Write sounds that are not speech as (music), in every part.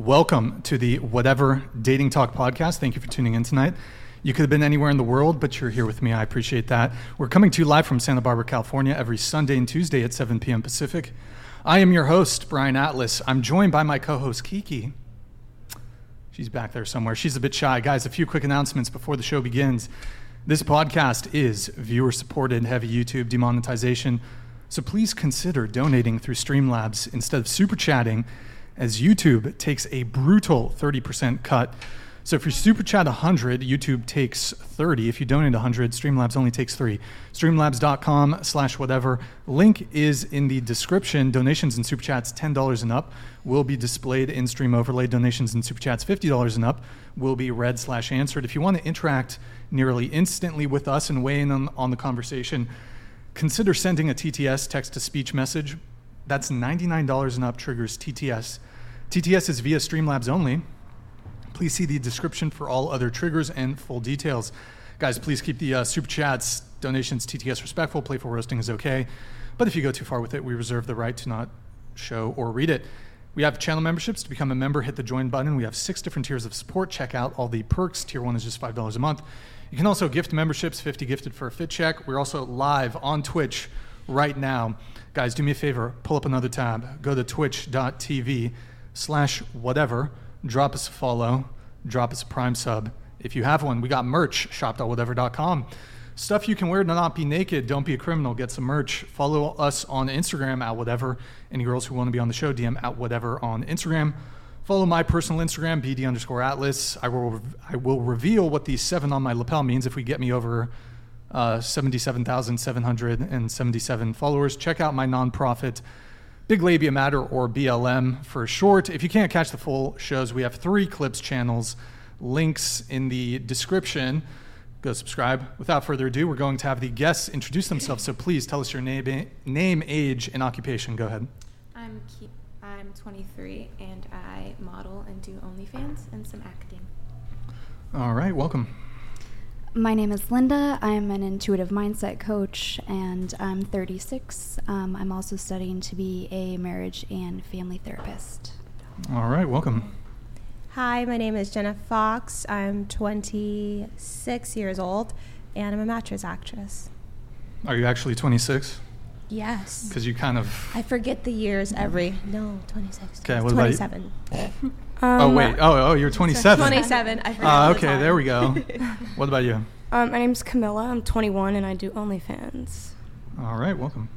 welcome to the Whatever Dating Talk podcast. Thank you for tuning in tonight. You could have been anywhere in the world, but you're here with me. I appreciate that. We're coming to you live from Santa Barbara, California, every Sunday and Tuesday at 7 p.m. Pacific. I am your host, Brian Atlas. I'm joined by my co host, Kiki. She's back there somewhere. She's a bit shy. Guys, a few quick announcements before the show begins. This podcast is viewer supported, heavy YouTube demonetization. So please consider donating through Streamlabs instead of super chatting, as YouTube takes a brutal 30% cut. So if you super chat 100, YouTube takes 30. If you donate 100, Streamlabs only takes 3. Streamlabs.com slash whatever. Link is in the description. Donations and super chats $10 and up will be displayed in Stream Overlay. Donations and super chats $50 and up will be read slash answered. If you want to interact nearly instantly with us and weigh in on, on the conversation, consider sending a TTS text to speech message. That's $99 and up triggers TTS. TTS is via Streamlabs only. Please see the description for all other triggers and full details. Guys, please keep the uh, super chats, donations, TTS respectful. Playful roasting is okay. But if you go too far with it, we reserve the right to not show or read it. We have channel memberships. To become a member, hit the join button. We have six different tiers of support. Check out all the perks. Tier one is just $5 a month. You can also gift memberships, 50 gifted for a fit check. We're also live on Twitch right now. Guys, do me a favor, pull up another tab. Go to twitch.tv slash whatever. Drop us a follow. Drop us a prime sub. If you have one, we got merch, shop.whatever.com. Stuff you can wear to not be naked. Don't be a criminal. Get some merch. Follow us on Instagram at whatever. Any girls who want to be on the show, DM at whatever on Instagram. Follow my personal Instagram, BD underscore Atlas. I will, I will reveal what the seven on my lapel means if we get me over uh, 77,777 followers. Check out my nonprofit, Big Labia Matter, or BLM for short. If you can't catch the full shows, we have three clips channels, links in the description. Go subscribe. Without further ado, we're going to have the guests introduce themselves. So please tell us your name, name age, and occupation. Go ahead. I'm. I'm 23 and I model and do OnlyFans and some acting. All right, welcome. My name is Linda. I'm an intuitive mindset coach and I'm 36. Um, I'm also studying to be a marriage and family therapist. All right, welcome. Hi, my name is Jenna Fox. I'm 26 years old and I'm a mattress actress. Are you actually 26? Yes. Because you kind of. I forget the years every. No, 26. Okay, what about you? (laughs) 27. oh wait. Oh, oh, you're 27. 27. I forget. All the okay, time. there we go. (laughs) what about you? Um, my name's Camilla. I'm 21 and I do OnlyFans. All right, welcome.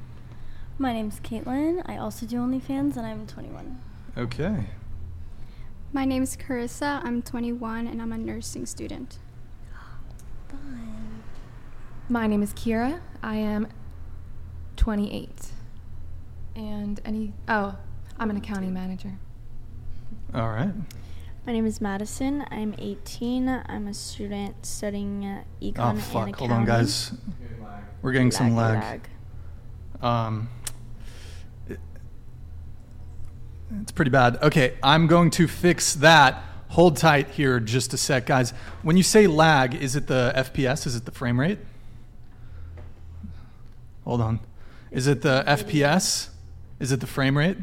My name's Caitlin. I also do OnlyFans and I'm 21. Okay. My name is Carissa. I'm 21 and I'm a nursing student. Fun. My name is Kira. I am 28. And any. Oh, I'm an accounting manager. All right. My name is Madison. I'm 18. I'm a student studying uh, econ Oh and fuck! accounting. Hold on, guys. We're getting some lag. lag. Um, it- it's pretty bad. Okay, I'm going to fix that. Hold tight here just a sec, guys. When you say lag, is it the FPS? Is it the frame rate? Hold on. Is it the FPS? Is it the frame rate?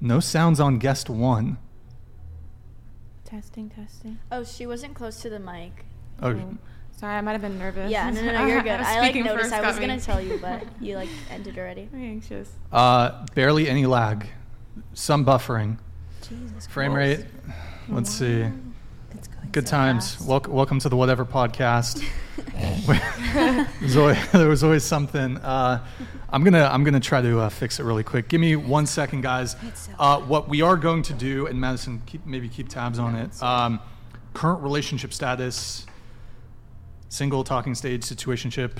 No sounds on guest one. Testing, testing. Oh, she wasn't close to the mic. Oh, Oh, Sorry, I might have been nervous. Yeah, no, no, no, (laughs) you're good. I like noticed. first I was gonna tell you, but (laughs) you like ended already. I'm anxious. uh, barely any lag. Some buffering. Jesus Frame Christ. rate. Let's see. It's going Good so times. fast. Welcome, welcome to the Whatever podcast. (laughs) There's always, there was always something. Uh, I'm gonna I'm gonna try to uh, fix it really quick. Give me one second, guys. Uh, what we are going to do, and Madison, keep, maybe keep tabs on it. Um, current relationship status, single, talking stage, situationship.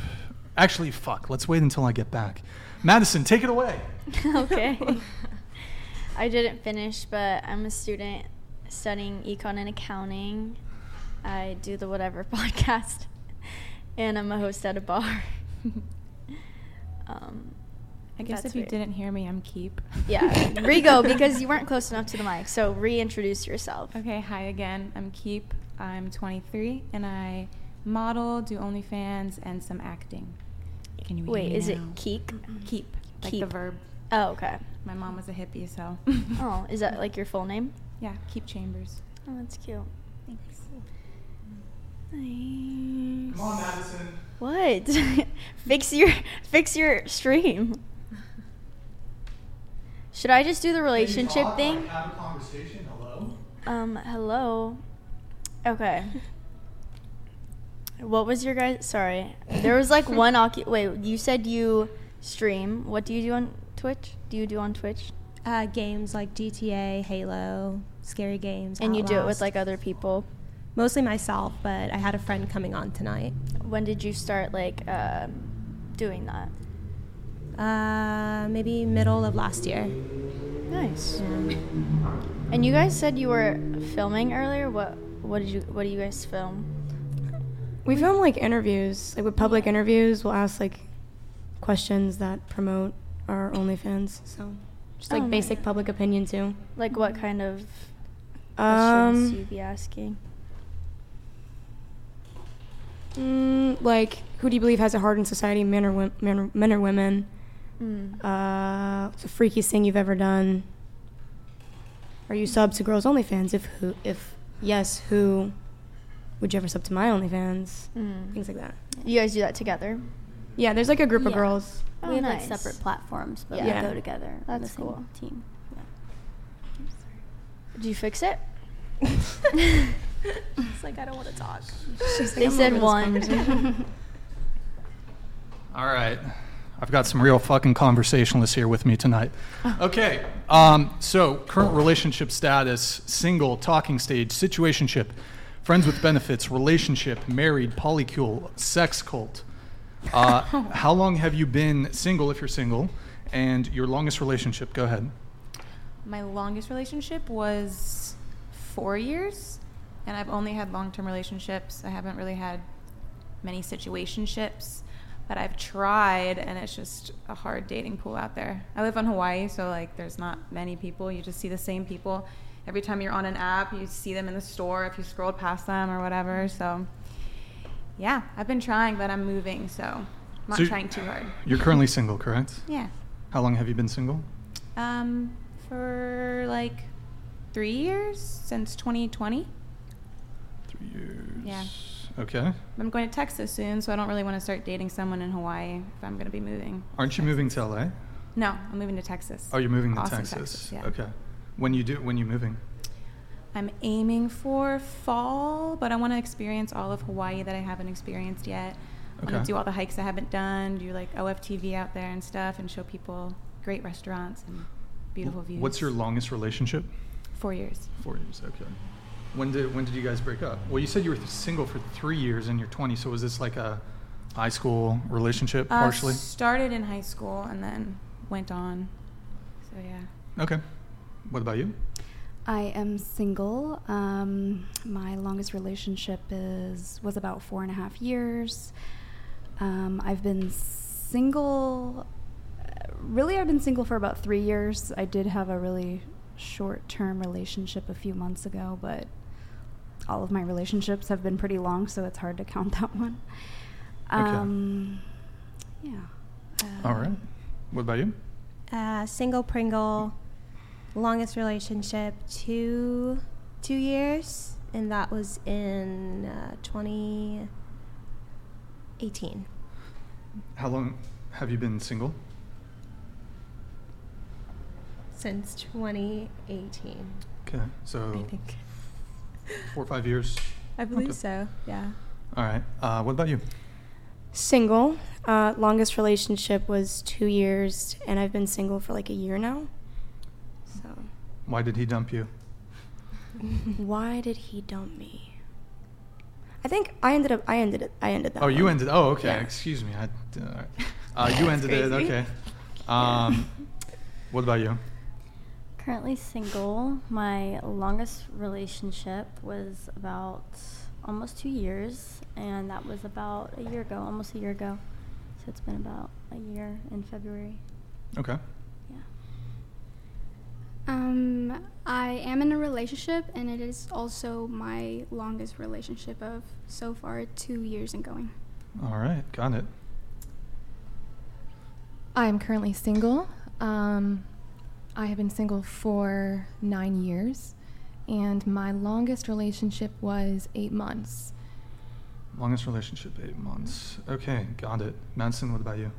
Actually, fuck. Let's wait until I get back. Madison, take it away. (laughs) okay. I didn't finish, but I'm a student studying econ and accounting. I do the whatever (laughs) podcast, and I'm a host at a bar. (laughs) um, I guess if you weird. didn't hear me, I'm Keep. yeah, (laughs) Rigo, because you weren't close enough to the mic. So reintroduce yourself. Okay, hi again. I'm Keep. I'm 23 and I model, do OnlyFans, and some acting. Can you hear Wait, me is now? it keek? Keep, like Keep. the verb. Oh, okay. My mom was a hippie, so. Oh, is that (laughs) like your full name? yeah, keep chambers. Oh, that's cute. Thanks. Nice. Come on, Madison. What? (laughs) fix your fix your stream. Should I just do the relationship Talk, thing? like, have a conversation. Hello. Um, hello. Okay. What was your guys? Sorry, there was like (laughs) one. Ocu- Wait, you said you stream. What do you do on Twitch? Do you do on Twitch? Uh, games like GTA, Halo, scary games. And you do it with like other people. Mostly myself, but I had a friend coming on tonight. When did you start like uh, doing that? Uh, maybe middle of last year. Nice. And you guys said you were filming earlier. What what did you what do you guys film? We film like interviews, like with public interviews. We'll ask like questions that promote our OnlyFans. So just like Oh, basic nice. public opinion too. Like what kind of questions Um, you be asking? Mm, like who do you believe has it hard in society, men or wom- men or, men or women? Mm. Uh, what's the freakiest thing you've ever done? Are you sub to girls OnlyFans? If who, if yes, who? Would you ever sub to my OnlyFans? Mm. Things like that. You guys do that together? Yeah, there's like a group of girls. Oh, we have nice. like separate platforms, but Yeah. we go together. on the That's same cool. Team. Did you fix it? (laughs) (laughs) It's like I don't want to talk. They said one. (laughs) All right. I've got some real fucking conversationalists here with me tonight. Okay. Um, so, current relationship status single, talking stage, situationship, friends with benefits, relationship, married, polycule, sex cult. Uh, (laughs) how long have you been single if you're single? And your longest relationship? Go ahead. My longest relationship was four years, and I've only had long term relationships. I haven't really had many situationships, but I've tried, and it's just a hard dating pool out there. I live on Hawaii, so like there's not many people. You just see the same people. Every time you're on an app, you see them in the store if you scrolled past them or whatever. So, yeah, I've been trying, but I'm moving, so I'm not So- trying too hard. You're currently single, correct? Yeah. How long have you been single? Um, for like three years since 2020. Years. Yeah. Okay. I'm going to Texas soon, so I don't really want to start dating someone in Hawaii if I'm going to be moving. Aren't you moving to LA? No, I'm moving to Texas. Oh, you're moving to Austin, Texas. yeah. Okay. When you do, when you moving? I'm aiming for fall, but I want to experience all of Hawaii that I haven't experienced yet. Okay. I want to do all the hikes I haven't done, do like OFTV out there and stuff, and show people great restaurants and beautiful views. What's your longest relationship? Four years. Four years. Okay. When did when did you guys break up? Well, you said you were single for three years and you're 20. So was this like a high school relationship Uh, partially? started in high school and then went on. So yeah. Okay. What about you? I am single. Um, my longest relationship is was about four and a half years. Um, I've been single. uh, Really, I've been single for about three years. I did have a really short-term relationship a few months ago, but all of my relationships have been pretty long, so it's hard to count (laughs) that one. Okay. Um, yeah. All right. What about you? Uh, single Pringle, longest relationship two two years, and that was in uh, 2018. How long have you been single? Since 2018, Okay. So I think. Four or five years. I believe Okay. so. Yeah. All right. Uh, what about you? Single. Uh, longest relationship was two years, and I've been single for like a year now. So, Why did he dump you? (laughs) why did he dump me? I think I ended up. I ended it. I ended that. Oh, you one. ended. Oh, okay. Yeah. Excuse me. I, uh, all right. (laughs) uh, you ended it. crazy. Okay. Um, what about you? Currently single. My longest relationship was about almost two years, and that was about a year ago, almost a year ago. So it's been about a year in February. Okay. Yeah. Um, I am in a relationship, and it is also my longest relationship of so far two years and going. All right. Got it. I'm currently single. Um, I have been single for nine years, and my longest relationship was eight months. Longest relationship, eight months. Okay, got it. Madison, what about you?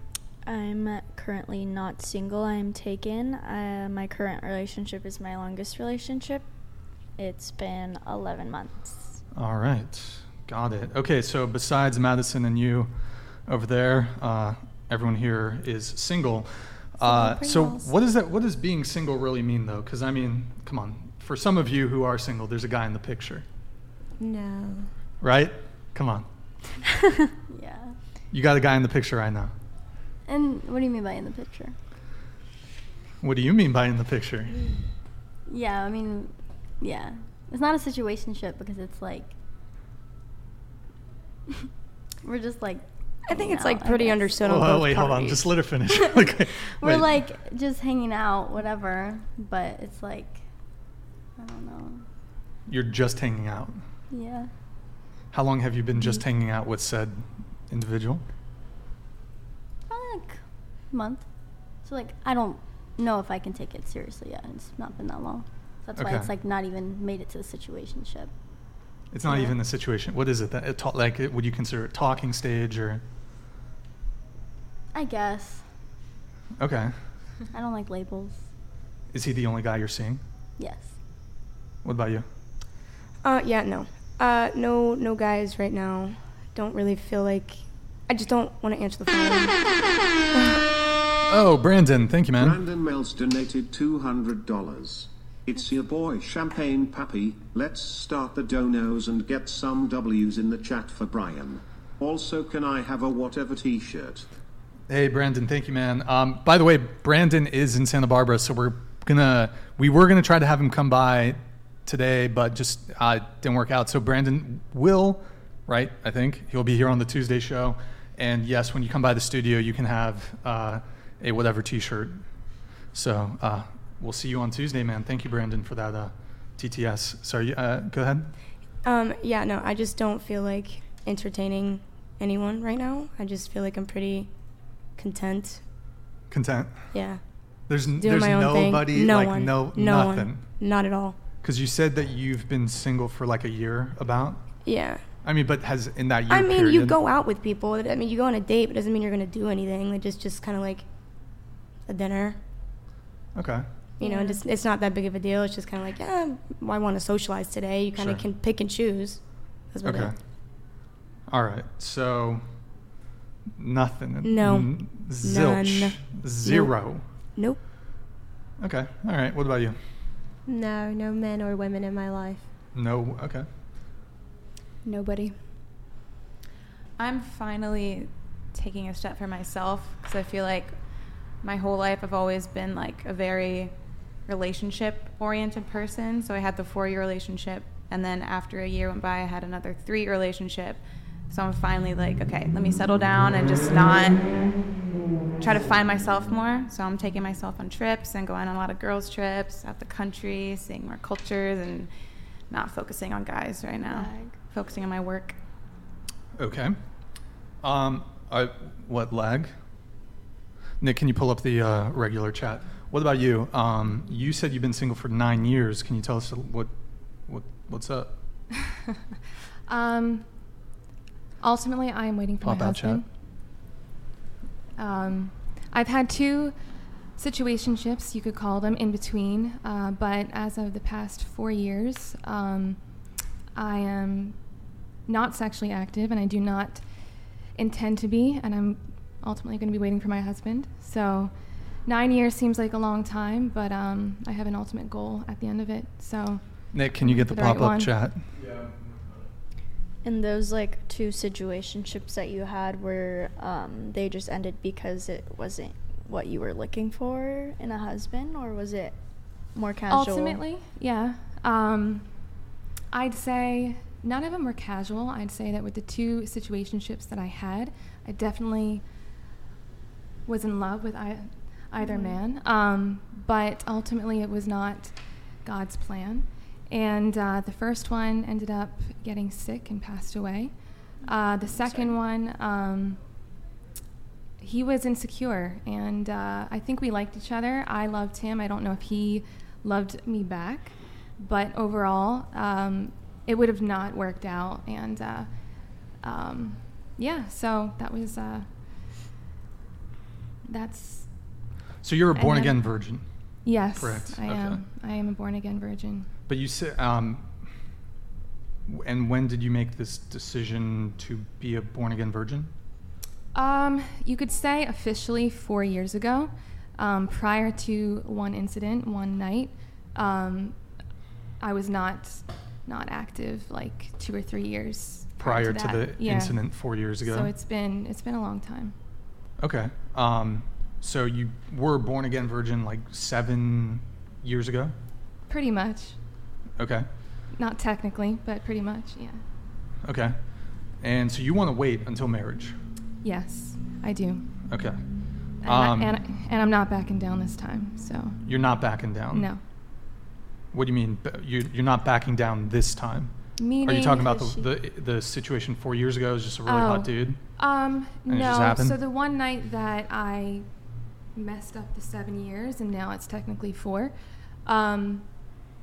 I'm currently not single. I'm taken. Uh, my current relationship is my longest relationship. It's been 11 months. All right, got it. Okay, so besides Madison and you over there, uh, everyone here is single. Uh, so what does that? What does being single really mean, though? Because I mean, come on. For some of you who are single, there's a guy in the picture, No. right? Come on, (laughs) Yeah. you got a guy in the picture right now. And what do you mean by in the picture? What do you mean by in the picture? Yeah, I mean, yeah. It's not a situationship because it's like (laughs) we're just like. I think it's like out, I pretty guess. understood on Oh, both wait, hold on. Just let her finish. (laughs) (laughs) okay. We're wait. like just hanging out, whatever. But it's like, I don't know. You're just hanging out. Yeah. How long have you been just Mhm. hanging out with said individual? Probably like a month. So like I don't know if I can take it seriously yet. It's not been that long. So that's why it's like not even made it to the situationship. It's not Yeah. even the situation. What is it? That it ta- like, it, would you consider it talking stage or? I guess. Okay. I don't like labels. Is he the only guy you're seeing? Yes. What about you? Uh, yeah, no. Uh, no, no guys right now. Don't really feel like. I just don't want to answer the phone. Oh, Brandon. Thank you, man. Brandon Mel's donated $200. It's your boy Champagne Papi. Let's start the donos and get some W's in the chat for Brian. Also, can I have a whatever t shirt? Hey, Brandon. Thank you, man. Um, by the way, Brandon is in Santa Barbara, so we're gonna we were gonna try to have him come by today, but just uh, didn't work out. So Brandon will, right? I think he'll be here on the Tuesday show. And yes, when you come by the studio, you can have uh, a whatever T-shirt. So uh, we'll see you on Tuesday, man. Thank you, Brandon, for that uh, TTS. Sorry, uh, go ahead. Um, yeah, no, I just don't feel like entertaining anyone right now. I just feel like I'm pretty content. Content. Yeah. There's Doing there's my own nobody thing. No like one. no no nothing. One. Not at all. Because you said that you've been single for like a year, about. Yeah. I mean, but has in that year I mean, you go out with people. I mean, you go on a date, but it doesn't mean you're going to do anything. Like just, just kind of like a dinner. Okay. You know, and just it's not that big of a deal. It's just kind of like, yeah, I want to socialize today. You kind of Sure. can pick and choose. That's about Okay. it. All right. So nothing. No. N- zilch. None. Zero. Nope. Okay. All right. What about you? No, no men or women in my life. No. Okay. Nobody. I'm finally taking a step for myself because I feel like my whole life I've always been like a very relationship oriented person. So I had the four year relationship, and then after a year went by, I had another three year relationship. So I'm finally like, okay, let me settle down and just not try to find myself more. So I'm taking myself on trips and going on a lot of girls' trips out the country, seeing more cultures, and not focusing on guys right now. Focusing on my work. Okay. Um. I, what lag? Nick, can you pull up the uh, regular chat? What about you? Um, you said you've been single for nine years. Can you tell us what, what, what's up? (laughs) Um, ultimately, I am waiting for Pop my out husband. Um, I've had two situationships, you could call them, in between. Uh, but as of the past four years, um, I am not sexually active, and I do not intend to be. And I'm ultimately going to be waiting for my husband. So. Nine years seems like a long time, but um, I have an ultimate goal at the end of it. So, Nick, can you get the the pop up one. chat? And those like two situationships that you had were um, they just ended because it wasn't what you were looking for in a husband, or was it more casual? Ultimately, yeah. Um, I'd say none of them were casual. I'd say that with the two situationships that I had, I definitely was in love with I, either Mhm. man. Um, but ultimately, it was not God's plan. And uh, the first one ended up getting sick and passed away. Uh, the second one, um, he was insecure, and uh, I think we liked each other. I loved him. I don't know if he loved me back, but overall, um, it would have not worked out. And uh, um, yeah, so that was uh, that's So you're a born again virgin, yes, Correct. I Okay. am. I am a born again virgin. But you said. Um, and when did you make this decision to be a born again virgin? Um, you could say officially four years ago, um, prior to one incident, one night. Um, I was not not active like two or three years Prior to, that. the Yeah. incident four years ago. So it's been it's been a long time. okay. Um, so you were born again virgin like seven years ago. Pretty much, Okay. not technically, but pretty much, yeah. Okay. And so you want to wait until marriage. Yes, I do. Okay. And, Um, I, and, and I'm not backing down this time. So You're not backing down. no. What do you mean? You, you're not backing down this time. Meaning Are you talking about the, the the situation four years ago? Is just a really hot Oh. dude. Um, no. So the one night that I messed up the seven years, and now it's technically four, um,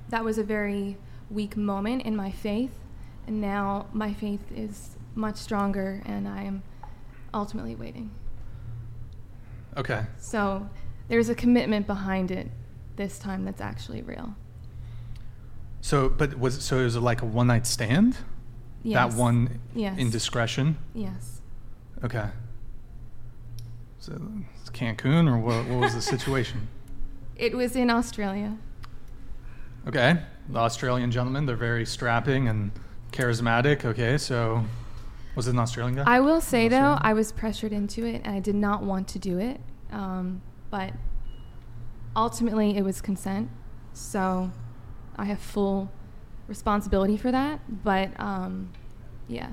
that was a very weak moment in my faith, and now my faith is much stronger, and I am ultimately waiting. Okay. So there's a commitment behind it this time that's actually real. So, but was it, so? it was like a one night stand? Yes. That one Yes. indiscretion. Yes. Okay. So it's Cancun, or what, what was the situation? (laughs) It was in Australia. Okay, the Australian gentlemen, they're very strapping and charismatic. Okay, so was it an Australian guy? I will say though, I was pressured into it, and I did not want to do it. Um, but ultimately, it was consent, so I have full responsibility for that. But um, yeah,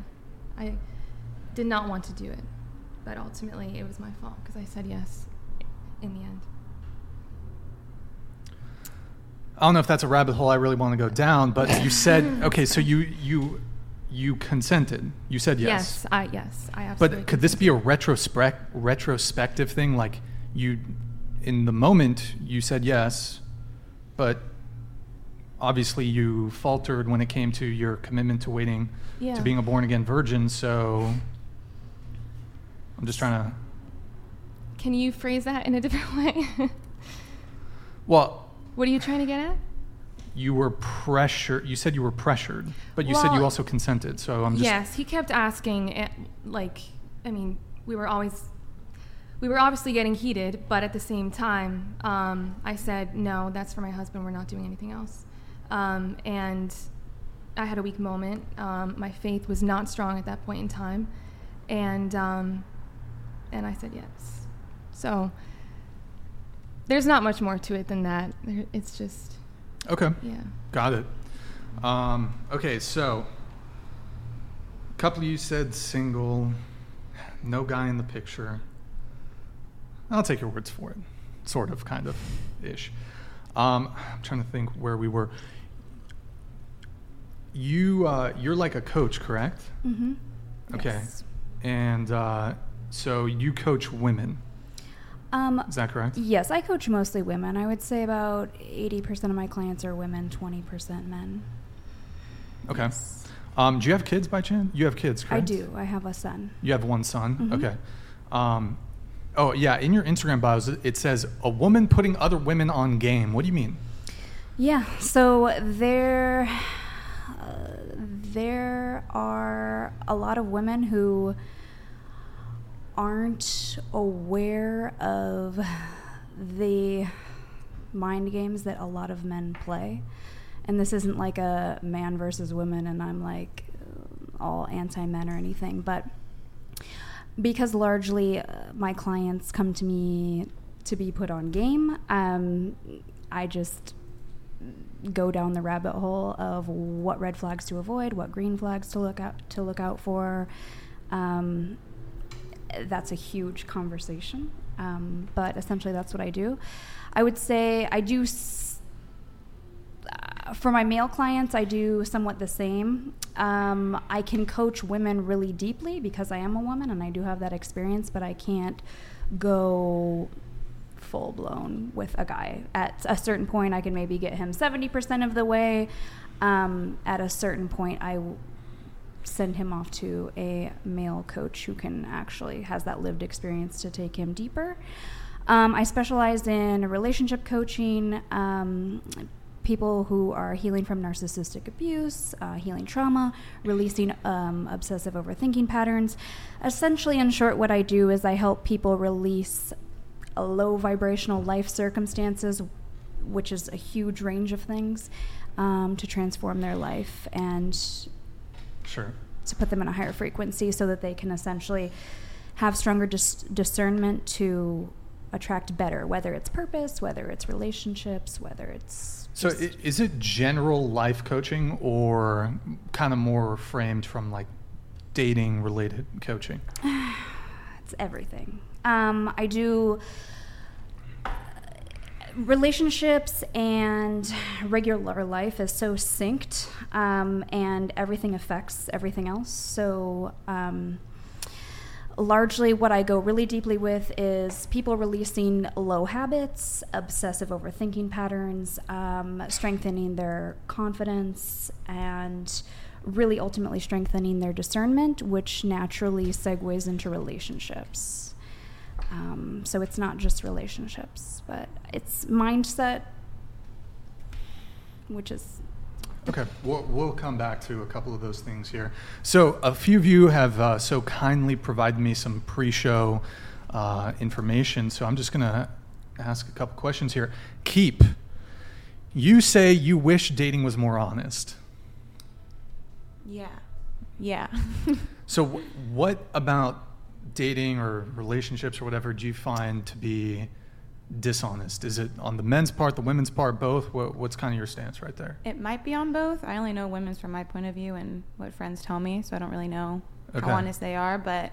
I did not want to do it, but ultimately, it was my fault because I said yes in the end. I don't know if that's a rabbit hole I really want to go down, but you said (laughs) okay. So you you you consented. You said yes. Yes, I yes, I absolutely. But could this be a retrospect retrospective thing? Like you, in the moment, you said yes, but obviously you faltered when it came to your commitment to waiting Yeah. to being a born again virgin. So I'm just trying to. Can you phrase that in a different (laughs) way? Well, what are you trying to get at? you were pressured. You said you were pressured, but you said you also consented. So I'm just. yes, he kept asking. eh, Like, I mean, we were always, we were obviously getting heated, but at the same time, um, I said, "No, that's for my husband. We're not doing anything else." Um, and I had a weak moment. Um, my faith was not strong at that point in time, and um, and I said yes. So there's not much more to it than that. It's just, Okay. yeah. Got it. Um, okay, so a couple of you said single, no guy in the picture. I'll take your words for it, sort of, kind of, ish. Um, I'm trying to think where we were. You, uh, you're like a coach, correct? Mm-hmm. Okay, Yes. and uh, so you coach women. Um, Is that correct? yes, I coach mostly women. I would say about 80% of my clients are women, 20% men. Okay. Um, do you have kids by chance? You have kids, I do. I have a son. You have one son. Mhm. Okay. Um, oh yeah, in your Instagram bios it says a woman putting other women on game. What do you mean? Yeah, so there, uh, there are a lot of women who aren't aware of the mind games that a lot of men play. And this isn't like a man versus women, and I'm like all anti men or anything, but because largely uh, my clients come to me to be put on game, um, I just go down the rabbit hole of what red flags to avoid, what green flags to look out to look out for. Um, that's a huge conversation, um, but essentially that's what I do. I would say I do. S- uh, for my male clients, I do somewhat the same. Um, I can coach women really deeply because I am a woman and I do have that experience, but I can't go full blown with a guy. At a certain point, I can maybe get him 70% of the way. Um, at a certain point, I send him off to a male coach who can actually has that lived experience to take him deeper. Um, I specialize in relationship coaching, um, people who are healing from narcissistic abuse, uh, healing trauma, releasing um, obsessive overthinking patterns. Essentially, in short, what I do is I help people release low vibrational life circumstances, which is a huge range of things, um, to transform their life and Sure. to put them in a higher frequency so that they can essentially have stronger dis- discernment to attract better, whether it's purpose, whether it's relationships, whether it's. So i- is it general life coaching or kind of more framed from like dating related coaching? (sighs) it's everything. Um, I do relationships and regular life is so synced, um, and everything affects everything else. So. Um, largely what I go really deeply with is people releasing low habits, obsessive overthinking patterns, um, strengthening their confidence, and really ultimately strengthening their discernment, which naturally segues into relationships. Um, so it's not just relationships, but it's mindset, which is Okay, we'll, we'll come back to a couple of those things here. So, a few of you have uh, so kindly provided me some pre show uh, information, so I'm just going to ask a couple questions here. Keep, you say you wish dating was more honest. Yeah. Yeah. (laughs) So, w- what about dating or relationships or whatever do you find to be dishonest? Is it on the men's part, the women's part, both? What, what's kind of your stance right there? it might be on both. I only know women's from my point of view and what friends tell me, so I don't really know Okay. how honest they are. But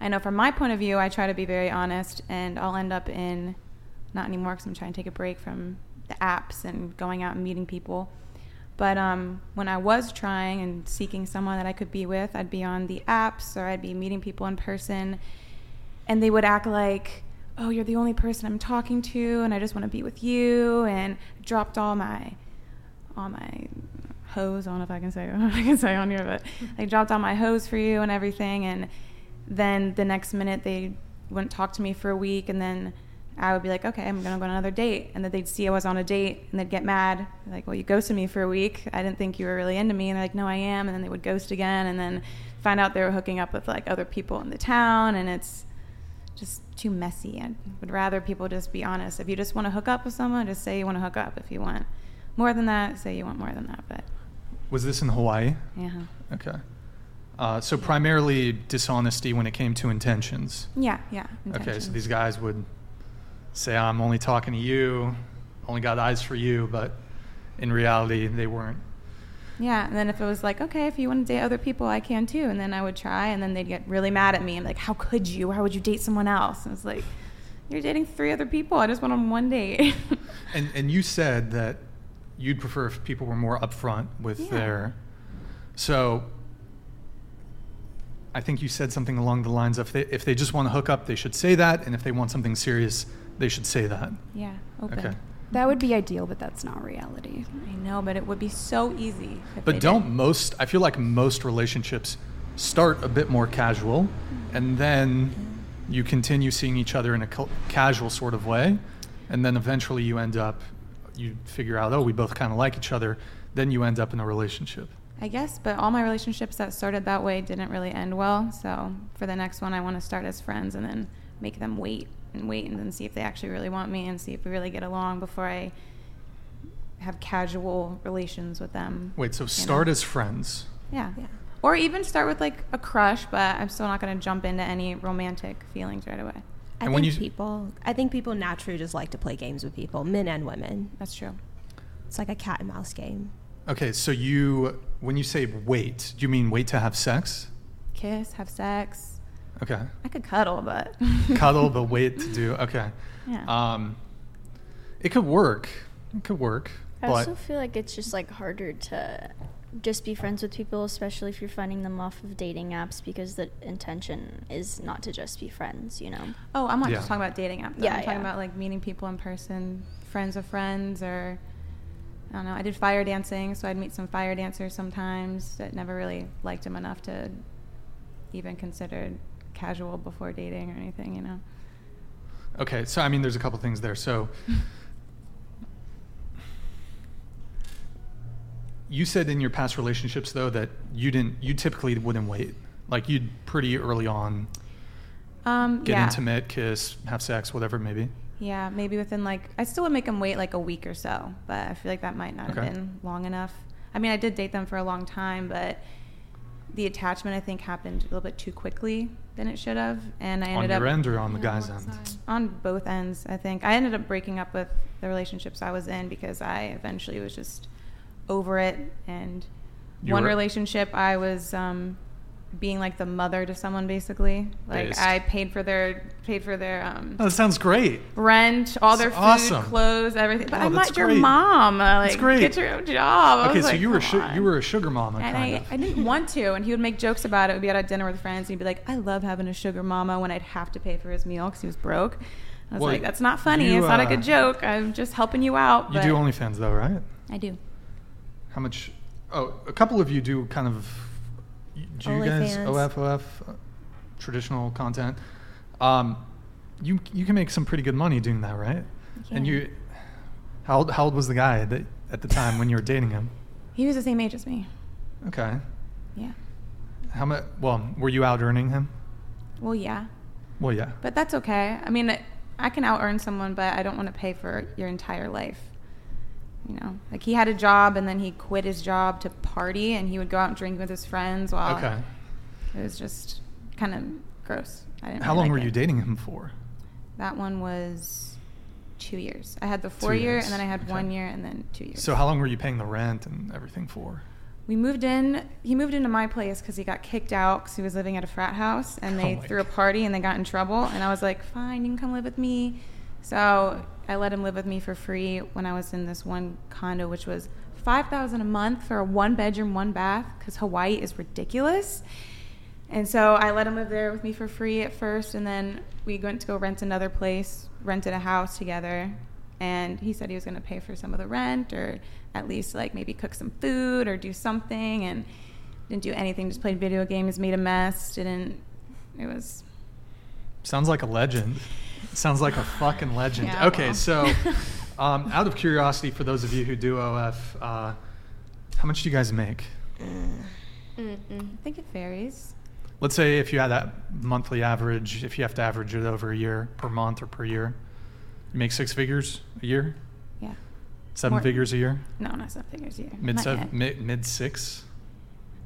I know from my point of view, I try to be very honest, and I'll end up in not anymore because I'm trying to take a break from the apps and going out and meeting people. But um, when I was trying and seeking someone that I could be with, I'd be on the apps or I'd be meeting people in person, and they would act like, "Oh, you're the only person I'm talking to, and I just want to be with you," and dropped all my all my hose. I don't know if I can say (laughs) I can say on here, but they dropped all my hose for you and everything. And then the next minute they wouldn't talk to me for a week, and then I would be like, okay, I'm gonna go on another date, and then they'd see I was on a date, and they'd get mad, like, well, you ghosted me for a week. I didn't think you were really into me, and they're like, no, I am, and then they would ghost again, and then find out they were hooking up with like other people in the town, and it's just too messy. I would rather people just be honest. If you just want to hook up with someone, just say you want to hook up. If you want more than that, say you want more than that. But Was this in Hawaii? yeah, Okay. Uh, so primarily dishonesty when it came to intentions. yeah, yeah. Okay, so these guys would say, "I'm only talking to you, only got eyes for you," but in reality, they weren't. Yeah, and then if it was like, okay, if you want to date other people, I can too. And then I would try, and then they'd get really mad at me and like, how could you? Why would you date someone else? And it's like, you're dating three other people. I just went on one date. (laughs) And and you said that you'd prefer if people were more upfront with Yeah. their. So. I think you said something along the lines of if they, if they just want to hook up, they should say that, and if they want something serious, they should say that. yeah, open. Okay. that would be ideal, but that's not reality. I know, but it would be so easy. But don't did. most, I feel like most relationships start a bit more casual and then you continue seeing each other in a ca- casual sort of way. And then eventually you end up, you figure out, oh, we both kind of like each other. Then you end up in a relationship. I guess, but all my relationships that started that way didn't really end well. So for the next one, I want to start as friends and then make them wait and wait and then see if they actually really want me and see if we really get along before I have casual relations with them. Wait, so start know? as friends. Yeah. Yeah. Or even start with like a crush, but I'm still not going to jump into any romantic feelings right away. I And think when you- people, I think people naturally just like to play games with people, men and women. That's true. It's like a cat and mouse game. Okay, so you, when you say wait, do you mean wait to have sex? Kiss, have sex. Okay. I could cuddle, but (laughs) Cuddle, but wait to do. Okay. Yeah. Um, it could work. It could work. I but also feel like it's just like harder to just be friends with people, especially if you're finding them off of dating apps, because the intention is not to just be friends, you know? Oh, I'm not Yeah. just talking about dating apps. Yeah, I'm talking yeah. about like meeting people in person, friends of friends, or I don't know. I did fire dancing, so I'd meet some fire dancers sometimes that never really liked them enough to even consider casual before dating or anything, you know. Okay, so I mean, there's a couple things there. So, (laughs) you said in your past relationships though that you didn't, you typically wouldn't wait. Like you'd pretty early on Um, get yeah. intimate, kiss, have sex, whatever it may be. Yeah, maybe within like I still would make them wait like a week or so, but I feel like that might not Okay. have been long enough. I mean, I did date them for a long time, but the attachment I think happened a little bit too quickly than it should have, and I ended On ended your up end or on the guy's what end? on both ends. I think I ended up breaking up with the relationships I was in because I eventually was just over it. And You one were- relationship, I was um, being like the mother to someone, basically. Like Based. I paid for their paid for their um, Oh, that sounds great. rent, all their That's food, awesome. clothes, everything. But Oh, I'm that's not your mom. Uh, like, That's great. Get your own job. I Okay, so like, you were "Come su- you were a sugar mama And kind I, of. I didn't want to. And he would make jokes about it. We'd be out at dinner with friends, and he'd be like, I love having a sugar mama when I'd have to pay for his meal because he was broke. I was Well, like, that's not funny. you, it's not a uh, good joke. I'm just helping you out. you but do OnlyFans though, right? I do. How much? Oh, a couple of you do kind of. Do you guys OnlyFans. OFOF uh, traditional content? Um, you you can make some pretty good money doing that, right? And you, how old, how old was the guy that at the time when you were dating him? He was the same age as me. Okay. Yeah. How much? Well, were you out earning him? Well, yeah. Well, yeah. But that's okay. I mean, I can out earn someone, but I don't want to pay for your entire life. You know, like he had a job and then he quit his job to party and he would go out and drink with his friends while Okay. it was just kind of gross. I didn't How really long like were it. you dating him for? That one was two years. I had the Two four year years. and then I had Okay. one year and then two years. So how long were you paying the rent and everything for? We moved in. He moved into my place because he got kicked out because he was living at a frat house, and oh they Oh threw a party and they got in trouble. And I was like, "Fine, you can come live with me." So I let him live with me for free when I was in this one condo, which was five thousand a month for a one bedroom, one bath, because Hawaii is ridiculous. And so I let him live there with me for free at first, and then we went to go rent another place, rented a house together, and he said he was going to pay for some of the rent or at least like maybe cook some food or do something and didn't do anything just played video games made a mess didn't it was Sounds like a legend. Sounds like a fucking legend. Yeah, okay, well. so (laughs) um, out of curiosity, for those of you who do OF, uh, how much do you guys make? i think it varies Let's say if you had that monthly average, if you have to average it over a year, per month or per year, you make six figures a year, yeah seven More- figures a year, no not seven figures a year mid Not seven, mid, mid six.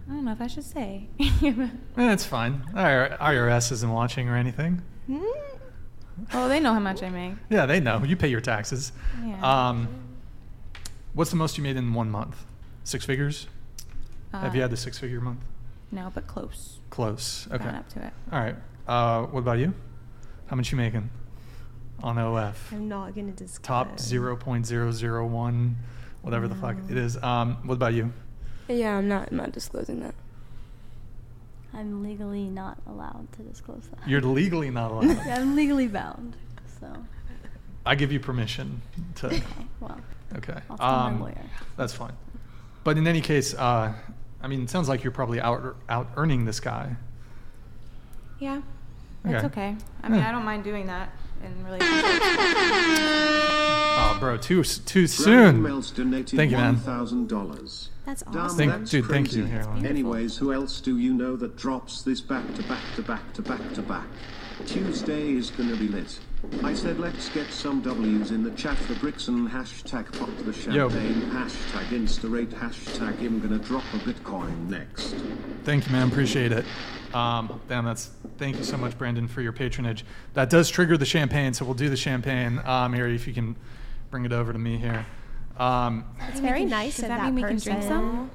i don't know if i should say (laughs) Eh, it's fine. IR- IRS isn't watching or anything. (laughs) oh they know how much i make Yeah, they know. You pay your taxes. Yeah. Um, what's the most you made in one month? Six figures? Have you Uh, had the six figure month? no but close Close. Okay. Gone up to it All right. Uh, what about you? How much you making on OF? I'm not gonna discuss. Top zero point zero zero one, whatever the fuck it is. Um, what about you? Yeah, I'm not. I'm not disclosing that. I'm legally not allowed to disclose that. You're legally not (laughs) allowed. yeah, I'm legally bound. So, I give you permission to. okay, well, Okay. I'll tell Um, my lawyer. That's fine. But in any case, uh, I mean, it sounds like you're probably out out earning this guy. yeah that's Okay. okay i mean Yeah. i don't mind doing that in relationships Oh, bro, too too Brian soon. Thank you, man. $1,000. That's Damn, awesome. Thank- that's dude, thank crazy. you. Here, Anyways, who else do you know that drops this back to back to back to back to back? Tuesday is gonna be lit. I said let's get some W's in the chat for Brixton, hashtag pop the Yo. champagne, hashtag instarate, hashtag I'm gonna drop a Bitcoin next. Thank you, man. Appreciate it. Um, damn, that's thank you so much, Brandon, for your patronage. That does trigger the champagne, so we'll do the champagne. Um, here, if you can bring it over to me here. Um, It's very nice does of that that mean we can person. drink some?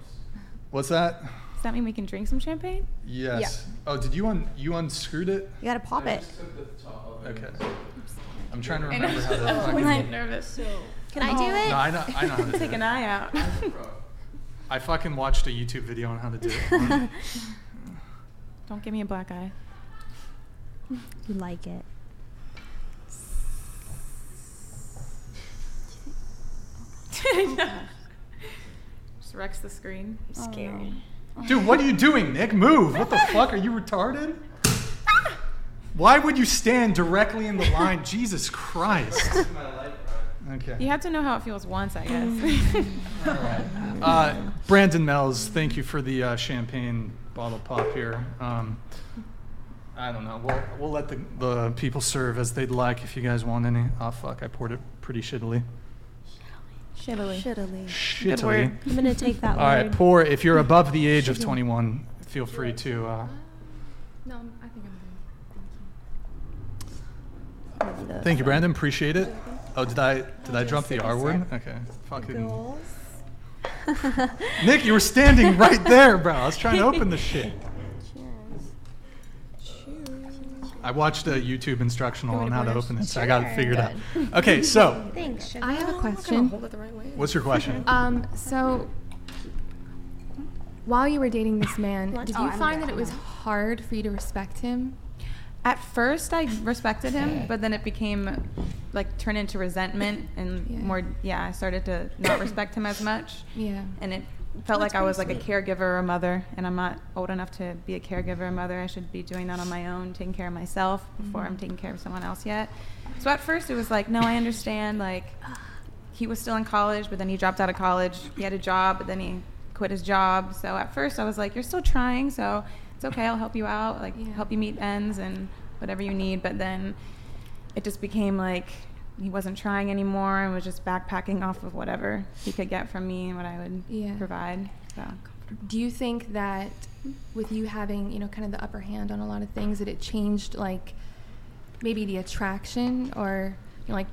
what's that? does that mean we can drink some champagne Yes. Oh, did you un you unscrewed it? You gotta pop it. Okay. I'm trying to remember how to. (laughs) I'm fucking- like (laughs) nervous Can I do it? No, I know. I know how to (laughs) do take it. an eye out I fucking watched a YouTube video on how to do it. Don't give me a black eye. You like it. (laughs) Just wrecks the screen. I'm scared. Dude, what are you doing, Nick? Move. What the fuck? Are you retarded? Why would you stand directly in the line? (laughs) Jesus Christ. Okay. You have to know how it feels once, I guess. (laughs) Uh, Brandon Mells, thank you for the uh, champagne bottle pop here. Um, I don't know. We'll, we'll let the, the people serve as they'd like if you guys want any. Oh, fuck. I poured it pretty shittily. Shittily. Shittily. Shittily. word. I'm gonna take that one. All right, word. pour. If you're above the age of 21, feel free to. Uh, No, I'm- think I'm good. thank you, Brandon. Appreciate it. Oh, did I did I drop the R word? Okay. Fucking. Nick, you were standing right (laughs) there, bro. I was trying to open the shit. I watched a YouTube instructional on how to open it, so I got it figured out. (laughs) Okay, so (laughs) Thanks. I have a question. what's your question? (laughs) Um, so while you were dating this man, did Oh, you I'm find good. that it was hard for you to respect him? At first, I respected him, but then it became like turned into resentment and Yeah. more. Yeah, I started to not respect him as much, Yeah. and it felt like I was like pretty a caregiver or a mother, and I'm not old enough to be a caregiver or mother. I should be doing that on my own, taking care of myself before I'm mm-hmm. taking care of someone else yet. So at first, it was like, no, I understand. Like he was still in college, but then he dropped out of college. He had a job, but then he quit his job. So at first, I was like, you're still trying, so it's okay. I'll help you out, like Yeah. help you meet ends and whatever you need. But then it just became like he wasn't trying anymore and was just backpacking off of whatever he could get from me and what I would Yeah. provide. So Do you think that with you having, you know, kind of the upper hand on a lot of things, that it changed like maybe the attraction or you know, like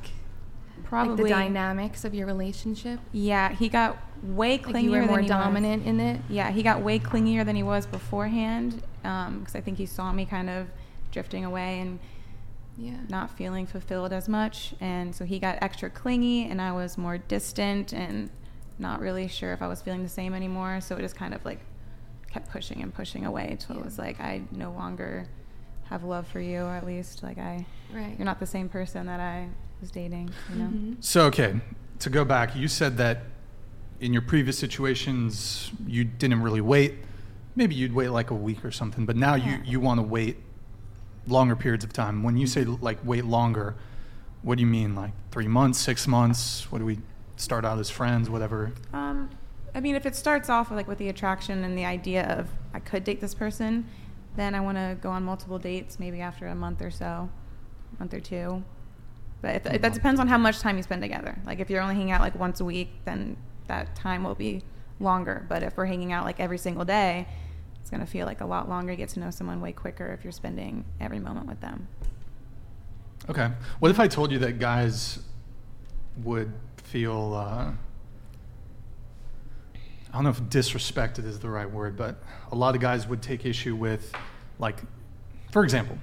probably like the dynamics of your relationship? Yeah, he got way clingier Like you were more he was. dominant in it? Yeah, he got way clingier than he was beforehand um, because I think he saw me kind of drifting away and Yeah. not feeling fulfilled as much. And so he got extra clingy, and I was more distant and not really sure if I was feeling the same anymore. So it just kind of like kept pushing and pushing away until it was like I no longer have love for you, or at least like I, Right. you're not the same person that I was dating. You know. Mhm. So okay, to go back, you said that in your previous situations you didn't really wait. Maybe you'd wait like a week or something, but now you you want to wait longer periods of time. When you say like wait longer, what do you mean? Like three months, six months? What do we start out as friends? Whatever. Um, I mean, if it starts off with, like with the attraction and the idea of I could date this person, then I want to go on multiple dates, maybe after a month or so, month or two. But if, that depends on how much time you spend together. Like if you're only hanging out like once a week, then that time will be longer. But if we're hanging out like every single day, it's gonna feel like a lot longer. You get to know someone way quicker if you're spending every moment with them. Okay. What if I told you that guys would feel, uh, I don't know if disrespected is the right word, but a lot of guys would take issue with, like, for example,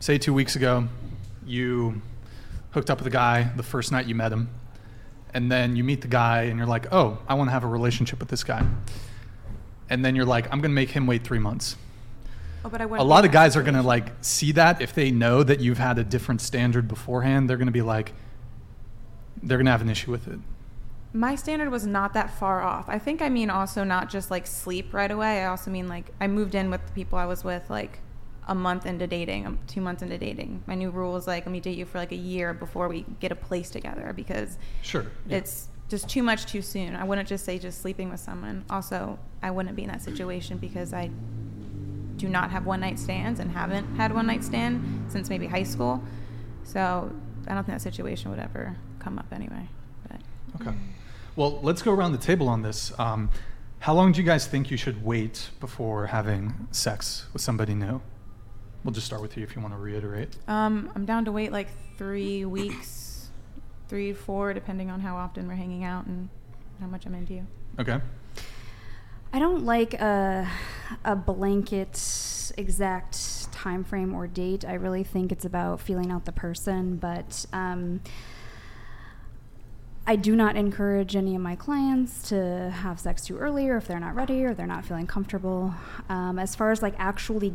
say two weeks ago, you hooked up with a guy the first night you met him, and then you meet the guy and you're like, oh, I want to have a relationship with this guy. And then you're like, I'm going to make him wait three months Oh, but I a lot of guys are going to like see that if they know that you've had a different standard beforehand they're going to be like they're going to have an issue with it My standard was not that far off. I think I mean also not just like sleep right away. I also mean like I moved in with the people I was with like a month into dating, um, two months into dating. My new rule is like let me date you for like a year before we get a place together because sure yeah. it's just too much too soon. I wouldn't just say just sleeping with someone. Also, I wouldn't be in that situation because I do not have one night stands and haven't had one night stand since maybe high school. So I don't think that situation would ever come up anyway. But okay well let's go around the table on this um, how long do you guys think you should wait before having sex with somebody new we'll just start with you if you want to reiterate Um, I'm down to wait like three weeks, three, four, depending on how often we're hanging out and how much I'm into you. okay I don't like a, a blanket exact time frame or date. I really think it's about feeling out the person. But um, I do not encourage any of my clients to have sex too early or if they're not ready or they're not feeling comfortable. Um, as far as like actually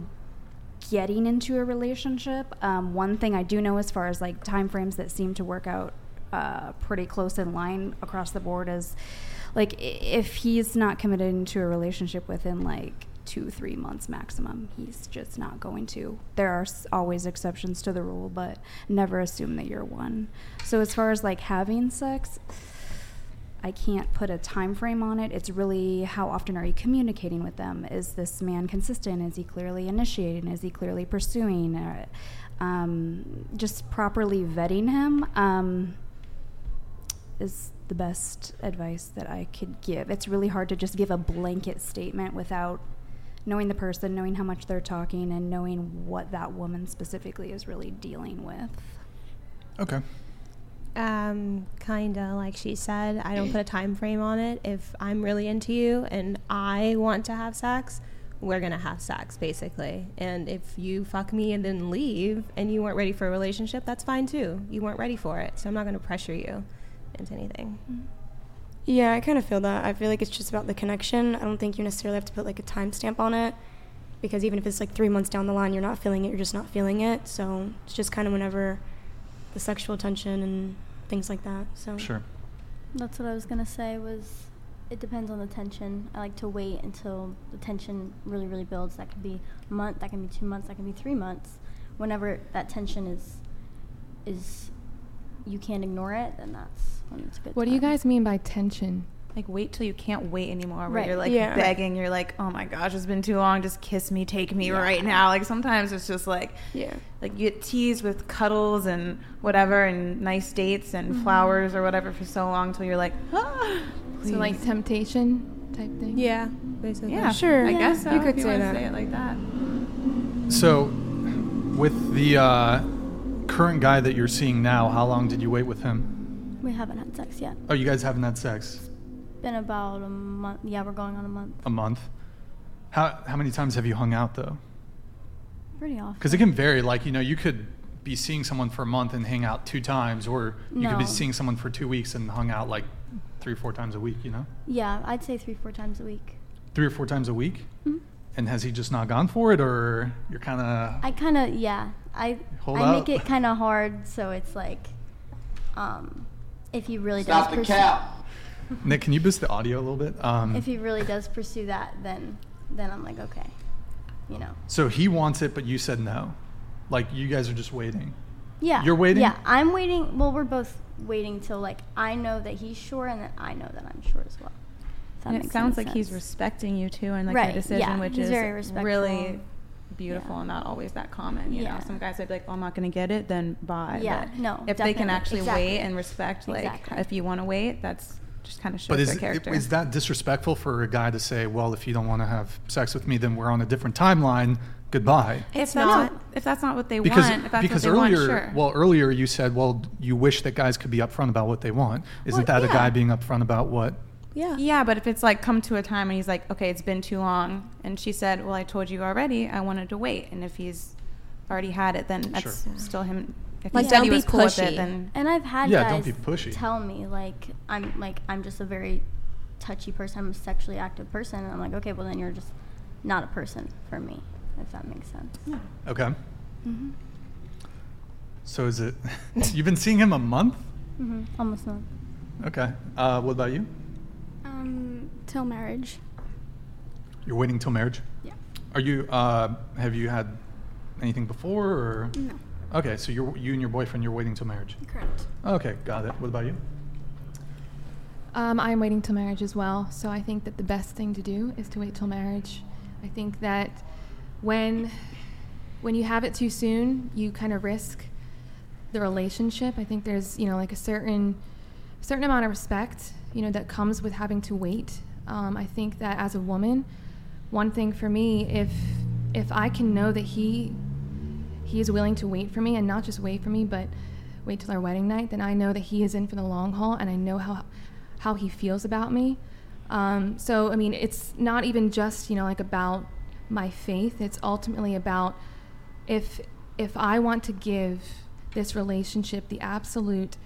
getting into a relationship, um, one thing I do know as far as like time frames that seem to work out uh, pretty close in line across the board is like if he's not committed to a relationship within like two three months maximum he's just not going to there are always exceptions to the rule but never assume that you're one so as far as like having sex I can't put a time frame on it. It's really how often are you communicating with them? Is this man consistent? Is he clearly initiating? Is he clearly pursuing? Uh, um, just properly vetting him um, is the best advice that I could give. It's really hard to just give a blanket statement without knowing the person, knowing how much they're talking, and knowing what that woman specifically is really dealing with. Okay. Um, kinda like she said, I don't put a time frame on it. If I'm really into you and I want to have sex, we're gonna have sex basically. And if you fuck me and then leave and you weren't ready for a relationship, that's fine too. You weren't ready for it, so I'm not gonna pressure you into anything. Yeah, I kind of feel that. I feel like it's just about the connection. I don't think you necessarily have to put like a timestamp on it because even if it's like three months down the line, you're not feeling it, you're just not feeling it. So it's just kind of whenever the sexual tension and things like that. So Sure. That's what I was gonna say. Was it depends on the tension. I like to wait until the tension really, really builds. That could be a month. That can be two months. That can be three months. Whenever that tension is is you can't ignore it, then that's when it's a good. What do you guys mean by tension? Like wait till you can't wait anymore. Where Right. you're like Yeah. begging. You're like, oh my gosh, it's been too long. Just kiss me, take me Yeah. right now. Like sometimes it's just like, yeah. like you get teased with cuddles and whatever and nice dates and Mm-hmm. flowers or whatever for so long till you're like, (gasps) ah, So like temptation type thing. Yeah, basically. yeah, Sure. I Yeah. guess so. You could if say wanna that. Say it like that. So, with the uh, current guy that you're seeing now, how long did you wait with him? We haven't had sex yet. Oh, you guys haven't had sex Been about a month. Yeah, we're going on a month. a month. How how many times have you hung out though? Pretty often. Because it can vary. Like you know, you could be seeing someone for a month and hang out two times, or you could be seeing someone for two weeks and hung out like three or four times a week. You know, Yeah, I'd say three, four times a week. three or four times a week. Mhm. And has he just not gone for it, or you're kind of I kind of yeah. I Hold I up. make it kind of hard, so it's like, um, if he really does. Stop does the pursue, cap. Nick? Can you boost the audio a little bit? Um, if he really does pursue that, then then I'm like okay, you know. so he wants it, but you said no. Like you guys are just waiting. Yeah. You're waiting? Yeah, I'm waiting. Well, we're both waiting till like I know that he's sure, and then I know that I'm sure as well. If that And it makes sounds any like he's sense. respecting you too and like Right, your decision, yeah, which he's is very respectful. really beautiful Yeah. and not always that common. You Yeah. know, some guys would be like, "Well, I'm not going to get it, then bye." Yeah, But no, If they can actually exactly. wait and respect, like, Exactly. if you want to wait, that's just kind of shows But is, their character. is that disrespectful for a guy to say, well, if you don't want to have sex with me, then we're on a different timeline. Goodbye. if that's not. if that's not what they Because want, if that's because what they earlier, want, sure. well, earlier you said, well, you wish that guys could be upfront about what they want. Isn't Well, that a guy being upfront about what? Yeah. Yeah, but if it's like come to a time and he's like, okay, it's been too long, and she said, well, I told you already, I wanted to wait, and if he's already had it, then that's Sure. still him. If Like, he said don't he be was cool with pushy. it, then And I've had Yeah, guys don't be pushy. tell me like I'm like I'm just a very touchy person. I'm a sexually active person, and I'm like, okay, well then you're just not a person for me, if that makes sense. Yeah. Okay. Mm-hmm. So is it? (laughs) you've been seeing him a month? hmm Almost month. Okay. Uh, what about you? Um, till marriage. You're waiting till marriage. Yeah. Are you? Uh, have you had anything before, or? No. Okay, so you're you and your boyfriend. You're waiting till marriage. Correct. Okay, got it. What about you? Um, I'm waiting till marriage as well. So I think that the best thing to do is to wait till marriage. I think that when when you have it too soon, you kind of risk the relationship. I think there's you know like a certain certain amount of respect you know that comes with having to wait. Um, I think that as a woman, one thing for me, if if I can know that he he is willing to wait for me and not just wait for me, but wait till our wedding night, then I know that he is in for the long haul and I know how how he feels about me. Um, so I mean, it's not even just you know like about my faith. It's ultimately about if if I want to give this relationship the absolute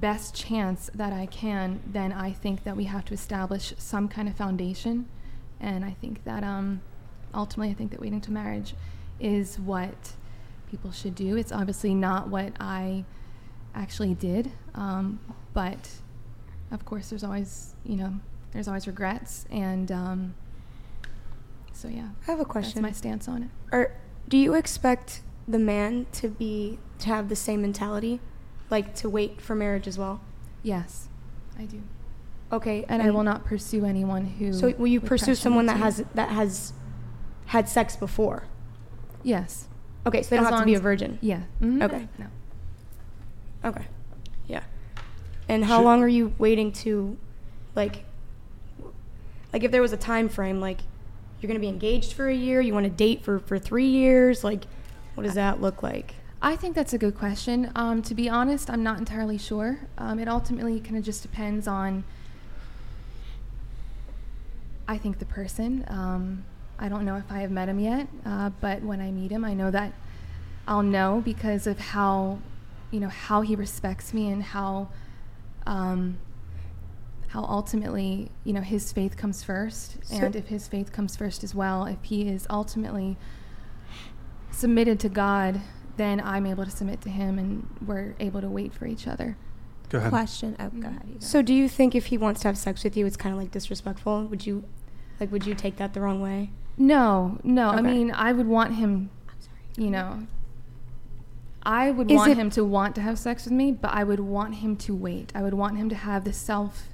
best chance that I can, then I think that we have to establish some kind of foundation. And I think that um, ultimately, I think that waiting to marriage is what people should do. It's obviously not what I actually did, um, but of course, there's always, you know, there's always regrets. And um, so, yeah. I have a question. That's my stance on it. Or do you expect the man to be to have the same mentality, like to wait for marriage as well? Yes, I do. Okay, And I will not pursue anyone who. So will you pursue someone that has that has had sex before? Yes. Okay, so they don't have to be a virgin. Yeah. Mhm. Okay. No. Okay. Yeah. And how Should- long are you waiting to, like, like if there was a time frame, like you're gonna be engaged for a year, you want to date for for three years, like, what does that look like? I think that's a good question. Um, to be honest, I'm not entirely sure. Um, it ultimately kind of just depends on, I think, the person. Um, I don't know if I have met him yet, uh, but when I meet him, I know that I'll know because of how, you know, how he respects me and how, um, how ultimately, you know, his faith comes first. So- and if his faith comes first as well, if he is ultimately submitted to God, then I'm able to submit to Him, and we're able to wait for each other. Go ahead. Question. Oh, go mm-hmm. ahead. you. So do you think if he wants to have sex with you, it's kind of like disrespectful? Would you, like, would you take that the wrong way? No, no. I mean, I would want him, Sorry. you know, I would Is want it- him to want to have sex with me, but I would want him to wait. I would want him to have the self,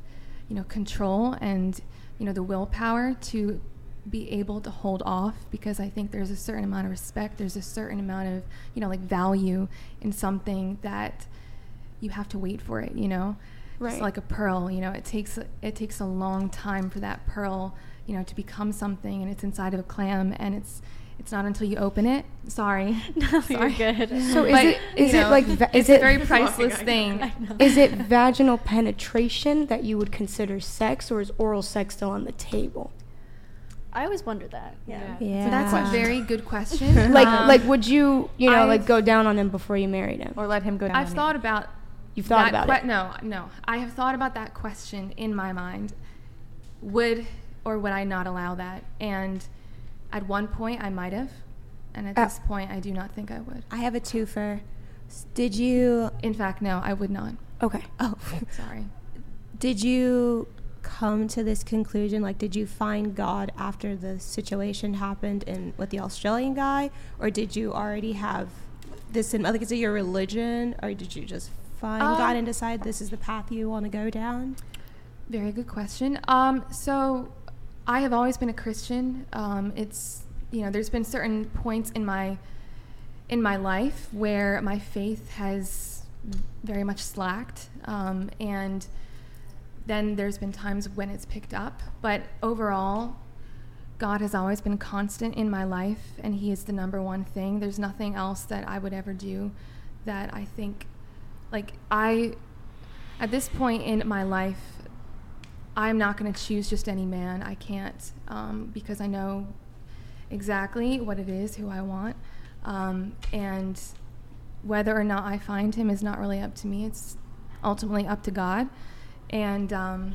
you know, control and, you know, the willpower to be able to hold off because I think there's a certain amount of respect, there's a certain amount of, you know, like value in something that you have to wait for it, you know? It's like a pearl, you know, it takes it takes a long time for that pearl, you know, to become something and it's inside of a clam and it's it's not until you open it. Sorry. (laughs) No, you're good. So is But, it is it know, like va- is it a very (laughs) priceless thing. (laughs) is it vaginal penetration that you would consider sex, or is oral sex still on the table? I always wonder that. Yeah. Yeah. That's a very good question. (laughs) Like Um, like would you you know like I've- go down on him before you married him? Or let him go down. I've on thought you. about You've thought that about que- it. No, no. I have thought about that question in my mind. Would or would I not allow that? And at one point I might have, and at Uh, this point I do not think I would. I have a twofer. S- Did you? In fact, no, I would not. Okay. Oh, (laughs) Sorry. did you come to this conclusion? Like, did you find God after the situation happened in with the Australian guy, or did you already have this in? Like, is it your religion, or did you just find Um, God and decide this is the path you want to go down? Very good question. Um, so, I have always been a Christian. Um, it's you know, there's been certain points in my in my life where my faith has very much slacked, um, and then there's been times when it's picked up. But overall, God has always been constant in my life, and He is the number one thing. There's nothing else that I would ever do that I think, like, I, at this point in my life, I'm not going to choose just any man. I can't um, because I know exactly what it is, who I want. Um, and whether or not I find him is not really up to me. It's ultimately up to God. And um,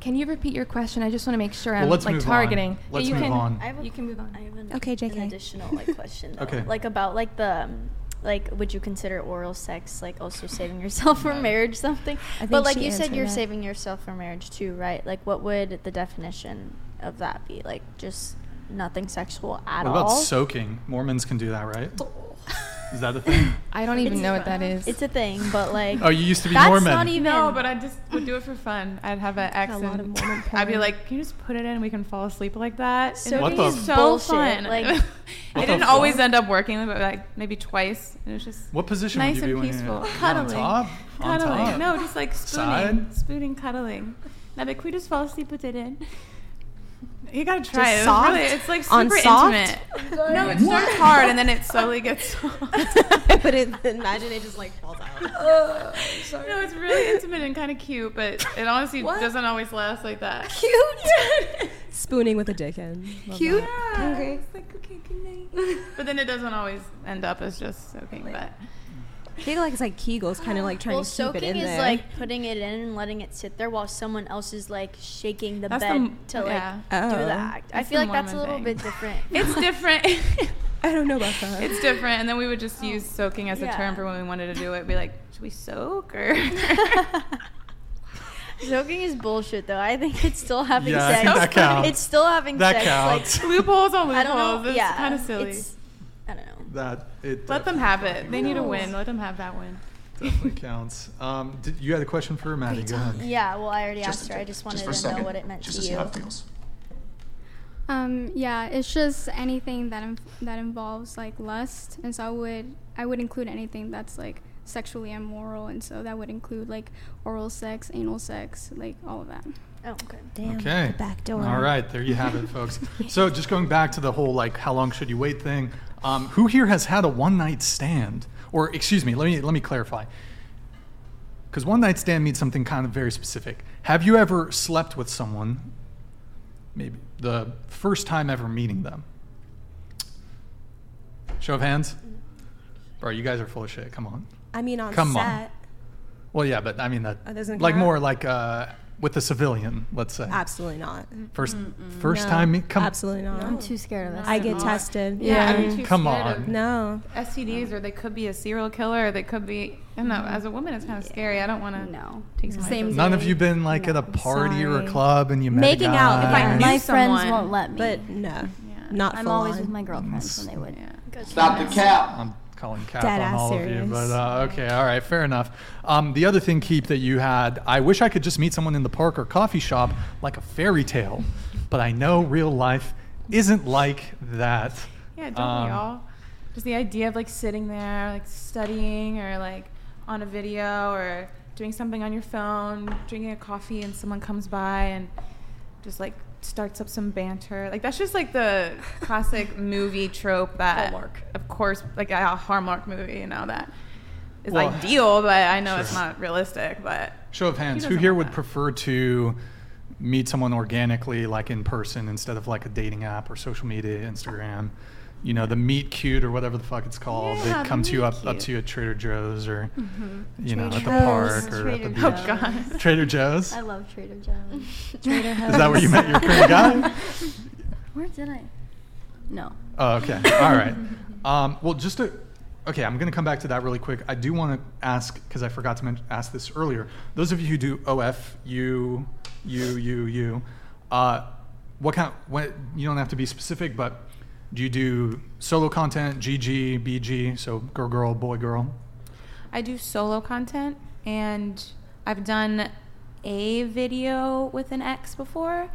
can you repeat your question? I just want to make sure Well, I'm let's like move targeting. Yeah, Let's you move can, on. I have a, You can move on. I have an, Okay, an JK. additional like question though. Okay. Like about like the um, like would you consider oral sex like also saving yourself for marriage something? I But like you said you're that. saving yourself for marriage too, right? Like what would the definition of that be? Like just nothing sexual at all. What about all? soaking? Mormons can do that, right? (laughs) (laughs) Is that a thing? (coughs) I don't even It's- know what that is. It's a thing, but like Oh, you used to be that's Mormon. not even No, but I just would do it for fun. I'd have an ex A lot and of Mormon (laughs) I'd be porn. like, "Can you just put it in? and We can fall asleep like that." And Soaking it was is so bullshit, fun. like- it (laughs) What the didn't always end up working, but like maybe twice. It was just What position nice would you and be when peaceful. you- you're cuddling, on top? On cuddling. top? No, just like spooning, Side? spooning, cuddling. And I'd be like, "Can we just fall asleep with it in?" You gotta try Just it. It's soft? really- it's like On super soft? intimate. No, it starts hard and then it slowly gets (laughs) soft. (laughs) but it, imagine it just like falls out. (laughs) No, it's really intimate and kind of cute, but it honestly doesn't always last like that. Cute. Spooning with a dick in. Love Cute. Yeah, Okay. it's like, okay, good night. but then it doesn't always end up as just soaking. But I think like it's like Kegels, kind of like trying well, to keep it in. there. soaking is like putting it in and letting it sit there while someone else is like shaking the That's bed m- to like yeah. do Oh. the act. I feel the like that's a little thing. bit different. (laughs) It's different. (laughs) I don't know about that. it's different. And then we would just oh. use soaking as a term for when we wanted to do it. Be like, should we soak or? (laughs) Soaking is bullshit though. I think it's still having Yeah, sex. that counts. It's still having That sex. counts. loopholes on loopholes. I don't know. It's yeah, kind of silly. It's, I don't know. That it Let them have it. definitely They need a win. Let them have that win. Definitely counts. Um, did, you had a question for Maddie? Go ahead. Yeah, well, I already Just asked her. I just wanted Just for a to know what it meant Just to to see you. how it feels. Um, yeah, it's just anything that inv- that involves like lust, and so I would I would include anything that's like sexually immoral, and so that would include like oral sex, anal sex, like all of that. Oh, okay. Damn, Okay. the back door. All right, there you have it, folks. (laughs) So just going back to the whole like how long should you wait thing. Um, who here has had a one night stand? Or excuse me, let me let me clarify. Because one night stand means something kind of very specific. Have you ever slept with someone? Maybe the first time ever meeting them. Show of hands. Bro, you guys are full of shit. Come on. I mean, on Come on. Well, yeah, but I mean that. Oh, like count? more like uh, with a civilian, let's say. absolutely not. First, first No, time. Come. absolutely not. I'm too scared of this. I get not. tested. Yeah, Yeah. I'm too Come on. of No. STDs, or they could be a serial killer, or they could be. I don't know. Mm-hmm. As a woman, it's kind of scary. I don't want to No. take some Same None of you been like at a party or a club and you met Making a out, if? I knew my friends won't let me. But no, Yeah. not I'm always on. with my girlfriends when they would. Yeah. Stop the cap. I'm calling cap Dead on all of you, but uh, okay, all right, fair enough. Um, the other thing, keep that you had. I wish I could just meet someone in the park or coffee shop like a fairy tale, but I know real life isn't like that. Yeah, don't Um, we all? Just the idea of like sitting there, like studying, or like on a video, or doing something on your phone, drinking a coffee, and someone comes by and just like starts up some banter. Like that's just like the classic (laughs) movie trope that, Hallmark. of course, like a Hallmark movie, you know that is Well, ideal, but I know it's not realistic. But Show of hands, who here would that? prefer to meet someone organically, like in person, instead of like a dating app or social media, Instagram? You know, the meet cute or whatever the fuck it's called. Yeah, they the come to you meet up, up to you at Trader Joe's or, you know, at the park Joe's. or at the Trader beach. oh god, (laughs) Trader Joe's. I love Trader Joe's. (laughs) trader (laughs) Is that where you met your current guy? Where did I? No. Oh, okay. All right. Um, well, just to, okay, I'm going to come back to that really quick. I do want to ask, because I forgot to men- ask this earlier. Those of you who do OF, you, you, you, you, uh, what kind, what, you don't have to be specific, but do you do solo content, GG, BG, so girl, girl, boy, girl? I do solo content, and I've done a video with an ex before,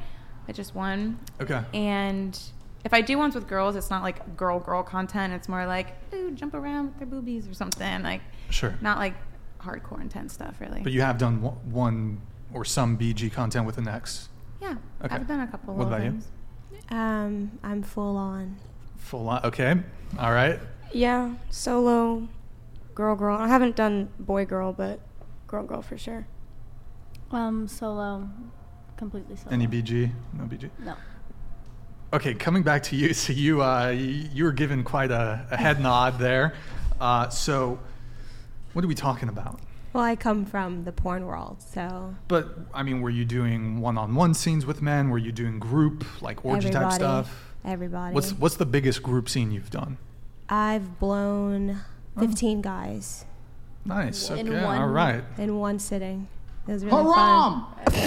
but just one. Okay. And if I do ones with girls, it's not like girl girl content. It's more like ooh, jump around with their boobies or something. Like Sure. not like hardcore intense stuff, really. But you have done one- one or some BG content with an ex. yeah, Okay. I've done a couple. What of about you? Um, I'm full on. Full on. Okay. All right. Yeah, solo, girl, girl. I haven't done boy, girl, but girl, girl for sure. Um, solo, completely solo. Any BG? No BG? No. Okay, coming back to you. (laughs) So you uh, you you were given quite a, a head nod there. Uh, so what are we talking about? Well, I come from the porn world, so But I mean, were you doing one-on-one scenes with men? Were you doing group like orgy type everybody, stuff? Everybody. What's what's the biggest group scene you've done? I've blown 15 guys Nice. In Okay. one- All right. in one sitting. It was really fun. Haram!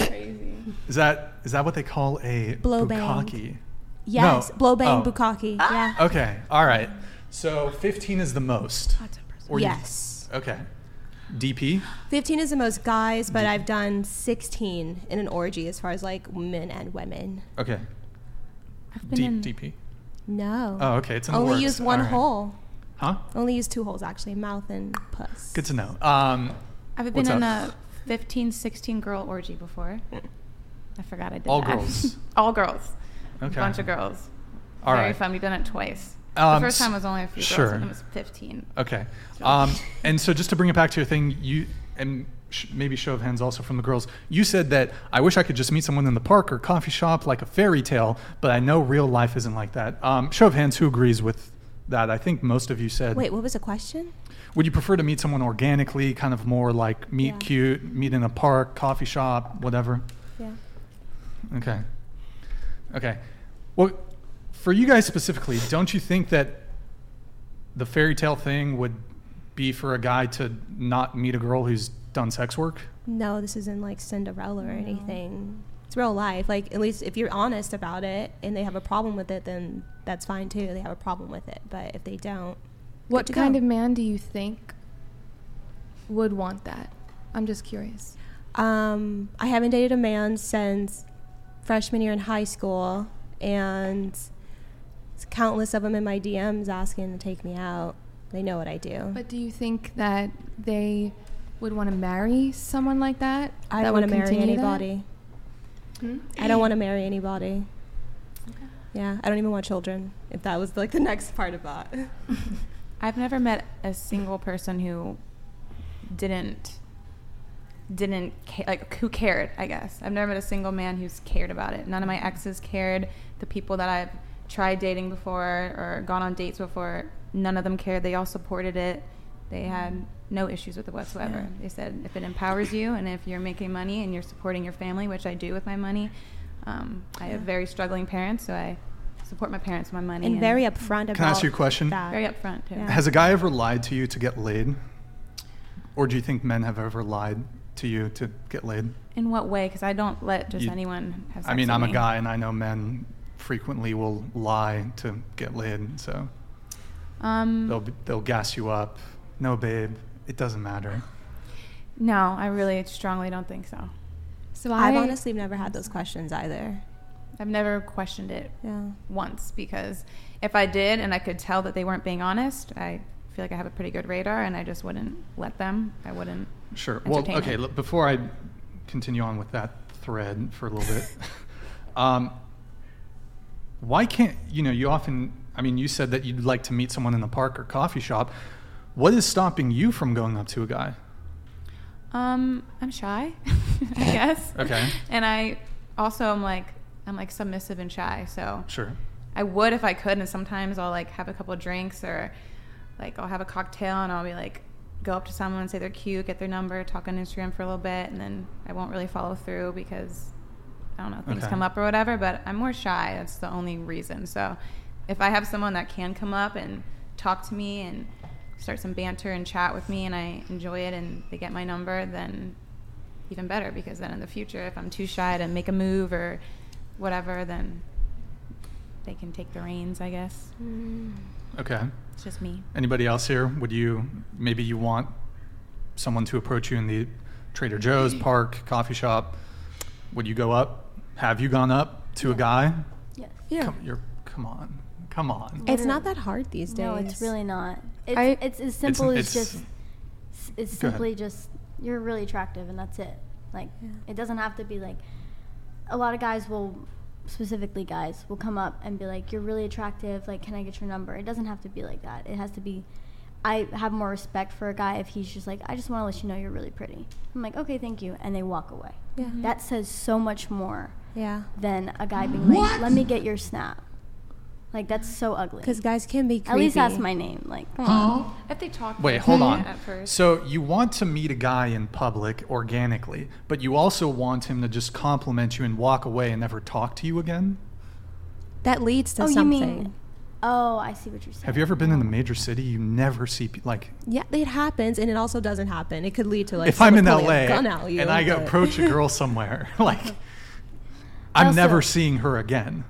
Crazy. Is that is that what they call a Blow bang. Yes, No. blow bang Oh. bukkake. Yeah. Ah! Okay. All right. So 15 is the most. Or you- yes. okay. DP. 15 is the most guys, but I've done 16 in an orgy as far as like men and women. Okay. I've been D- in. DP. No. Oh, okay. It's in the Only works. use one All right. hole. Huh? Only use two holes actually, mouth and puss. Good to know. Um, I've been in up? a 15, 16 girl orgy before. I forgot I did All that. girls? (laughs) All girls. Okay. A bunch of girls. All Very right. fun. We've done it twice. Um, the first time was only a few sure. girls, and it was 15. Okay. Um, and so just to bring it back to your thing, you and sh- maybe show of hands also from the girls. You said that I wish I could just meet someone in the park or coffee shop like a fairy tale, but I know real life isn't like that. Um, show of hands, who agrees with that? I think most of you said. Wait, what was the question? Would you prefer to meet someone organically, kind of more like meet Yeah. cute, meet in a park, coffee shop, whatever? Yeah. Okay. Okay. Well, for you guys specifically, don't you think that the fairy tale thing would be for a guy to not meet a girl who's done sex work? No, this isn't like Cinderella or anything. It's real life. Like at least if you're honest about it and they have a problem with it, then that's fine too. They have a problem with it. But if they don't, What kind go. of man do you think would want that? I'm just curious. Um, I haven't dated a man since freshman year in high school, and it's countless of them in my DMs asking to take me out. They know what I do. But do you think that they would want to marry someone like that? I that don't want to marry anybody. Hmm? I don't want to marry anybody. Yeah, I don't even want children. If that was like the (laughs) next part of that. (laughs) I've never met a single person who didn't didn't ca- like who cared. I guess I've never met a single man who's cared about it. None of my exes cared. The people that I've tried dating before or gone on dates before, none of them cared. They all supported it. They had no issues with it whatsoever. They said if it empowers you and if you're making money and you're supporting your family, which I do with my money. Um, I have very struggling parents, so I support my parents with my money. and very upfront about Can I ask you a question? that. very upfront too. Yeah. Has a guy ever lied to you to get laid? Or do you think men have ever lied to you to get laid? In what way? Because I don't let just You- anyone have sex I mean, with I'm a guy and I know men frequently will lie to get laid. So Um, they'll, they'll gas you up. No, babe, it doesn't matter. no, I really strongly don't think so. So I I've honestly never had those questions either. I've never questioned it Yeah. once because if I did and I could tell that they weren't being honest, I feel like I have a pretty good radar and I just wouldn't let them. I wouldn't. Sure. Well, okay. it. Before I continue on with that thread for a little bit, (laughs) um, why can't you know? You often, I mean, you said that you'd like to meet someone in the park or coffee shop. What is stopping you from going up to a guy? Um, I'm shy, (laughs) I guess. Okay. And I also am like I'm like submissive and shy, so Sure. I would if I could, and sometimes I'll like have a couple of drinks or like I'll have a cocktail and I'll be like go up to someone and say they're cute, get their number, talk on Instagram for a little bit, and then I won't really follow through because I don't know things Okay. come up or whatever. But I'm more shy. That's the only reason. So if I have someone that can come up and talk to me and start some banter and chat with me, and I enjoy it, and they get my number, then even better because then in the future, if I'm too shy to make a move or whatever, then they can take the reins, I guess. Mm. Okay. It's just me. Anybody else here? Would you maybe you want someone to approach you in the Trader Joe's, (clears throat) park, coffee shop? Would you go up? Have you gone up to a guy? Yes. Yeah. Come, you're, come on. Come on. It's not that hard these days. No, it's really not. It's, I- it's as simple it's- as just. It's simply just you're really attractive, and that's it. Like it doesn't have to be like. A lot of guys will, specifically guys, will come up and be like, "You're really attractive. Like, can I get your number?" It doesn't have to be like that. It has to be. I have more respect for a guy if he's just like, "I just want to let you know you're really pretty." I'm like, "Okay, thank you," and they walk away. Yeah. That says so much more Yeah. than a guy being like, "Let me get your snap." Like that's so ugly. Because guys can be creepy. At least that's my name. Like, come on. If they talk Wait, to hold on. at first. So you want to meet a guy in public organically, but you also want him to just compliment you and walk away and never talk to you again? That leads to oh, something. you mean? Oh, I see what you're saying. Have you ever been in a major city? You never see pe- like Yeah, it happens, and it also doesn't happen. It could lead to like if I'm in someone LA gun at you, and I but- approach a girl somewhere, (laughs) like I'm Also- never seeing her again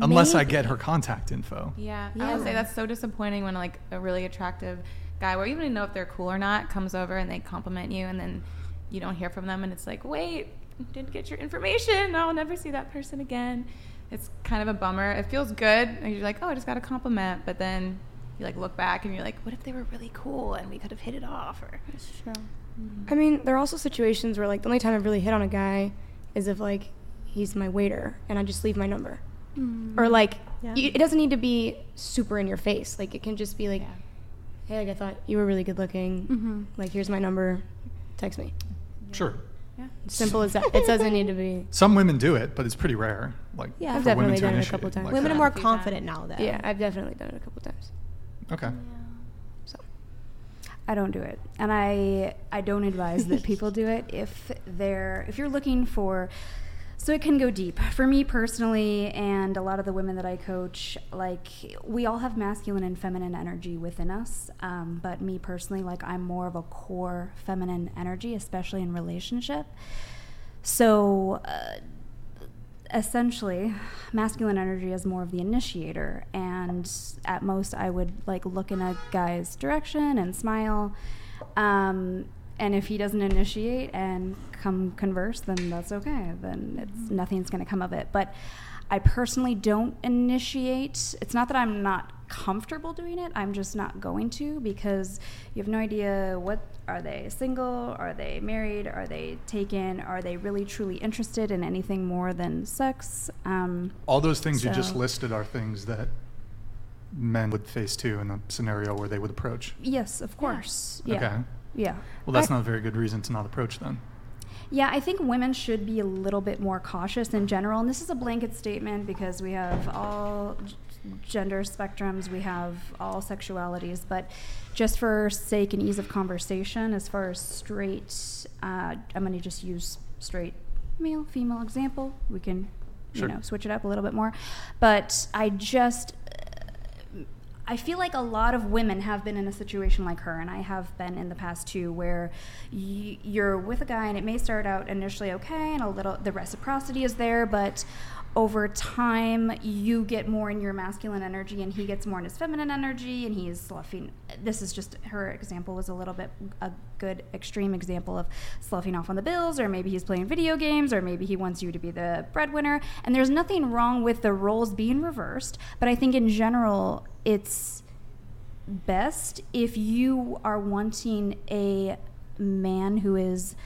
unless I get her contact info. Yeah, I Yeah. would say that's so disappointing when like a really attractive guy, where you don't even know if they're cool or not, comes over and they compliment you, and then you don't hear from them, and it's like, wait, didn't get your information. I'll never see that person again. It's kind of a bummer. It feels good. and You're like, oh, I just got a compliment, but then you like look back and you're like, what if they were really cool and we could have hit it off? Or That's true. Mm-hmm. I mean, there are also situations where like the only time I've really hit on a guy is if like he's my waiter and I just leave my number. Or like Yeah. it doesn't need to be super in your face. Like it can just be like, Yeah. hey, like I thought you were really good looking. Mm-hmm. Like here's my number. Text me. Sure. Yeah. Simple as that. It doesn't need to be. (laughs) Some women do it, but it's pretty rare. Like Yeah, I've for women definitely done it a initiate couple times. like Women that. are more confident now, though. Yeah, I've definitely done it a couple times. Okay. So I don't do it, and I I don't advise that people do it if they're if you're looking for. So it can go deep. For me personally, and a lot of the women that I coach, like we all have masculine and feminine energy within us. Um, but me personally, like I'm more of a core feminine energy, especially in relationship. So. Uh, essentially masculine energy is more of the initiator and at most i would like look in a guy's direction and smile um, and if he doesn't initiate and come converse then that's okay. Then it's nothing's going to come of it. But i personally don't initiate. It's not that i'm not comfortable doing it. I'm just not going to because you have no idea what are they single? Are they married? Are they taken? Are they really truly interested in anything more than sex? Um, All those things you just listed are things that men would face too in a scenario where they would approach. yes of course. Yeah. Okay. Yeah Well, that's I- not a very good reason to not approach then. Yeah, I think women should be a little bit more cautious in general. And this is a blanket statement because we have all gender spectrums, we have all sexualities. But just for sake and ease of conversation, as far as straight, uh, I'm going to just use straight male, female example. We can, Sure. you know, switch it up a little bit more. But I just I feel like a lot of women have been in a situation like her, and I have been in the past too, where you're with a guy and it may start out initially okay, and a little the reciprocity is there, but over time you get more in your masculine energy and he gets more in his feminine energy and he's sloughing this is just her example was a little bit a good extreme example of sloughing off on the bills or maybe he's playing video games or maybe he wants you to be the breadwinner. And there's nothing wrong with the roles being reversed but i think in general it's best if you are wanting a man who is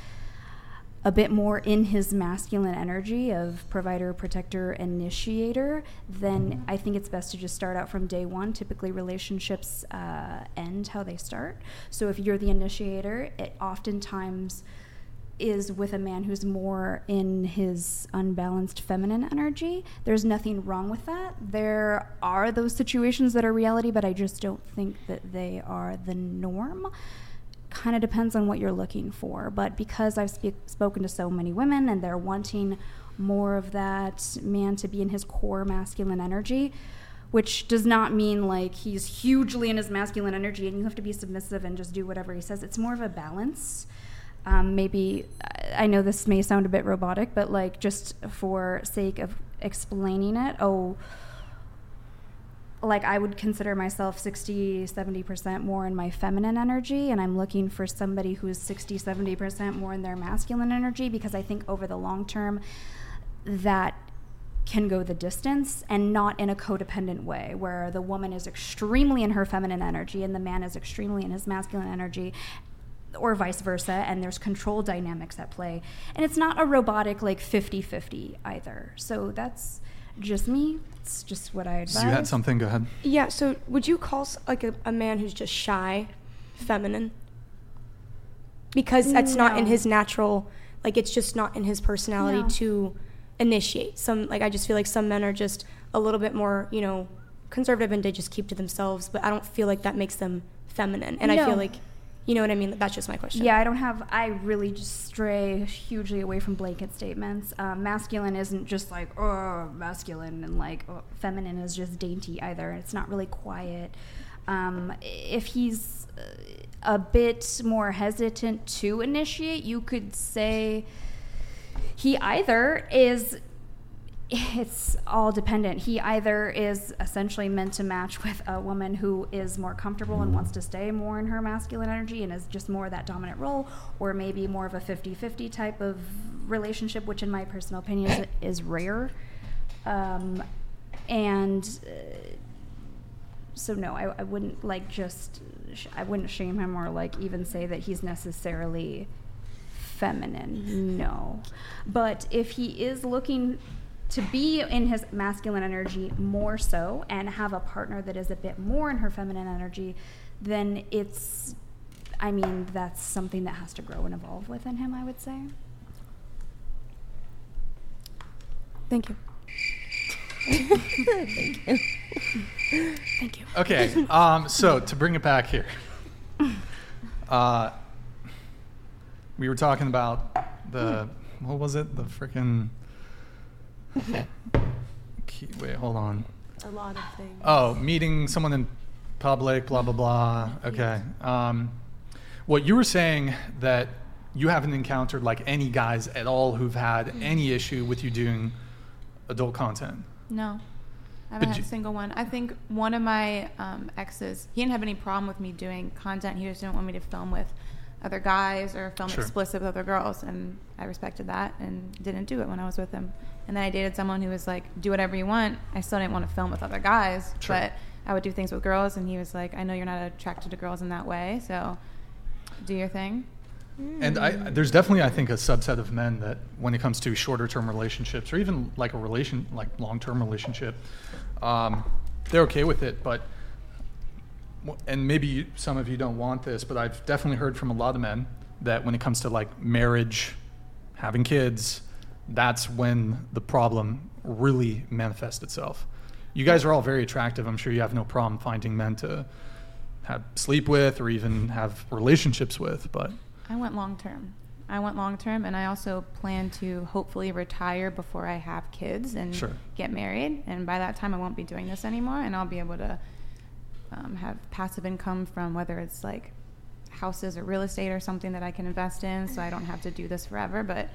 a bit more in his masculine energy of provider, protector, initiator, then I think it's best to just start out from day one. Typically, relationships uh, end how they start. So if you're the initiator, it oftentimes is with a man who's more in his unbalanced feminine energy. There's nothing wrong with that. There are those situations that are reality, but I just don't think that they are the norm kind of depends on what you're looking for. But because I've spoken to so many women and they're wanting more of that man to be in his core masculine energy, which does not mean like he's hugely in his masculine energy and you have to be submissive and just do whatever he says. It's more of a balance. Um, maybe I know this may sound a bit robotic, but like just for sake of explaining it, oh, like I would consider myself 60, 70% more in my feminine energy, and I'm looking for somebody who's 60, 70% more in their masculine energy because I think over the long term, that can go the distance and not in a codependent way where the woman is extremely in her feminine energy and the man is extremely in his masculine energy or vice versa and there's control dynamics at play. And it's not a robotic like 50-50 either. So that's just me it's just what i advise So you had something, go ahead. Yeah, so would you call like a, a man who's just shy feminine? Because that's not in his natural, like it's just not in his personality No. to initiate. Some, like I just feel like some men are just a little bit more, you know, conservative and they just keep to themselves, but I don't feel like that makes them feminine. And I feel like, you know what I mean? That's just my question. Yeah, I don't have. I really just stray hugely away from blanket statements. Um, masculine isn't just like oh masculine and like oh, feminine is just dainty either. It's not really quiet. Um, if he's uh, a bit more hesitant to initiate, you could say he either is it's all dependent. He either is essentially meant to match with a woman who is more comfortable and wants to stay more in her masculine energy and is just more of that dominant role, or maybe more of a 50 50 type of relationship, which, in my personal opinion, is, is rare. Um, and uh, so, no, I, I wouldn't like just, sh- I wouldn't shame him or like even say that he's necessarily feminine. No. But if he is looking to be in his masculine energy more so and have a partner that is a bit more in her feminine energy, then it's, I mean, that's something that has to grow and evolve within him, I would say. Thank you. Thank you. Thank (laughs) you. Okay, um, so to bring it back here, Uh, we were talking about the what was it? The freaking. (laughs) Wait, hold on. A lot of things. Oh, meeting someone in public, blah blah blah. Okay. Um, what you were saying that you haven't encountered like any guys at all who've had any issue with you doing adult content. No. I haven't had a single one. I think one of my um, exes, he didn't have any problem with me doing content. He just didn't want me to film with other guys or film Sure. explicit with other girls. And I respected that and didn't do it when I was with him. And then I dated someone who was like, do whatever you want. I still didn't want to film with other guys, Sure. but I would do things with girls. And he was like, I know you're not attracted to girls in that way. So do your thing. And I, there's definitely, I think, a subset of men that, when it comes to shorter term relationships or even like a relation, like long term relationship, um, they're okay with it. But, and maybe you, some of you don't want this, but I've definitely heard from a lot of men that when it comes to like marriage, having kids, that's when the problem really manifests itself. You guys are all very attractive. I'm sure you have no problem finding men to have sleep with or even have relationships with, but. I went long term. I went long term, and I also plan to hopefully retire before I have kids and Sure. get married. And by that time, I won't be doing this anymore, and I'll be able to um, have passive income from whether it's like houses or real estate or something that I can invest in, so I don't have to do this forever. But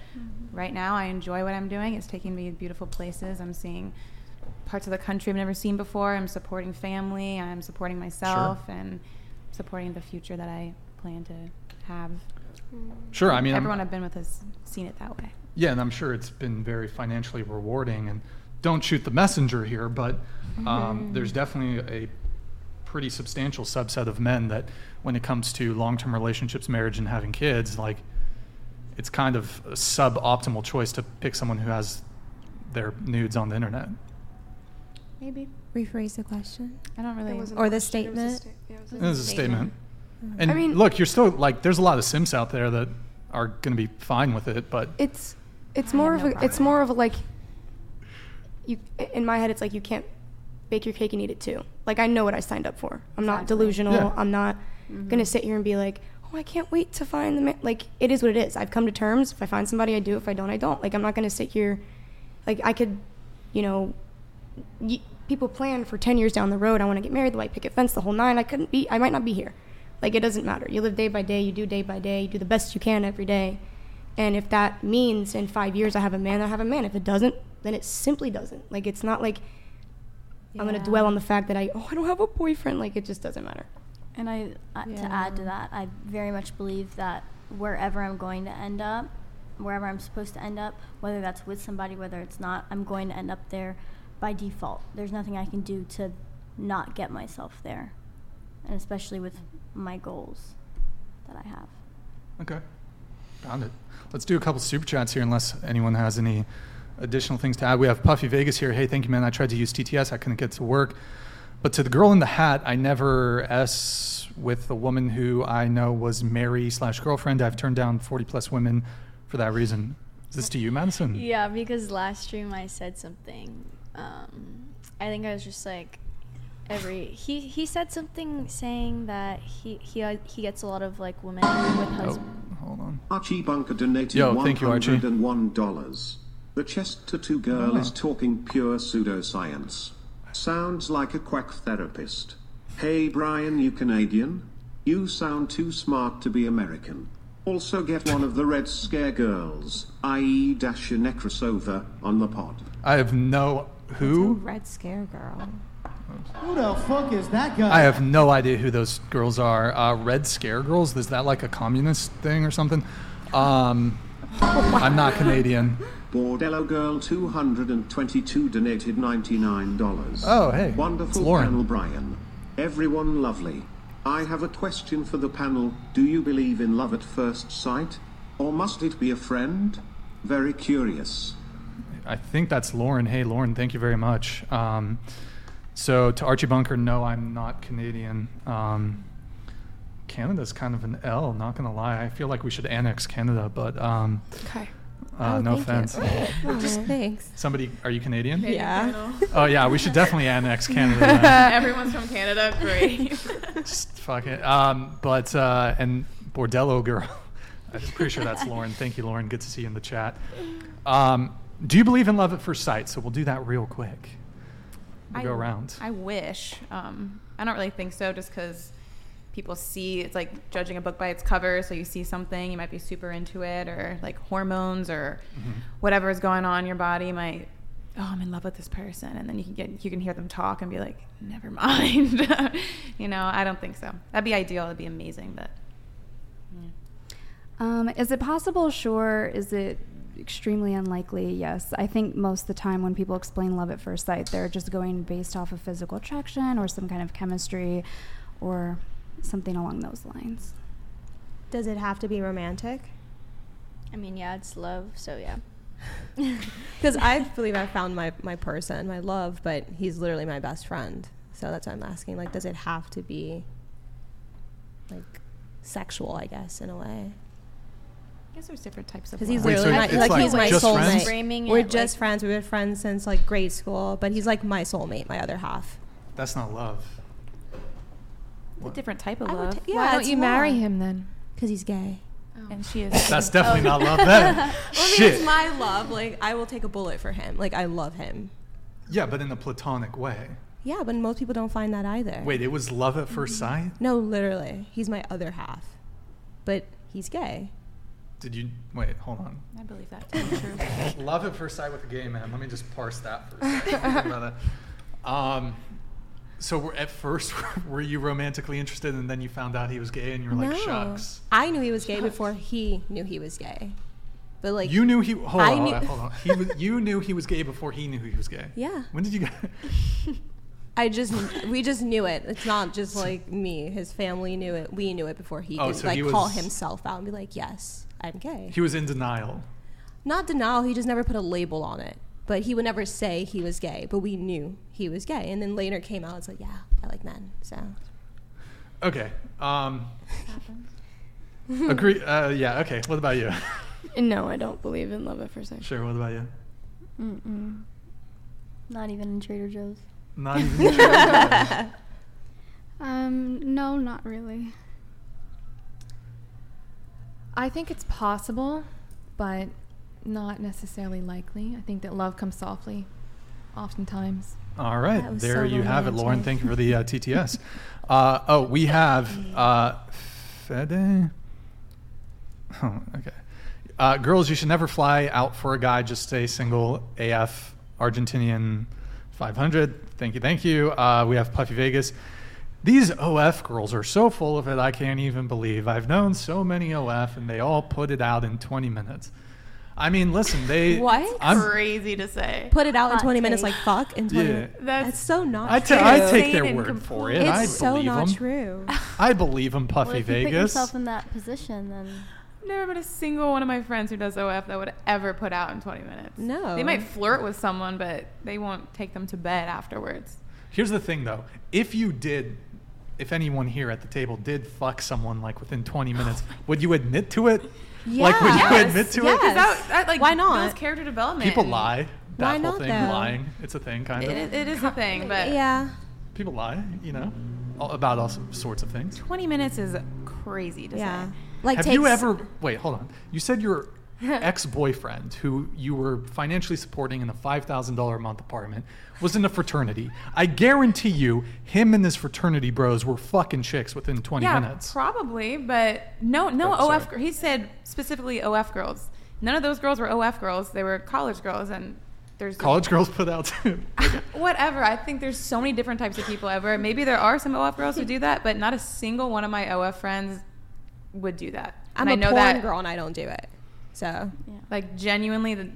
right now, I enjoy what I'm doing. It's taking me to beautiful places. I'm seeing parts of the country I've never seen before. I'm supporting family. I'm supporting myself, and supporting the future that I plan to have. Sure, I mean, I'm- everyone I've been with has seen it that way. Yeah, and I'm sure it's been very financially rewarding. And don't shoot the messenger here, but um, Mhm. there's definitely a pretty substantial subset of men that, when it comes to long-term relationships, marriage, and having kids, like it's kind of a suboptimal choice to pick someone who has their nudes on the internet. Maybe. Rephrase the question. I don't really. Or the question, it was a statement. sta- yeah, it was a This is a statement. Mm-hmm. And I mean- look, you're still like, there's a lot of Sims out there that are going to be fine with it, but It's it's I more of no a, it's more of a like you in my head it's like you can't bake your cake and eat it too. Like I know what I signed up for. I'm not Exactly. delusional. Yeah. I'm not mm-hmm. gonna sit here and be like, oh, I can't wait to find the man. Like it is what it is. I've come to terms. If I find somebody, I do. If I don't, I don't. Like I'm not gonna sit here. Like I could, you know, y- people plan for 10 years down the road. I want to get married, the white picket fence, the whole nine. I couldn't be. I might not be here. Like it doesn't matter. You live day by day. You do day by day. You do the best you can every day. And if that means in five years I have a man, I have a man. If it doesn't, then it simply doesn't. Like it's not like I'm gonna dwell on the fact that I oh I don't have a boyfriend. Like it just doesn't matter. And I, uh, to add to that, I very much believe that wherever I'm going to end up, wherever I'm supposed to end up, whether that's with somebody, whether it's not, I'm going to end up there by default. There's nothing I can do to not get myself there, and especially with my goals that I have. Okay. Found it. Let's do a couple super chats here, unless anyone has any additional things to add. We have Puffy Vegas here. Hey, thank you, man. I tried to use TTS. I couldn't get to work. But to the girl in the hat, I never S with a woman who I know was Mary slash girlfriend. I've turned down 40 plus women for that reason. Is this to you, Madison? Yeah, because last stream I said something. Um, I think I was just like, every he he said something saying that he he uh, he gets a lot of like women with husbands. Oh, hold on. Archie Bunker donated Yo, thank you, Archie. $101. The chest tattoo girl Oh. is talking pure pseudoscience. Sounds like a quack therapist. Hey Brian, you Canadian? You sound too smart to be American. Also get one of the Red Scare girls, i.e. Dasha Nekrasova, on the pod. I have no It's a who. red scare girl. Who the fuck is that guy? I have no idea who those girls are. Uh, Red Scare Girls? Is that like a communist thing or something? Um, I'm not Canadian. Bordello Girl 222 donated $99. Oh, hey, Wonderful panel, Brian. Everyone lovely. I have a question for the panel. Do you believe in love at first sight? Or must it be a friend? Very curious. I think that's Lauren. Hey, Lauren, thank you very much. Um, so to Archie Bunker, no, I'm not Canadian. Um, Canada's kind of an L, not gonna lie. I feel like we should annex Canada, but um, Okay. Uh, Oh, no thank you. offense. Just thanks. Somebody, are you Canadian? Yeah. Oh yeah, we should definitely annex (laughs) Canada. Everyone's from Canada. Great. (laughs) Just fuck it. Um, but uh, and Bordello girl. (laughs) I'm pretty sure that's Lauren. Thank you, Lauren. Good to see you in the chat. Um, do you believe in love at first sight? So we'll do that real quick. We'll go around. I wish. Um, I don't really think so, just because people see it's like judging a book by its cover. So you see something, you might be super into it, or like hormones or Mhm. whatever is going on in your body might. Oh, I'm in love with this person, and then you can get you can hear them talk and be like, never (laughs) mind. (laughs) you know, I don't think so. That'd be ideal. That'd be amazing, but. yeah. Um, is it possible? Sure. Is it extremely unlikely? Yes. I think most of the time when people explain love at first sight, they're just going based off of physical attraction or some kind of chemistry or something along those lines. Does it have to be romantic? I mean, yeah, it's love, so yeah. (laughs) Because I believe I found my, my person, my love, but he's literally my best friend. So that's why I'm asking. Like, does it have to be like sexual? I guess in a way. I guess there's different types of. Because he's love. Wait, so my, like, like he's my just soulmate. friends? We're it just like- friends. We've been friends since like grade school. But he's like my soulmate, my other half. That's not love. It's a different type of I love. ta- yeah, Why don't you marry love. him then? Because he's gay. and she is. That's definitely not love then. (laughs) Well, I mean, it's my love. Like, I will take a bullet for him. Like, I love him. Yeah, but in a platonic way. Yeah, but most people don't find that either. Wait, it was love at first sight? No, literally. He's my other half. But he's gay. Did you wait? Hold on. I believe that to be true. (laughs) Love at first sight with a gay man. Let me just parse that for a second. Think about that. (laughs) Um, so at first, (laughs) were you romantically interested, and then you found out he was gay, and you were like, no. "Shucks." I knew he was gay before he knew he was gay. But, like, you knew he. Hold I on, knew- hold on. He was, you knew he was gay before he knew he was gay. Yeah. When did you get? (laughs) I just, we just knew it. It's not just like me. His family knew it. We knew it before he Oh, could, so like, he call himself out and be like, yes, I'm gay. He was in denial. Not denial. He just never put a label on it. But he would never say he was gay. But we knew he was gay. And then later came out, it's like, yeah, I like men. So. Okay. Um, agree. (laughs) Uh, yeah. Okay. What about you? No, I don't believe in love at first sight. sure. What about you? Mm-mm. Not even in Trader Joe's. Not even. sure. (laughs) Um, no, not really. I think it's possible, but not necessarily likely. I think that love comes softly, oftentimes. All right, there so you have it, Lauren. Thank you for the uh, TTS. Uh, oh, we have uh, Fede. (laughs) Oh, okay. Uh, girls, you should never fly out for a guy. Just stay single. AF Argentinian 500. Thank you, thank you. Uh, we have Puffy Vegas. These OF girls are so full of it, I can't even believe. I've known so many OF, and they all put it out in 20 minutes. I mean, listen, they. What? I'm, Crazy to say. Put it out in Hot 20 minutes like fuck in 20 Yeah. That's- That's so not I, true. I take their and word for it. complete- I it's so believe not them. true. (laughs) I believe him, Puffy well, if you put yourself in that position, then Never met a single one of my friends who does OF that would ever put out in 20 minutes. No. They might flirt with someone, but they won't take them to bed afterwards. Here's the thing, though. If you did, if anyone here at the table did fuck someone like within 20 minutes, oh would you admit to it? Like, would you admit to Yes. it? 'Cause that, that, like, Why not? builds character development. People lie. That Why whole not, thing, though? lying. It's a thing, kind of. It, it is a thing, but yeah. People lie, you know, all, about all sorts of things. 20 minutes is crazy to Yeah. say. Like Have takes, you ever? Wait, hold on. You said your (laughs) ex-boyfriend, who you were financially supporting in a five thousand dollar a month apartment, was in a fraternity. I guarantee you, him and his fraternity bros were fucking chicks within twenty yeah, minutes. probably, but no, no Oh, OF. sorry. He said specifically OF girls. None of those girls were OF girls. They were college girls, and there's College girls put out too. (laughs) whatever. I think there's so many different types of people ever. Maybe there are some OF girls who do that, but not a single one of my OF friends would do that. I'm and I a know porn that, girl and I don't do it. So like genuinely, the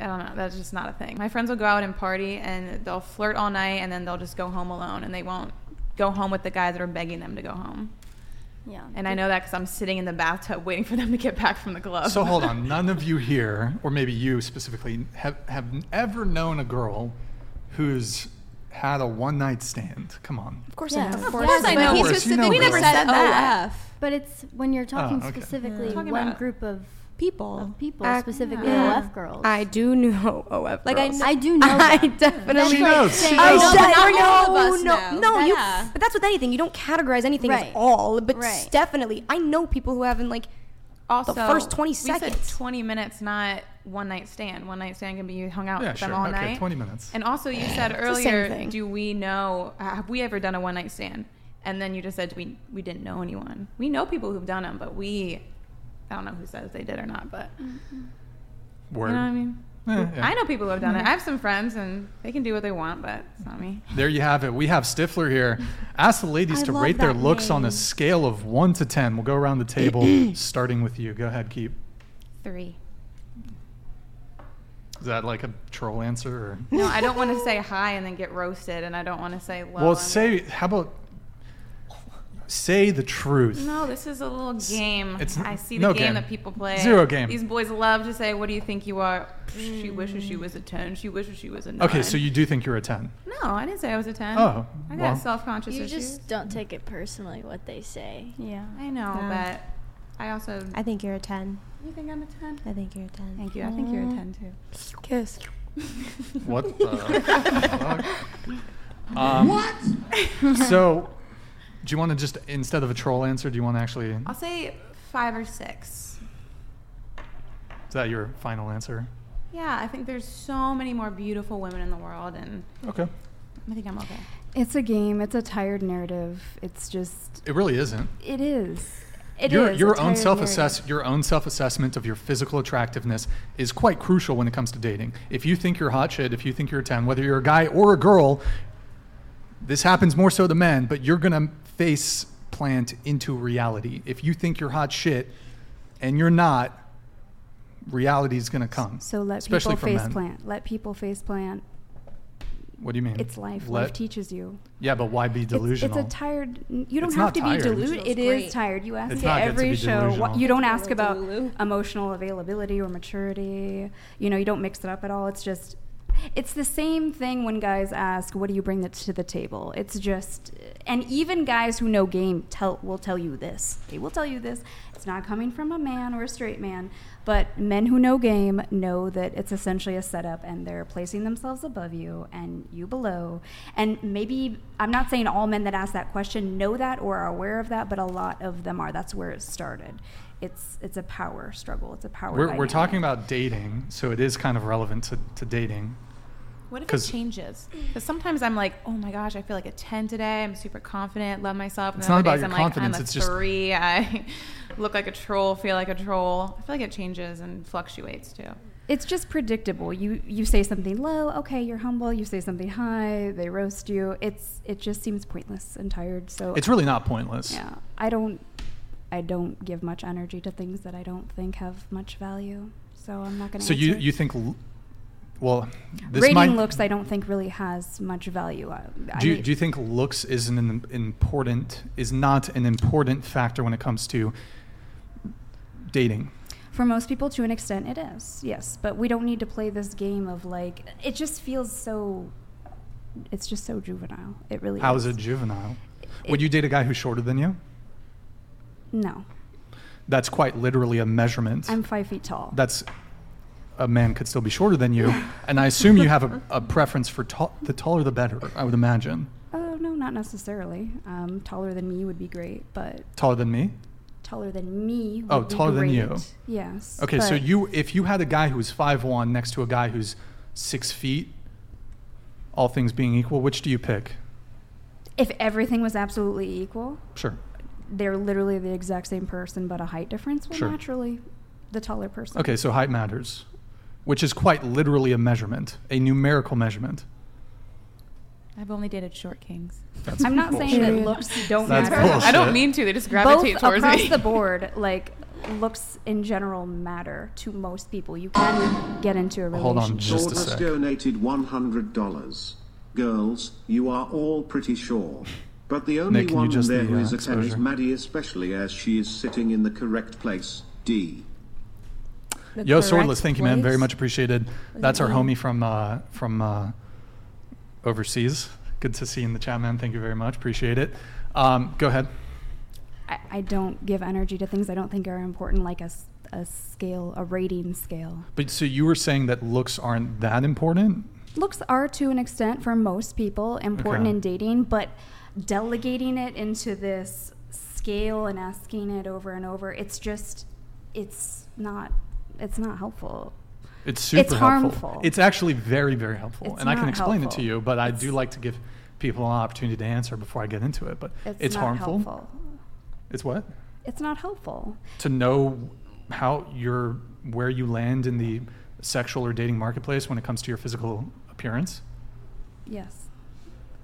I don't know. That's just not a thing. My friends will go out and party, and they'll flirt all night, and then they'll just go home alone, and they won't go home with the guys that are begging them to go home. yeah. And I know that because I'm sitting in the bathtub (laughs) waiting for them to get back from the club. so hold on, (laughs) none of you here, or maybe you specifically, have have ever known a girl who's had a one night stand. Come on. of course Yeah, I know. of Of course I But know. he course, you know specifically. We never said that. OF. But it's when you're talking Oh, okay. specifically Talking one about- group of people. Of people, Ac- specifically yeah. OF girls. I do know (laughs) OF Like, I girls. kn- I do know (laughs) I them. definitely She knows. She I knows. said- Not no, all of no, know. no. You, Yeah. but that's with anything. You don't categorize anything Right. as all. But Right. definitely, I know people who haven't like Also, the first 20 we seconds. said 20 minutes, not one night stand. One night stand can be you hung out Yeah, with them all Okay, night. 20 minutes. And also, you said earlier, do we know? Have we ever done a one night stand? And then you just said we we didn't know anyone. We know people who've done them, but we I don't know who says they did or not. But Word. you know what I mean. Yeah, yeah. I know people who have done it. I have some friends, and they can do what they want, but it's not me. There you have it. We have Stifler here. (laughs) Ask the ladies I to rate their that looks on a scale of 1 to 10. We'll go around the table, (clears throat) starting with you. Go ahead, Keep. Three. Is that like a troll answer? Or? No, I don't want to (laughs) say hi and then get roasted, and I don't want to say low. well, and- say, how about say the truth? No, this is a little game. it's n- I see the no game, game. that people play. Zero game. These boys love to say, "What do you think you are?" She wishes she was a ten. She wishes she was a nine. Okay, so you do think you're a 10. No, I didn't say I was a ten. Oh, I got well. self-conscious You issues. just don't take it personally what they say. yeah. I know, Yeah. but I also. I think you're a 10. you think I'm a ten? I think you're a 10. Thank you. I think you're a ten too. kiss. What the (laughs) fuck? (laughs) Um, what? So, do you want to just, instead of a troll answer, do you want to actually, I'll say five or six. is that your final answer? Yeah, I think there's so many more beautiful women in the world, and Okay. I think I'm okay. It's a game. It's a tired narrative. It's just. It really isn't. It is. It your is your a own tired self assess narrative. your own self assessment of your physical attractiveness is quite crucial when it comes to dating. If you think you're hot shit, if you think you're a ten, whether you're a guy or a girl, this happens more so to men, but you're gonna face plant into reality. If you think you're hot shit and you're not, reality is gonna come. So let especially people face men. plant. Let people face plant. What do you mean? It's life. Let- life teaches you. Yeah, but why be delusional? It's, a tired. You don't It's have to tired. be deluded. Feels It is great. tired. You ask It's at not good to every show. What, you don't ask about emotional availability or maturity. You know, you don't mix it up at all. It's just. It's the same thing when guys ask, "What do you bring to the table?" It's just, and even guys who know game tell will tell you this. They will tell you this. It's not coming from a man or a straight man, but men who know game know that it's essentially a setup, and they're placing themselves above you and you below. And maybe I'm not saying all men that ask that question know that or are aware of that, but a lot of them are. That's where it started. It's it's a power struggle. It's a power. we're, we're talking about dating, so it is kind of relevant to, to dating. What if it 'Cause- changes? Because sometimes I'm like, oh my gosh, I feel like a 10 today. I'm super confident, love myself. And It's not other about days your I'm confidence, Like, I'm a it's just- three. (laughs) I look like a troll, feel like a troll. I feel like it changes and fluctuates too. it's just predictable. You you say something low, okay, you're humble. You say something high, they roast you. It's it just seems pointless and tired. So It's really not pointless. yeah, I don't I don't give much energy to things that I don't think have much value. So I'm not going to. So you you think, l- well, this rating might, looks I don't think really has much value. I, I Do you, mean- do you think looks is an important is not an important factor when it comes to dating? For most people, to an extent, it is. Yes, but we don't need to play this game of like. It just feels so. It's just so juvenile. It really. How is. is it juvenile? It- Would you date a guy who's shorter than you? No, That's quite literally a measurement. I'm five feet tall. That's a man could still be shorter than you, and I assume you have a, a preference for tall, the taller the better. I would imagine Oh no, not necessarily. Um, taller than me would be great, but taller than me. taller than me. Would Oh, be taller than you. Yes. Okay, so but you if you had a guy who's five one next to a guy who's six feet, all things being equal, which do you pick? If everything was absolutely equal, Sure. they're literally the exact same person, but a height difference. Well, Sure. naturally, the taller person. Okay, so height matters, which is quite literally a measurement, a numerical measurement. I've only dated short kings. That's I'm not saying that looks don't That's matter. bullshit. I don't mean to. They just Both gravitate towards it. across me. the (laughs) board, like looks in general matter to most people. You can get into a relationship. Hold on just a Sawdust sec. donated $100. Girls, you are all pretty sure. But the only Nick, one there the, who uh, is a 10 is? Maddie, especially as she is sitting in the correct place. D. The Yo, Swordless, thank you, man. Very much appreciated. That's our homie from uh, from uh, overseas. Good to see you in the chat, man. Thank you very much. Appreciate it. Um, go ahead. I, I don't give energy to things I don't think are important, like a, a scale, a rating scale. But so you were saying that looks aren't that important? Looks are to an extent for most people important Okay. in dating, but delegating it into this scale and asking it over and over, it's just it's not it's not helpful. It's super It's helpful. harmful. It's actually very, very helpful. It's and I can explain it to you, but I do like to give people an opportunity to answer before I get into it. But It's, it's, not harmful. helpful. It's what? It's not helpful. To know how you're where you land in the sexual or dating marketplace when it comes to your physical appearance. Yes.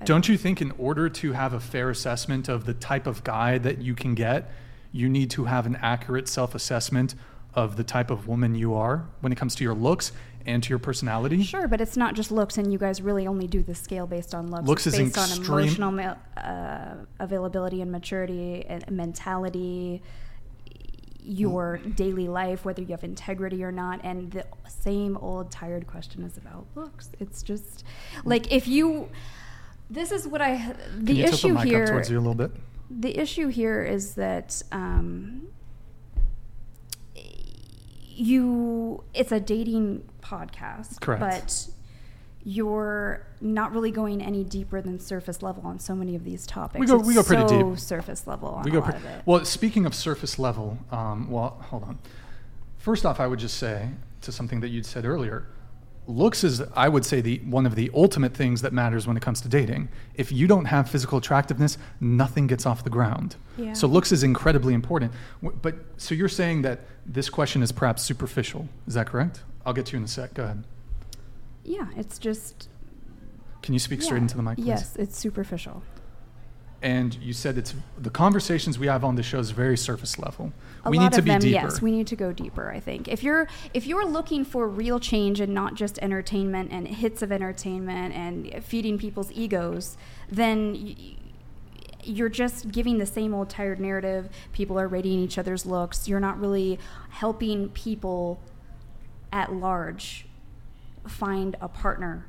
I- Don't you think in order to have a fair assessment of the type of guy that you can get, you need to have an accurate self-assessment of the type of woman you are when it comes to your looks and to your personality? Sure, but it's not just looks, and you guys really only do the scale based on looks. Looks It's is based on emotional uh, availability and maturity and mentality, your daily life, whether you have integrity or not. And the same old tired question is about looks. It's just like if you. This is what I. The Can you tilt issue the mic here. up towards you a little bit? The issue here is that um, you it's a dating podcast, Correct. but you're not really going any deeper than surface level on so many of these topics. We go- It's we go pretty so deep. surface level on we a go lot pre- of it. well speaking of surface level um, well hold on first off i would just say to something that you'd said earlier looks is i would say the one of the ultimate things that matters when it comes to dating if you don't have physical attractiveness nothing gets off the ground Yeah. so looks is incredibly important but so you're saying that this question is perhaps superficial is that correct i'll get to you in a sec go ahead yeah, it's just can you speak straight into the mic please Yes, it's superficial. and you said it's the conversations we have on the show is very surface level A we lot need to of be them, deeper yes, we need to go deeper. I think if you're if you're looking for real change and not just entertainment and hits of entertainment and feeding people's egos, then. Y- you're just giving the same old tired narrative. People are rating each other's looks. You're not really helping people at large find a partner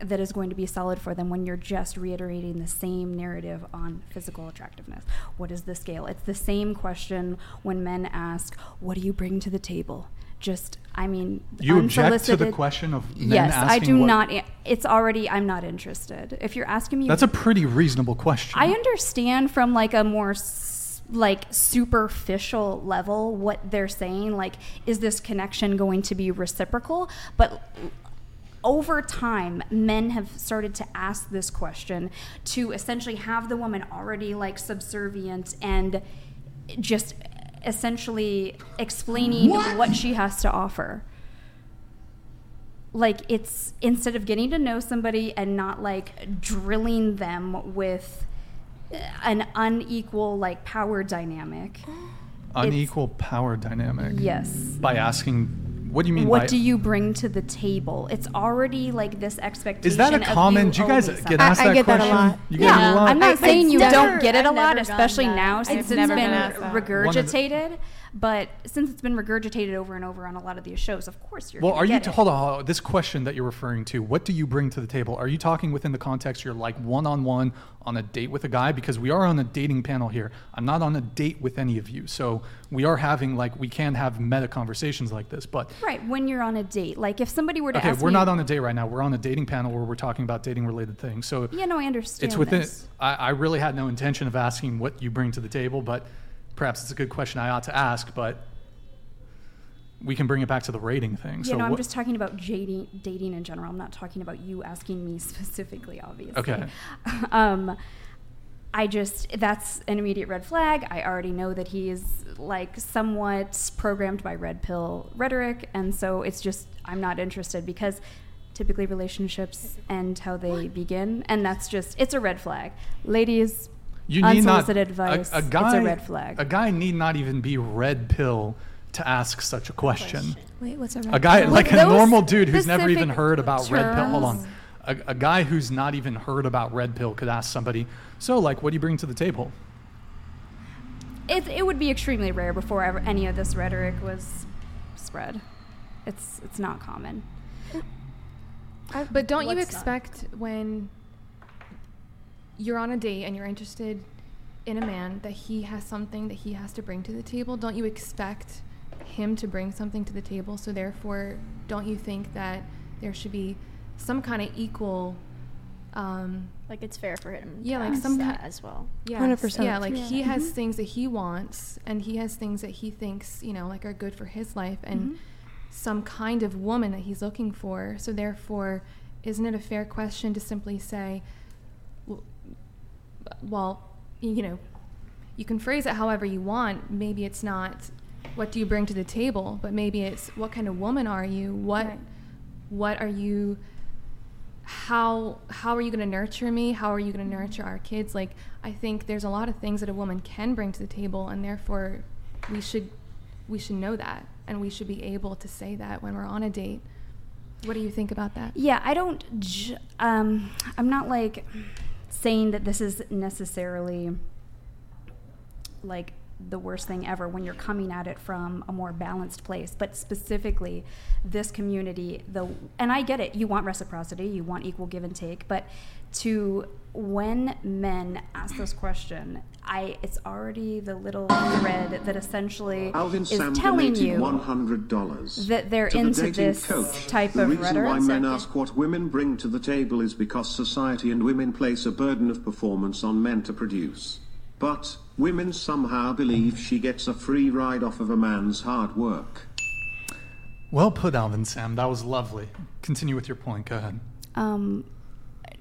that is going to be solid for them when you're just reiterating the same narrative on physical attractiveness. What is the scale? It's the same question when men ask, What do you bring to the table? Just, I mean, you object to the question of men asking? Yes, I do what- not. It's already, I'm not interested. If you're asking me, That's a pretty reasonable question. I understand from like a more like superficial level what they're saying. Like, is this connection going to be reciprocal? But over time, men have started to ask this question to essentially have the woman already like subservient and just essentially explaining what she has to offer like it's instead of getting to know somebody and not like drilling them with an unequal like power dynamic Unequal power dynamic. Yes. By asking, what do you mean what by do you bring to the table it's already like this expectation Is that a of common? you Do you guys get something. asked I- I that get that a lot. You get yeah, it a lot. I'm not I- saying you I've don't get it a I've lot, especially that. now since it's never been been asked that. regurgitated. But since it's been regurgitated over and over on a lot of these shows, of course you're. well, are you t- hold on, hold on? This question that you're referring to, what do you bring to the table? Are you talking within the context you're like one on one on a date with a guy? Because we are on a dating panel here. I'm not on a date with any of you, so we are having like we can have meta conversations like this. But Right when you're on a date, like if somebody were to okay, we're me, not on a date right now. We're on a dating panel where we're talking about dating related things. So Yeah, no, I understand. it's within. this. I, I really had no intention of asking what you bring to the table, but perhaps it's a good question I ought to ask. But we can bring it back to the rating thing. Yeah, so no, I'm what- just talking about dating, dating in general. I'm not talking about you asking me (laughs) specifically, obviously. Okay. (laughs) um, I just that's an immediate red flag. I already know that he's like somewhat programmed by red pill rhetoric, and so it's just I'm not interested because typically relationships end how they begin, and that's just it's a red flag. Ladies, You need not unsolicited advice. A, a guy, it's a red flag. A guy need not even be red pill to ask such a question. Wait, what's a red? A guy With like a normal dude who's never even heard about red pill. Hold on. A, a guy who's not even heard about red pill could ask somebody, "So, like, what do you bring to the table?" it, it would be extremely rare before ever any of this rhetoric was spread. It's it's not common. But don't you What's not? expect when you're on a date and you're interested in a man that he has something that he has to bring to the table? Don't you expect him to bring something to the table. So therefore, don't you think that there should be some kind of equal um, Like it's fair for him. Yeah, to like some kind ki- as well. Yes. 100%. Yeah, like he has Mhm. things that he wants, and he has things that he thinks, you know, like are good for his life, and Mhm. some kind of woman that he's looking for. So therefore, isn't it a fair question to simply say, w- well, you know, you can phrase it however you want. Maybe it's not what do you bring to the table, but maybe it's what kind of woman are you? What Right. what are you how how are you going to nurture me how are you going to nurture our kids like i think there's a lot of things that a woman can bring to the table and therefore we should we should know that and we should be able to say that when we're on a date what do you think about that Yeah, I don't. J- um, I'm not like saying that this is necessarily like the worst thing ever when you're coming at it from a more balanced place. But specifically, this community, the and I get it. You want reciprocity, you want equal give and take, but to when men ask this question, I it's already the little thread that essentially Alvin is Sam telling you $100. that they're to the into dating this coach. type the of reason why men ask what women bring to the table is because society and women place a burden of performance on men to produce. But women somehow believe she gets a free ride off of a man's hard work. Well put, Alvin Sam. That was lovely. Continue with your point. Go ahead. um,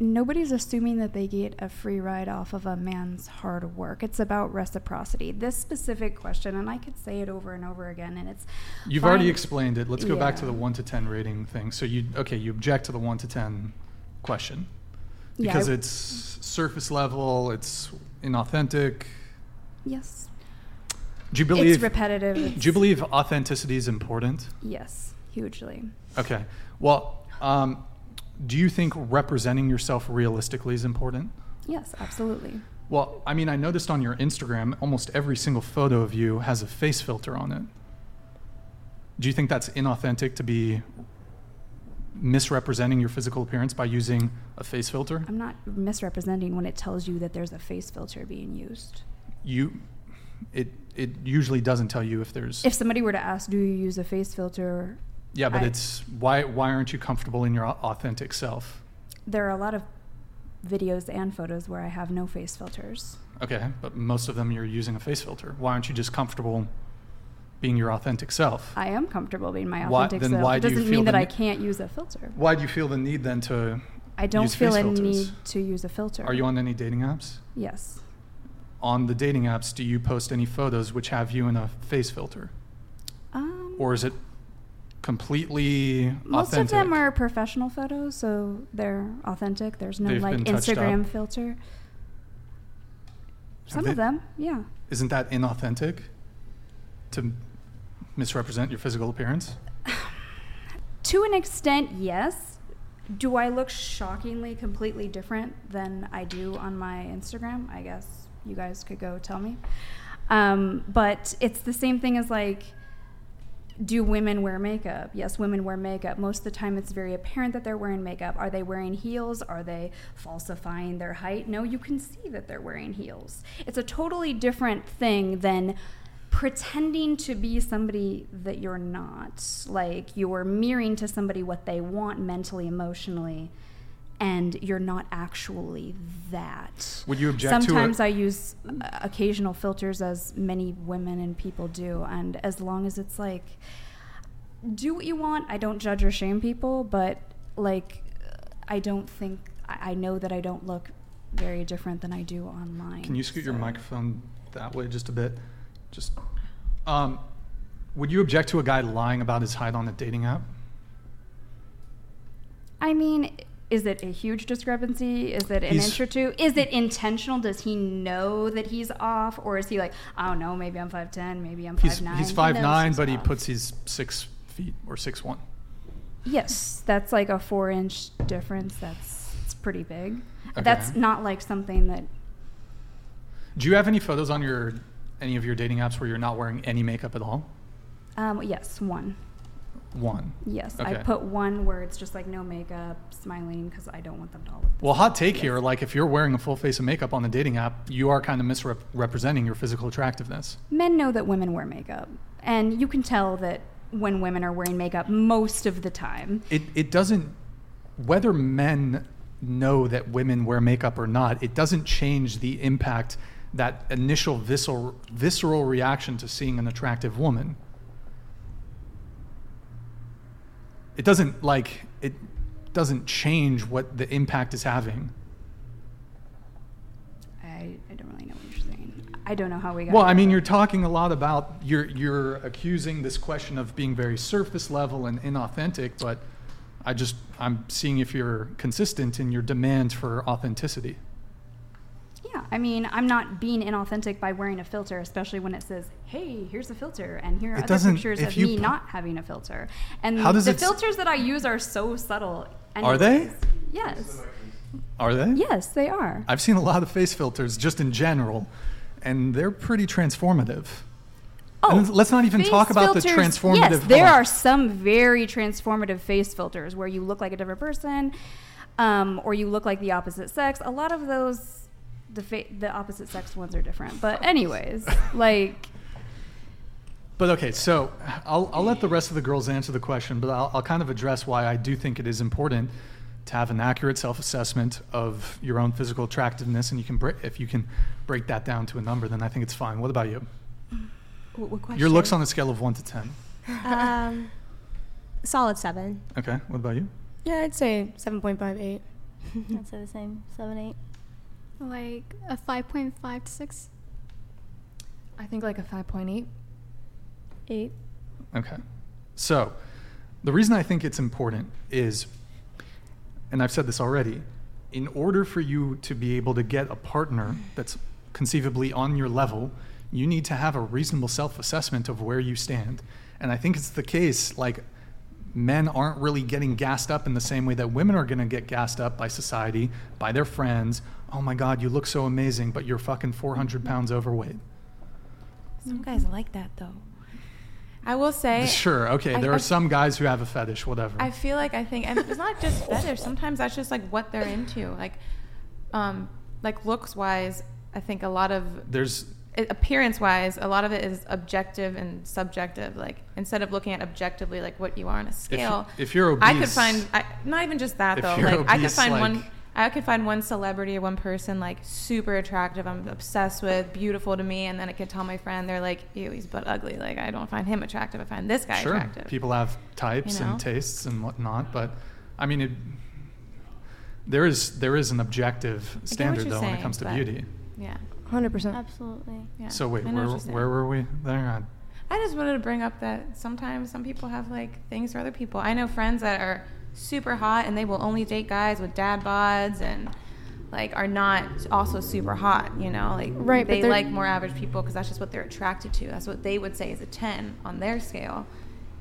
nobody's assuming that they get a free ride off of a man's hard work. It's about reciprocity. This specific question, and I could say it over and over again, and it's You've fine- already explained it. Let's go back to the one to ten rating thing. So you okay? You object to the one to ten question Yeah, because I- it's surface level. It's inauthentic. yes, Do you believe? it's repetitive. Do you believe authenticity is important? Yes, hugely. Okay. Well, um, do you think representing yourself realistically is important? Yes, absolutely. Well, I mean, I noticed on your Instagram, almost every single photo of you has a face filter on it. Do you think that's inauthentic to be misrepresenting your physical appearance by using a face filter? I'm not misrepresenting when it tells you that there's a face filter being used. You, it, it usually doesn't tell you if there's. If somebody were to ask, "Do you use a face filter?" Yeah, but I- it's why why aren't you comfortable in your authentic self? There are a lot of videos and photos where I have no face filters. Okay, but most of them you're using a face filter. Why aren't you just comfortable being your authentic self? I am comfortable being my Why- authentic then self. why it do you doesn't feel mean that I can't use a filter. Why do you feel the need then to? I don't use feel a need to use a filter. Are you on any dating apps? Yes. On the dating apps, do you post any photos which have you in a face filter, Um, or is it completely most authentic? of them are professional photos, so they're authentic. There's no They've like Instagram filter. Some they- of them, yeah. Isn't that inauthentic? To misrepresent your physical appearance? (sighs) To an extent, yes. Do I look shockingly completely different than I do on my Instagram? I guess you guys could go tell me. Um, but it's the same thing as like, do women wear makeup? Yes, women wear makeup. Most of the time, it's very apparent that they're wearing makeup. Are they wearing heels? Are they falsifying their height? No, you can see that they're wearing heels. It's a totally different thing than pretending to be somebody that you're not. Like you're mirroring to somebody what they want mentally, emotionally, and you're not actually that. Would you object to Sometimes a- I use uh, occasional filters, as many women and people do, and as long as it's like, do what you want. I don't judge or shame people, but like, I don't think I, know that I don't look very different than I do online. Can you scoot your microphone that way just a bit? Just, um, would you object to a guy lying about his height on a dating app? I mean, is it a huge discrepancy? Is it an He's- inch or two? Is it intentional? Does he know that he's off, or is he like, I don't know, maybe I'm five ten, maybe I'm five nine? he's five nine, but he puts his six feet or six one. Yes, that's like a four inch difference. That's it's pretty big. Okay. That's not like something that Do you have any photos on your any of your dating apps where you're not wearing any makeup at all? Um, yes, one. One. Yes, I put one where it's just like no makeup, smiling, because I don't want them to all look. Well, hot take here. Like, if you're wearing a full face of makeup on the dating app, you are kind of misrepresenting your physical attractiveness. Men know that women wear makeup, and you can tell that when women are wearing makeup most of the time. It it doesn't whether men know that women wear makeup or not. It doesn't change the impact that initial visceral visceral reaction to seeing an attractive woman. It doesn't like it doesn't change what the impact is having. I, I don't really know what you're saying. I don't know how we got. Well, I mean, you're talking a lot about you're you're accusing this question of being very surface level and inauthentic, but I just I'm seeing if you're consistent in your demand for authenticity. Yeah, I mean, I'm not being inauthentic by wearing a filter, especially when it says, "Hey, here's a filter," and here are It other pictures of me pu- not having a filter. And How does the it s- filters that I use are so subtle. Are they? Yes. Are they? Yes, they are. I've seen a lot of face filters just in general, and they're pretty transformative. And let's not even Oh, talk about the transformative. Yes, there are some very transformative face filters where you look like a different person, um, or you look like the opposite sex. A lot of those, the fa- the opposite sex ones are different. But anyways, (laughs) like But okay, so I'll, I'll let the rest of the girls answer the question, but I'll, I'll kind of address why I do think it is important to have an accurate self-assessment of your own physical attractiveness, and you can bre- if you can break that down to a number, then I think it's fine. What about you? What, what question? Your looks on a scale of one to ten. Um, solid seven. Okay. What about you? Yeah, I'd say 7.58. I'd say the same. Seven, eight. Like a 5.5 to 6. I think like a 5.8. Eight. Okay. So, the reason I think it's important is, and I've said this already, in order for you to be able to get a partner that's conceivably on your level, you need to have a reasonable self assessment of where you stand. And I think it's the case, like, men aren't really getting gassed up in the same way that women are going to get gassed up by society, by their friends. Oh my God, you look so amazing, but you're fucking 400 pounds overweight. Some guys like that though. I will say. (laughs) Sure, okay. I- There I- are some guys who have a fetish, whatever. I feel like I think, and it's not just (laughs) fetish. Sometimes that's just like what they're into. Like, um, like looks wise, I think a lot of There's appearance wise, a lot of it is objective and subjective. Like instead of looking at objectively like what you are on a scale, if you're obese, I could find I, not even just that If though. Like I could find like- one. I could find one celebrity or one person like super attractive. I'm obsessed with, beautiful to me, and then I could tell my friend they're like, "Ew, he's but ugly." Like I don't find him attractive. I find this guy sure attractive. people have types You know? and tastes and whatnot, but I mean, it, there is there is an objective standard though when it comes to beauty. Yeah. 100%. Absolutely. Yeah. So wait, where, where were we there? I just wanted to bring up that sometimes some people have like things for other people. I know friends that are super hot and they will only date guys with dad bods and like are not also super hot, you know? Like Right, they like more average people because that's just what they're attracted to. That's what they would say is a 10 on their scale.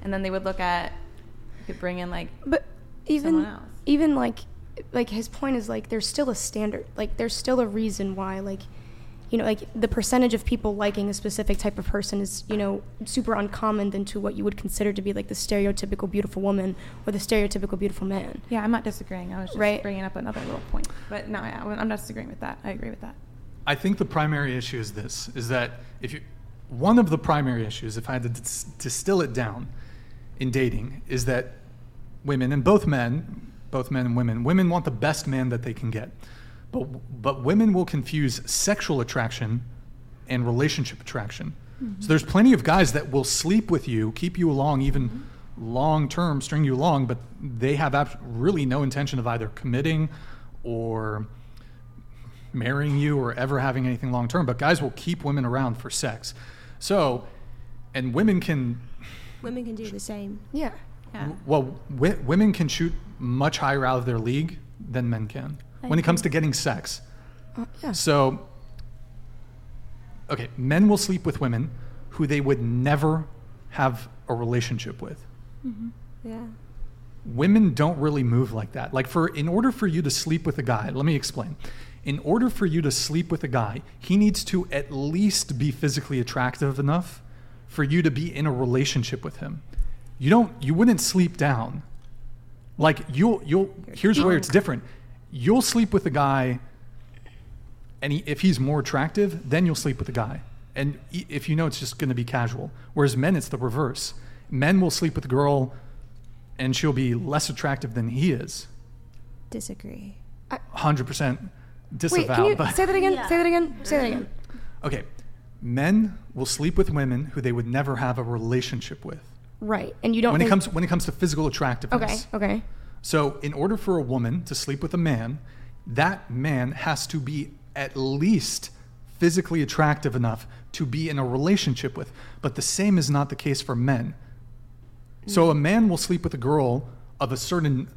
And then they would look at you could bring in like But even else. even like like his point is like there's still a standard. Like there's still a reason why like you know like the percentage of people liking a specific type of person is you know super uncommon than to what you would consider to be like the stereotypical beautiful woman or the stereotypical beautiful man. Yeah, I'm not disagreeing. I was just Right. bringing up another little point. But no, yeah, I'm not disagreeing with that. I agree with that. I think the primary issue is this: is that if you one of the primary issues, if I had to dis- distill it down in dating, is that women and both men, both men and women, women want the best man that they can get, but but women will confuse sexual attraction and relationship attraction. So mm-hmm. there's plenty of guys that will sleep with you, keep you along, even mm-hmm. long term, string you along, but they have ab- really no intention of either committing or marrying you or ever having anything long term, but guys will keep women around for sex. So, and women can, Women can do the same. Yeah. Yeah. well, wi- women can shoot much higher out of their league than men can when it comes to getting sex. Uh, yeah. So, okay, men will sleep with women who they would never have a relationship with. Yeah. women don't really move like that. Like for in order for you to sleep with a guy, let me explain. In order for you to sleep with a guy, he needs to at least be physically attractive enough for you to be in a relationship with him. you don't you wouldn't sleep down. Like you'll you'll here's where it's different. You'll sleep with a guy and he, if he's more attractive, then you'll sleep with a guy. And if you know it's just going to be casual. Whereas men it's the reverse. Men will sleep with a girl and she'll be less attractive than he is. Disagree. 100% disavow. Wait, can you but say that again? Yeah. Say that again. Say that again. okay. Men will sleep with women who they would never have a relationship with. Right, and you don't. when it comes when it comes to physical attractiveness. Okay. Okay. So, in order for a woman to sleep with a man, that man has to be at least physically attractive enough to be in a relationship with. But the same is not the case for men. So, a man will sleep with a girl of a certain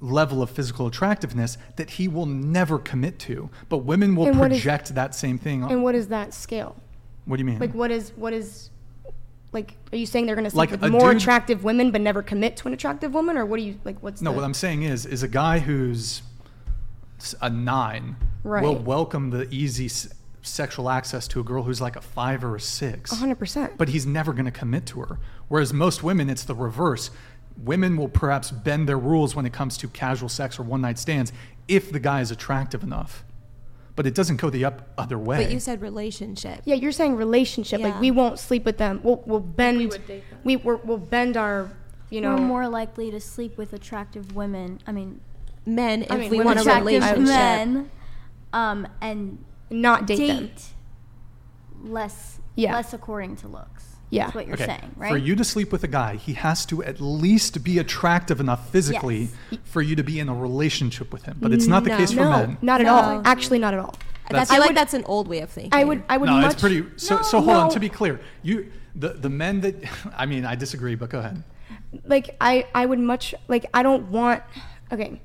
level of physical attractiveness that he will never commit to. But women will And what is- project that same thing. On, And what is that scale? what do you mean? Like, what is what is? Like, are you saying they're going to Like sleep a with more dude- attractive women but never commit to an attractive woman, or what do you like? What's No, the, what I'm saying is, is a guy who's a nine will welcome the easy s- sexual access to a girl who's like a five or a six. 100%. But he's never going to commit to her. Whereas most women, it's the reverse. Women will perhaps bend their rules when it comes to casual sex or one night stands if the guy is attractive enough. But it doesn't go the up, other way. But you said relationship. Yeah, you're saying relationship. Yeah. Like we won't sleep with them. We'll we'll bend. We would date them. we we're, we'll bend our. You know. We're more likely to sleep with attractive women. I mean, Men, if I mean, we want a attractive relationship. men, um, and not date, date them. less, Yeah. less according to looks. Yeah. That's what you're okay. saying, right? For you to sleep with a guy, he has to at least be attractive enough physically for you to be in a relationship with him. But it's not the case for No, men. not at No. all. Actually, not at all. I That's- feel I like would- that's an old way of thinking. I would. I would no, much. it's pretty. So, No, so hold on. To be clear, you the the men that (laughs) I mean, I disagree, but go ahead. like I I would much like I don't want okay.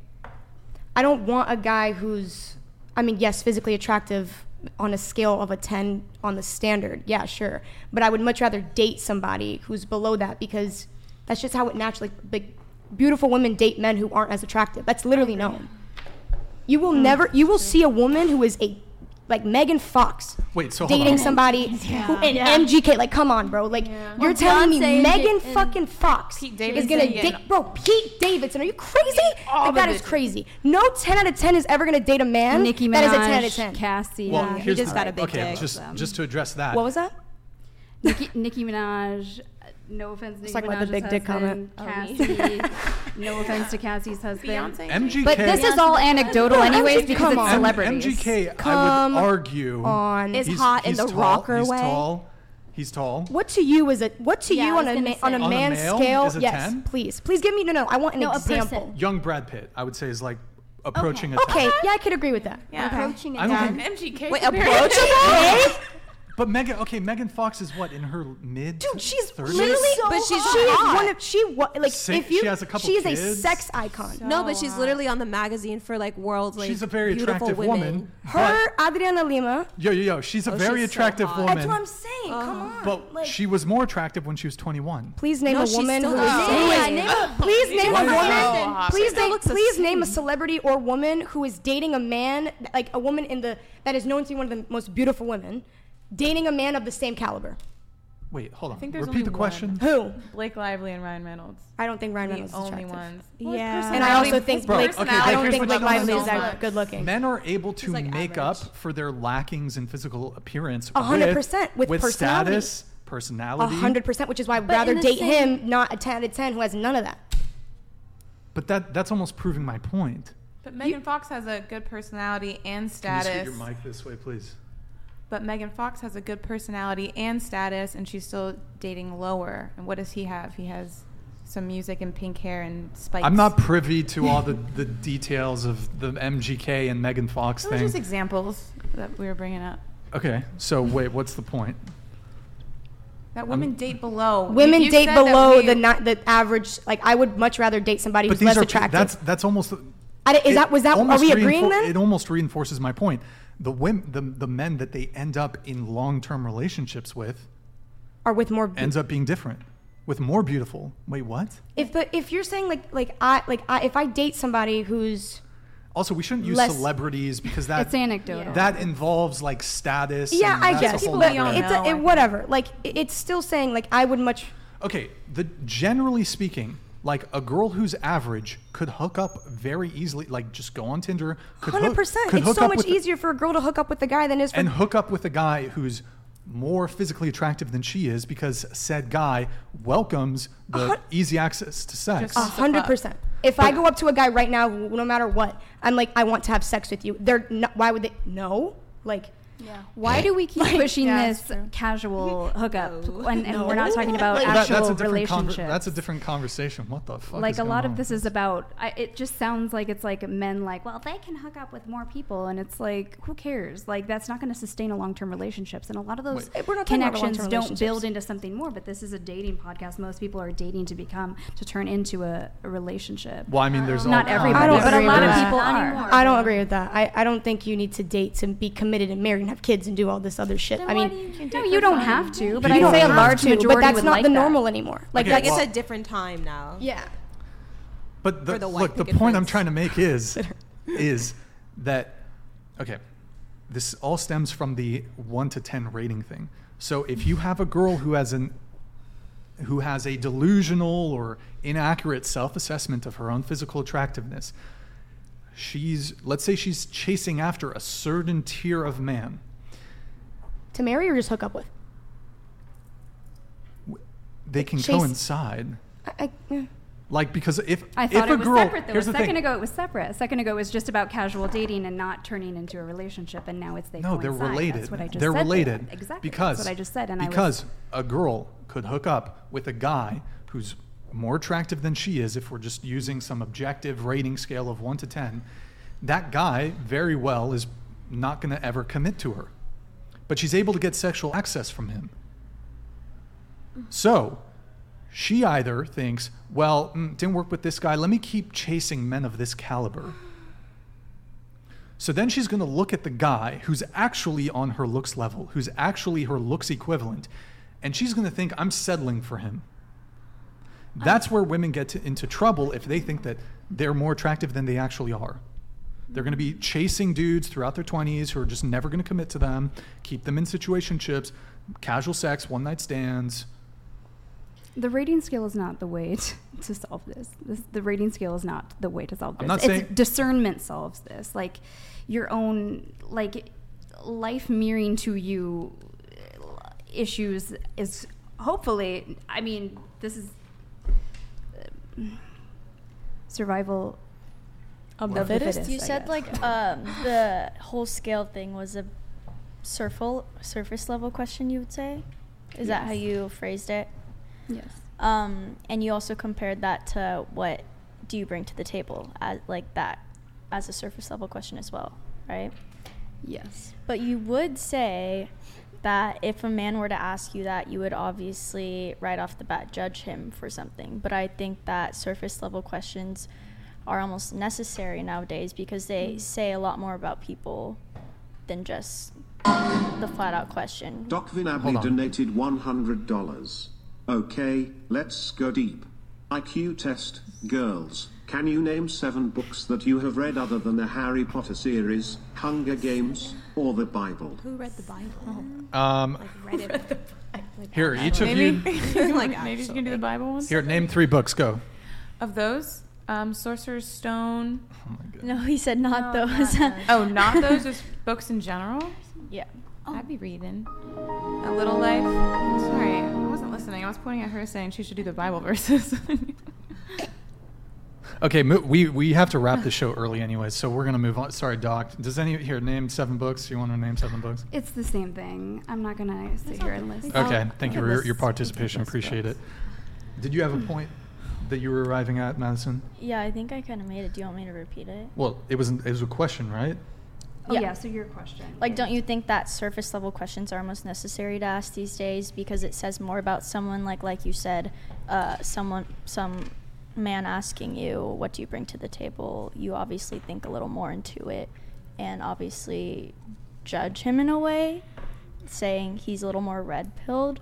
I don't want a guy who's I mean yes physically attractive on a scale of a 10 on the standard. Yeah, sure. But I would much rather date somebody who's below that because that's just how it naturally like beautiful women date men who aren't as attractive. That's literally known. You will never you will see a woman who is a like Megan Fox Wait, so dating on. somebody (laughs) who in Yeah. MGK like come on bro like you're Or telling me Megan J- fucking Fox is gonna getting date bro Pete Davidson are you crazy all like that is crazy no 10 out of 10 is ever gonna date a man Nicki Minaj, that is a 10 out of 10 Cassie. Well, Yeah, he just the- got a big okay, dick, just just to address that. what was that Nicki, Nicki Minaj. No offense, Nicki talking about the Minaj's big dick husband, oh, comment. Cassie. (laughs) no offense to Cassie's husband. Beyonce. MGK. But this is all anecdotal, (laughs) anyways, because Come it's on. M- celebrities. MGK, I Come would argue, on Is he's- hot in he's the tall, rocker he's way. Tall. He's tall. what to you is it? what to Yeah, you I on was a gonna ma- on a say. On a man's male scale is a yes 10? please please give me no no I want an No, a person. example Young Brad Pitt, I would say, is like approaching okay a 10. yeah I could agree with that Yeah. Approaching I a don't ten. think- MGK. Wait, approachable? (laughs) But Megan, okay, Megan Fox is what in her mid? Dude, she's 30s? literally, so but she's hot. one of she wa- like Sa- if you she has a couple she's a kids. sex icon. no, but she's literally on the magazine for like world's like She's a very beautiful attractive women. woman. Her Adriana Lima. Yo, yo, yo, she's a Oh, very she's attractive hot. woman. That's what I'm saying. Uh-huh. Come on. but like, she was more attractive when she was 21. please name No, a woman still who is. hot. (laughs) who is- Yeah, name a- please name a Why is she woman. Please name. Please name a celebrity or woman who is dating a man, like a woman in the that is known to be one of the most beautiful women, dating a man of the same caliber. Wait, hold on. think there's Repeat only the question. Who? Blake Lively and Ryan Reynolds. I don't think Ryan The Reynolds is the only attractive. ones. Yeah. And I also think Bro, Blake. okay, I don't here's think what Blake you don't Lively is know. that good looking. Men are able to like make average. up for their lackings in physical appearance. A hundred with- percent, with with personality. status, A personality. hundred percent, which is why I'd But in rather the date same- him, not a ten out of ten who has none of that. But that that's almost proving my point. But Megan Fox has a good personality and Can you status. your mic this way, please? But Megan Fox has a good personality and status, and she's still dating lower. And what does he have? He has some music and pink hair and spikes. I'm not privy to all the, the details of the MGK and Megan Fox Those are thing. just examples that we were bringing up. Okay, so wait, what's the point? That women date below. Women you date below we- the not the average. Like I would much rather date somebody who's less are attractive. that's that's almost. I di- is that was that? Are we agreeing reinfor- then? It almost reinforces my point. The women, the, the men that they end up in long-term relationships with are with more? ends up being different, with more beautiful. Wait, what? if the if you're saying like like I like I if I date somebody who's Also, we shouldn't use Less- celebrities because that It's anecdotal. that involves like status. yeah and I guess a whole but we it's know, a, I it, whatever like it- it's still saying like I would much okay, the generally speaking, like a girl who's average could hook up very easily. Like just go on Tinder. Could Hundred hook- percent. could It's hook so up much with a- easier for a girl to hook up with a guy than it is for and hook up with a guy who's more physically attractive than she is because said guy welcomes the hun- easy access to sex. A hundred percent. If I go up to a guy right now, no matter what, I'm like, I want to have sex with you. They're not, why would they? No, like, Yeah. Why do we keep (laughs) Like- pushing Yeah, this casual (laughs) hookup? And, and No. we're not (laughs) talking about Like- That- actual that's a different conver- relationships. that's a different conversation. What the fuck? like is a going lot on of this with is about I, it just sounds like it's like men like well they can hook up with more people and it's like who cares like that's not going to sustain a long-term relationships and a lot of those Wait. We're not connections don't build into something more but this is a dating podcast most people are dating to become to turn into a, a relationship Well, I mean, there's not all everybody I don't but a lot of people Not are anymore. I don't agree with that. I, I don't think you need to date to be committed and married and have kids and do all this other shit. I mean, no you don't have to but You i'd don't say a large to, majority but that's would not like the that. normal anymore. Like, Okay, Like well- it's a different time now. yeah. But the, the look, the picket point I'm trying to make is, (laughs) is that okay, this all stems from the one to ten rating thing. So if you have a girl who has an who has a delusional or inaccurate self-assessment of her own physical attractiveness, she's let's say she's chasing after a certain tier of man. To marry or just hook up with? They can Chase- coincide. I, I, yeah. Like because if I if thought a it was girl separate though. A the second thing. ago it was separate. A second ago it was just about casual dating and not turning into a relationship, and now it's they No, they're coincide. related. That's what I just they're said. related. Exactly. Because that's what I just said, and I because was, a girl could hook up with a guy who's more attractive than she is if we're just using some objective rating scale of 1 to 10 that guy very well is not going to ever commit to her. But she's able to get sexual access from him. So she either thinks well mm, didn't work with this guy let me keep chasing men of this caliber. So then she's going to look at the guy who's actually on her looks level, who's actually her looks equivalent, and she's going to think, I'm settling for him. That's where women get to, into trouble if they think that they're more attractive than they actually are. They're going to be chasing dudes throughout their 20s who are just never going to commit to them, keep them in situationships, casual sex, one night stands. the rating scale is not the way to, to solve this. this. The rating scale is not the way to solve this. I'm not it's saying- discernment solves this. Like your own like life mirroring to you issues is hopefully. I mean, this is survival Of the the fittest? fittest. You I said guess. like (laughs) um, the whole scale thing was a surfal, surface level question. You would say, is that how you phrased it? yes. Um, and you also compared that to what do you bring to the table, as like that, as a surface level question as well, right? Yes. But you would say that if a man were to ask you that, you would obviously right off the bat judge him for something. But I think that surface level questions are almost necessary nowadays because they mm. say a lot more about people than just the flat out question. Doc Hold Vinabli on. donated $100. Okay, let's go deep. IQ test, girls. Can you name seven books that you have read other than the Harry Potter series, Hunger Games, or the Bible? Who read the Bible? Um, Read it. here, each of Maybe, you. (laughs) Like, maybe you can do the Bible one. Here, name three books. Go. Of those, um, Sorcerer's Stone. Oh my No, he said not those. (laughs) Oh, not those, just books in general. yeah. I'd be reading. A Little Life. Sorry, I wasn't listening. I was pointing at her saying she should do the Bible verses. (laughs) Okay, mo- we we have to wrap the show early anyway, so we're gonna move on. Sorry, Doc. Does any here name seven books? You want to name seven books? It's the same thing. I'm not gonna sit here and list. Okay, I'll- thank you I'll for your, your participation. list Appreciate it. Did you have a point that you were arriving at, Madison? Yeah, I think I kind of made it. Do you want me to repeat it? Well, it was an, it was a question, right? Oh Yeah. yeah. So your question. Like, is- don't you think that surface level questions are most necessary to ask these days because it says more about someone, like like you said, uh, someone some man asking you, "What do you bring to the table?" You obviously think a little more into it, and obviously judge him in a way, saying he's a little more red pilled.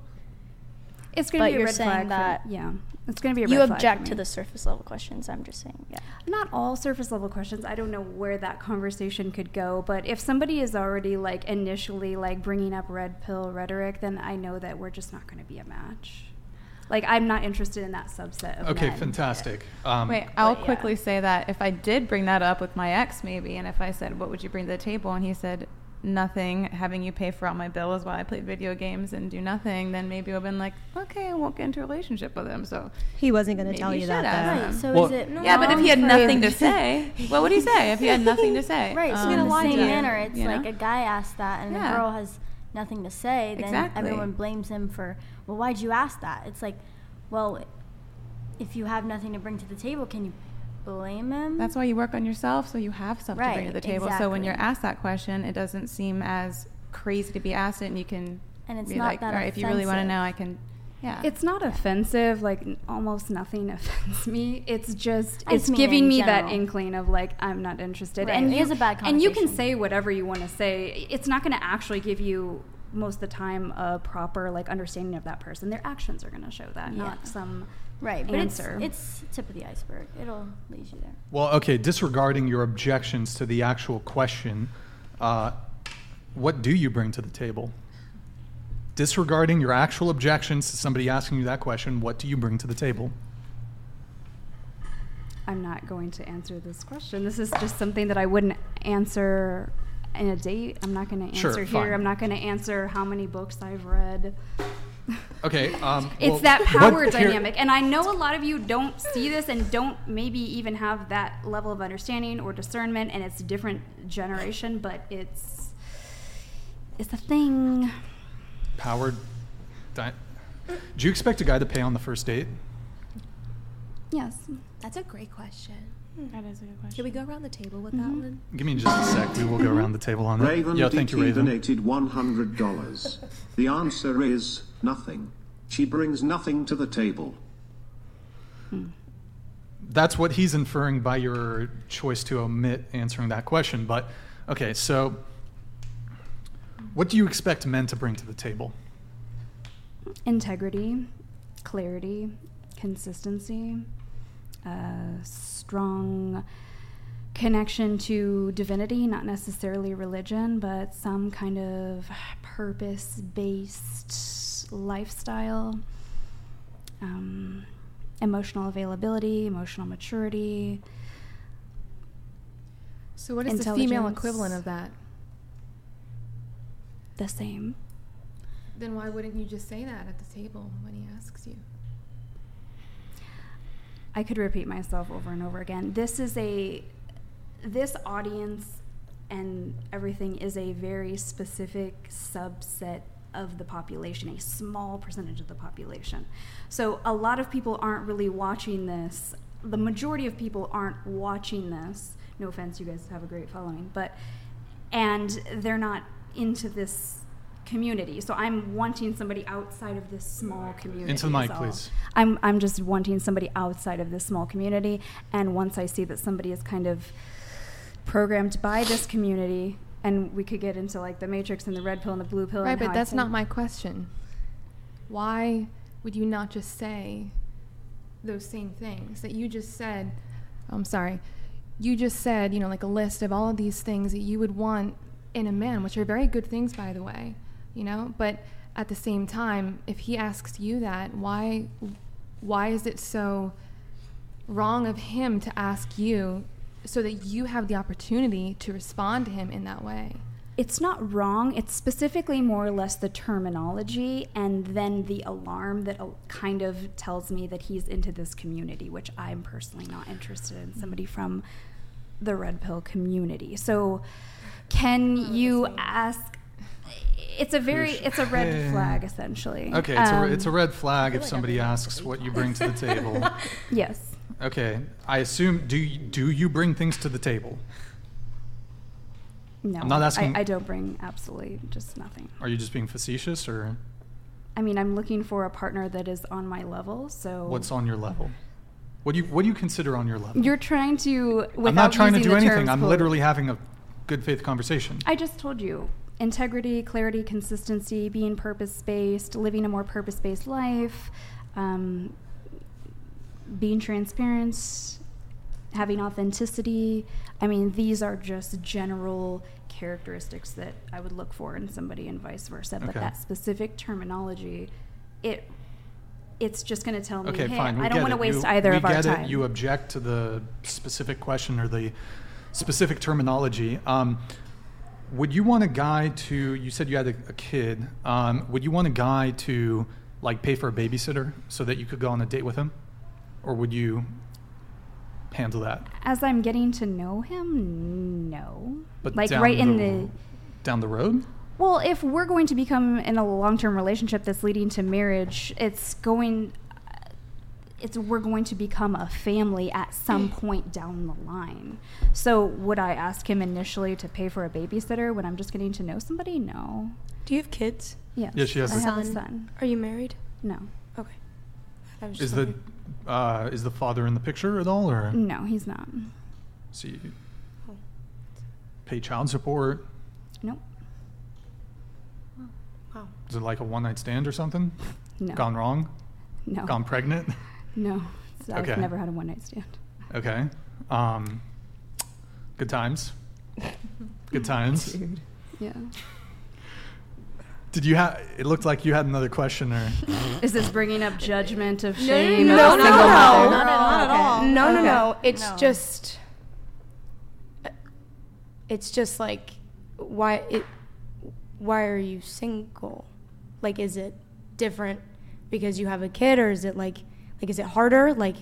It's gonna be a you're red saying flag. that for, yeah, it's gonna be a You red flag object to the surface level questions. I'm just saying, yeah. Not all surface level questions. I don't know where that conversation could go, but if somebody is already like initially like bringing up red pill rhetoric, then I know that we're just not going to be a match. Like I'm not interested in that subset of Okay, men. fantastic. Um, Wait, I'll but yeah. quickly say that if I did bring that up with my ex, maybe, and if I said, "What would you bring to the table?" and he said, "Nothing," having you pay for all my bills while I played video games and do nothing, then maybe I've been like, "Okay, I won't get into a relationship with him." So He wasn't going to tell you should that. have. though. Right. So Well- is it yeah, but if he had nothing to say, what would he say? If he had nothing to say, (laughs) Right. So Um, in the lie same to you, manner, it's you know? like a guy asked that, and Yeah. the girl has nothing to say. Then Exactly. everyone blames him for, well, why'd you ask that? It's like, well, if you have nothing to bring to the table, can you blame him? That's why you work on yourself, so you have stuff to bring to the table. So when you're asked that question, it doesn't seem as crazy to be asked it, and you can And it's be not like, that all right, if you really want to know, I can. Yeah, It's not offensive. Like n- almost nothing (laughs) offends me. It's just I it's mean giving in me that inkling of like I'm not interested. Right, And it you, is a bad And you can say whatever you want to say. It's not going to actually give you most of the time a proper like understanding of that person. Their actions are going to show that, Yeah. not some right. But it's, it's tip of the iceberg. It'll lead you there. Well, okay, disregarding your objections to the actual question, uh, what do you bring to the table? Disregarding your actual objections to somebody asking you that question, what do you bring to the table? I'm not going to answer this question. This is just something that I wouldn't answer in a date. I'm not going to answer fine. here. I'm not going to answer how many books I've read. Okay, (laughs) um, It's well, that what- power here- dynamic. And I know a lot of you don't see this and don't maybe even have that level of understanding or discernment and it's a different generation, but it's it's a thing. Powered. Di- do you expect a guy to pay on the first date? Yes. That's a great question. Hmm. that is a good question. Can we go around the table with that Mm-hmm. one? Give me just a sec. We will go around the table on that. Raven yeah, thank you, Raven. donated $100. the answer is nothing. She brings nothing to the table. Hmm. That's what he's inferring by your choice to omit answering that question. But okay, so what do you expect men to bring to the table? Integrity, clarity, consistency, a strong connection to divinity, not necessarily religion, but some kind of purpose based lifestyle, um, emotional availability, emotional maturity. So, what is the female equivalent of that? The same. Then why wouldn't you just say that at the table when he asks you? I could repeat myself over and over again. This is a this audience and everything is a very specific subset of the population, a small percentage of the population. So a lot of people aren't really watching this. The majority of people aren't watching this. No offense, you guys have a great following, but and they're not into this community. So I'm wanting somebody outside of this small community. Into the mic, is all. please. I'm I'm just wanting somebody outside of this small community. And once I see that somebody is kind of programmed by this community, and we could get into like the matrix and the red pill and the blue pill. Right, and but that's not my question. Why would you not just say those same things that you just said? I'm sorry. You just said, you know, like a list of all of these things that you would want in a man, which are very good things, by the way, you know? But at the same time, if he asks you that, why, why is it so wrong of him to ask you so that you have the opportunity to respond to him in that way? It's not wrong. It's specifically more or less the terminology and then the alarm that uh, kind of tells me that he's into this community, which I'm personally not interested in. Somebody from the red pill community. So, can you ask? It's a very, it's a red flag essentially. Okay, it's, a, Um, it's a red flag if somebody asks what you bring to the (laughs) table. Yes. Okay, I assume do you, do you bring things to the table? No. I'm not asking- I, I don't bring absolutely just nothing. Are you just being facetious, or I mean, I'm looking for a partner that is on my level. So what's on your level? What do you what do you consider on your level? You're trying to. I'm not trying to do anything. I'm literally having a good faith conversation. I just told you integrity, clarity, consistency, being purpose based, living a more purpose based life, um, being transparent, having authenticity. I mean, these are just general characteristics that I would look for in somebody and vice versa. But that specific terminology, it it's just going to tell me, Okay, hey, fine. We I don't want to waste You- either of our time. It. You object to the specific question or the specific terminology. Um, would you want a guy to? You said you had a, a kid. Um, would you want a guy to like pay for a babysitter so that you could go on a date with him, or would you handle that? As I'm getting to know him, no. But like down right in the, the down the road. Well, if we're going to become in a long-term relationship that's leading to marriage, it's going it's we're going to become a family at some point down the line. So, would I ask him initially to pay for a babysitter when I'm just getting to know somebody? No. Do you have kids? Yes. Yeah, she has I a- have a Son. son. Are you married? No. Okay. Is the uh, is the father in the picture at all, or No, he's not. so you pay child support? Nope. Wow. Is it like a one night stand or something? (laughs) No. Gone wrong? No. Gone pregnant? (laughs) No. So Okay. I've never had a one-night stand. Okay. Um, good times. Good (laughs) times. Dude. Yeah. Did you have? It looked like you had another question, or (laughs) Is this bringing up judgment of shame? no, of no, a no, single no, not at all. Not at all. No, no, Okay. no. It's No. just. It's just like, why it? Why are you single? Like, is it different because you have a kid, or is it like, like, is it harder? Like,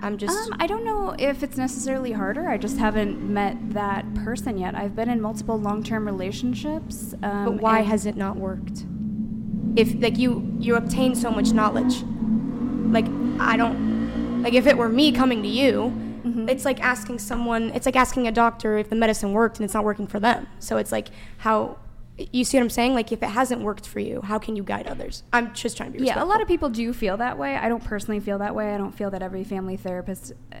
I'm just. Um, I don't know if it's necessarily harder. I just haven't met that person yet. I've been in multiple long-term relationships. Um, but why has it not worked? If like you you obtain so much knowledge, like I don't like if it were me coming to you, Mm-hmm. it's like asking someone. It's like asking a doctor if the medicine worked and it's not working for them. So it's like how. You see what I'm saying? Like, if it hasn't worked for you, how can you guide others? I'm just trying to be Yeah, a lot of people do feel that way. I don't personally feel that way. I don't feel that every family therapist uh,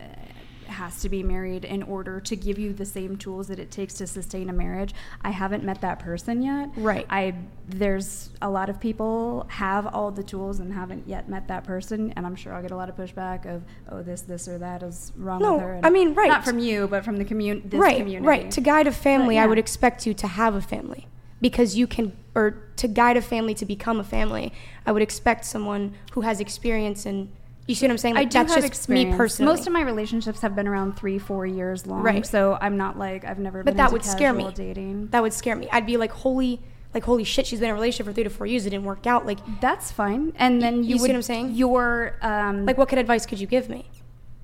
has to be married in order to give you the same tools that it takes to sustain a marriage. I haven't met that person yet. Right. I there's a lot of people have all the tools and haven't yet met that person, and I'm sure I'll get a lot of pushback of oh this this or that is wrong No, with her. And I mean, right. Not from you, but from the right, community. right. To guide a family, But, I would expect you to have a family because you can, or to guide a family to become a family, I would expect someone who has experience and. You see what I'm saying? I do that's have just experience. me personally. Most of my relationships have been around three, four years long. Right. So I'm not like I've never. but been that would scare me. Dating. That would scare me. I'd be like, holy, like holy shit, she's been in a relationship for three to four years. It didn't work out. Like That's fine. And then you, You see would, what I'm saying? Your um, like what kind of advice could you give me?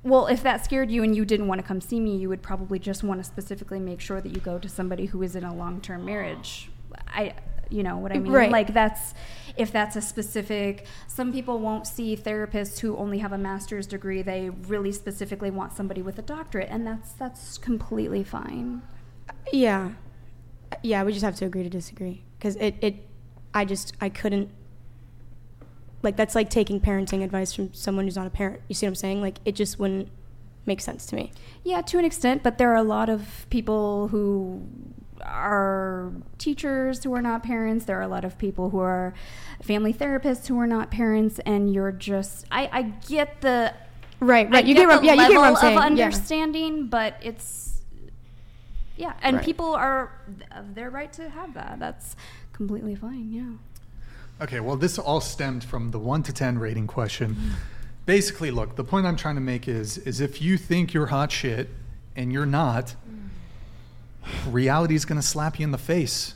well, if that scared you and you didn't want to come see me, you would probably just want to specifically make sure that you go to somebody who is in a long-term marriage. I, you know what I mean? Right. Like that's if that's a specific. Some people won't see therapists who only have a master's degree. They really specifically want somebody with a doctorate, and that's that's completely fine. Yeah, yeah. We just have to agree to disagree because it, it, I just I couldn't. Like that's like taking parenting advice from someone who's not a parent. You see what I'm saying? Like it just wouldn't make sense to me. Yeah, to an extent, but there are a lot of people who are teachers who are not parents. There are a lot of people who are family therapists who are not parents, and you're just I, I get the Right, I right. You get get what- the yeah, you get what I'm level saying. of Yeah. understanding, but it's yeah, and Right. people are of their right to have that. That's completely fine. Yeah. Okay, well, this all stemmed from the one to ten rating question. Basically, look, the point I'm trying to make is is if you think you're hot shit and you're not, reality is going to slap you in the face.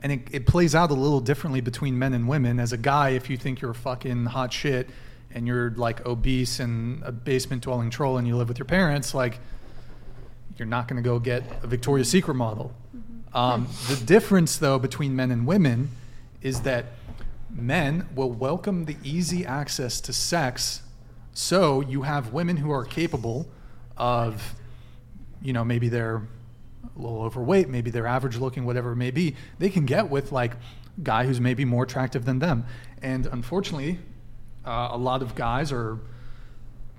And it, it plays out a little differently between men and women. As a guy, if you think you're fucking hot shit and you're like obese and a basement dwelling troll and you live with your parents, like you're not going to go get a Victoria's Secret model. Um, the difference, though, between men and women is that men will welcome the easy access to sex. So you have women who are capable of, you know, maybe they're a little overweight, maybe they're average looking, whatever it may be. They can get with like guy who's maybe more attractive than them. And unfortunately, uh, a lot of guys are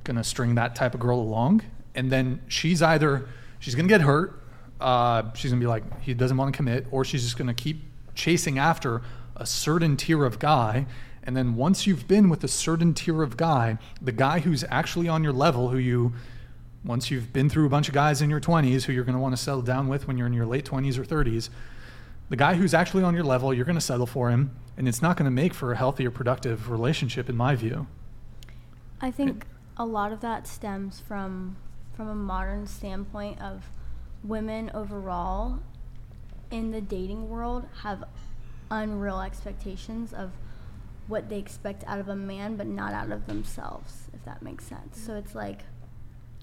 gonna string that type of girl along, and then she's either she's gonna get hurt, uh, she's gonna be like he doesn't want to commit, or she's just gonna keep chasing after a certain tier of guy. And then once you've been with a certain tier of guy, the guy who's actually on your level, who you once you've been through a bunch of guys in your 20s who you're going to want to settle down with when you're in your late 20s or 30s, the guy who's actually on your level, you're going to settle for him, and it's not going to make for a healthy or productive relationship, in my view. I think a lot of that stems from from a modern standpoint of women overall in the dating world have unreal expectations of what they expect out of a man but not out of themselves if that makes sense so it's like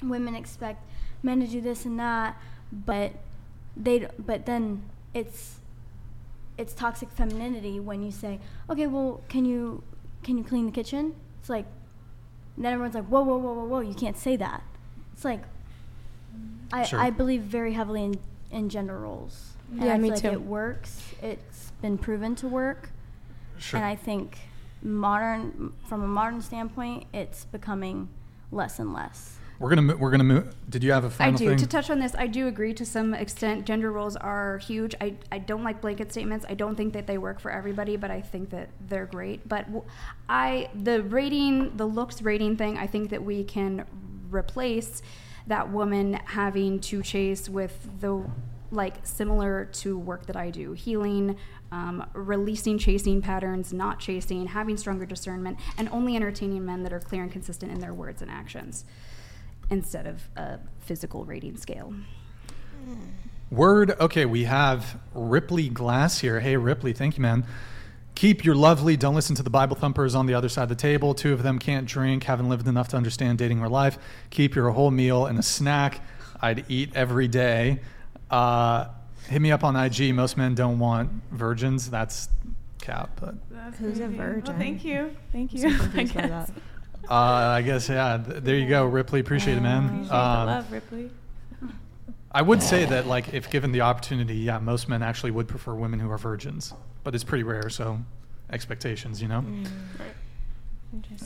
women expect men to do this and that but they but then it's it's toxic femininity when you say okay well can you can you clean the kitchen it's like then everyone's like whoa whoa whoa whoa whoa you can't say that it's like i Sure. i believe very heavily in in gender roles and Yeah, I me feel like too. it works it's been proven to work Sure. and i think modern from a modern standpoint it's becoming less and less We're gonna mo- we're gonna move. Did you have a final I do. thing? To touch on this, I do agree to some extent. Gender roles are huge. I, I don't like blanket statements. I don't think that they work for everybody, but I think that they're great. But w- I the rating, the looks rating thing, I think that we can replace that woman having to chase with the like similar to work that I do, healing, um, releasing chasing patterns, not chasing, having stronger discernment, and only entertaining men that are clear and consistent in their words and actions instead of a physical rating scale. Word. Okay, we have Ripley Glass here. Hey, Ripley, thank you, man. Keep your lovely, don't listen to the Bible thumpers on the other side of the table. Two of them can't drink, haven't lived enough to understand dating or life. Keep your whole meal and a snack I'd eat every day. Uh, hit me up on IG. Most men don't want virgins. That's cap, but That's Who's a crazy. Well, virgin? thank you. Thank I'm you. (laughs) so I guess. uh, I guess, yeah, th- there you go, Ripley. Appreciate it, man. Appreciate the Um, love, Ripley. I would say that, like, if given the opportunity, yeah, most men actually would prefer women who are virgins, but it's pretty rare. So, expectations, you know. Mm.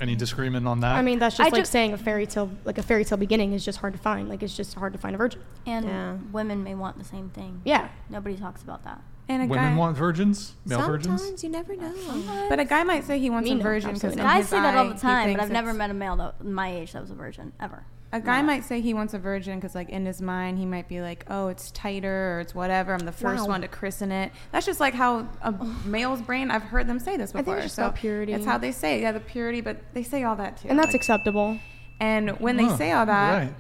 Any disagreement on that? I mean, that's I just like just- saying a fairy tale, like a fairy tale beginning is just hard to find. Like it's just hard to find a virgin. and Yeah. women may want the same thing Yeah. nobody talks about that And a women guy, want virgins, male virgins. Sometimes you never know. but a guy might say he wants Me, a virgin because absolutely guys say that all the time but i've never met a male that my age that was a virgin ever A guy Not. might say he wants a virgin because, like, in his mind, he might be like, "Oh, it's tighter or it's whatever. I'm the first Wow. one to christen it." That's just like how a male's brain. I've heard them say this I before. think it's just so about purity. It's how they say, it. yeah, the purity, but they say all that too. And that's Like- acceptable. And when they Huh, say all that, right.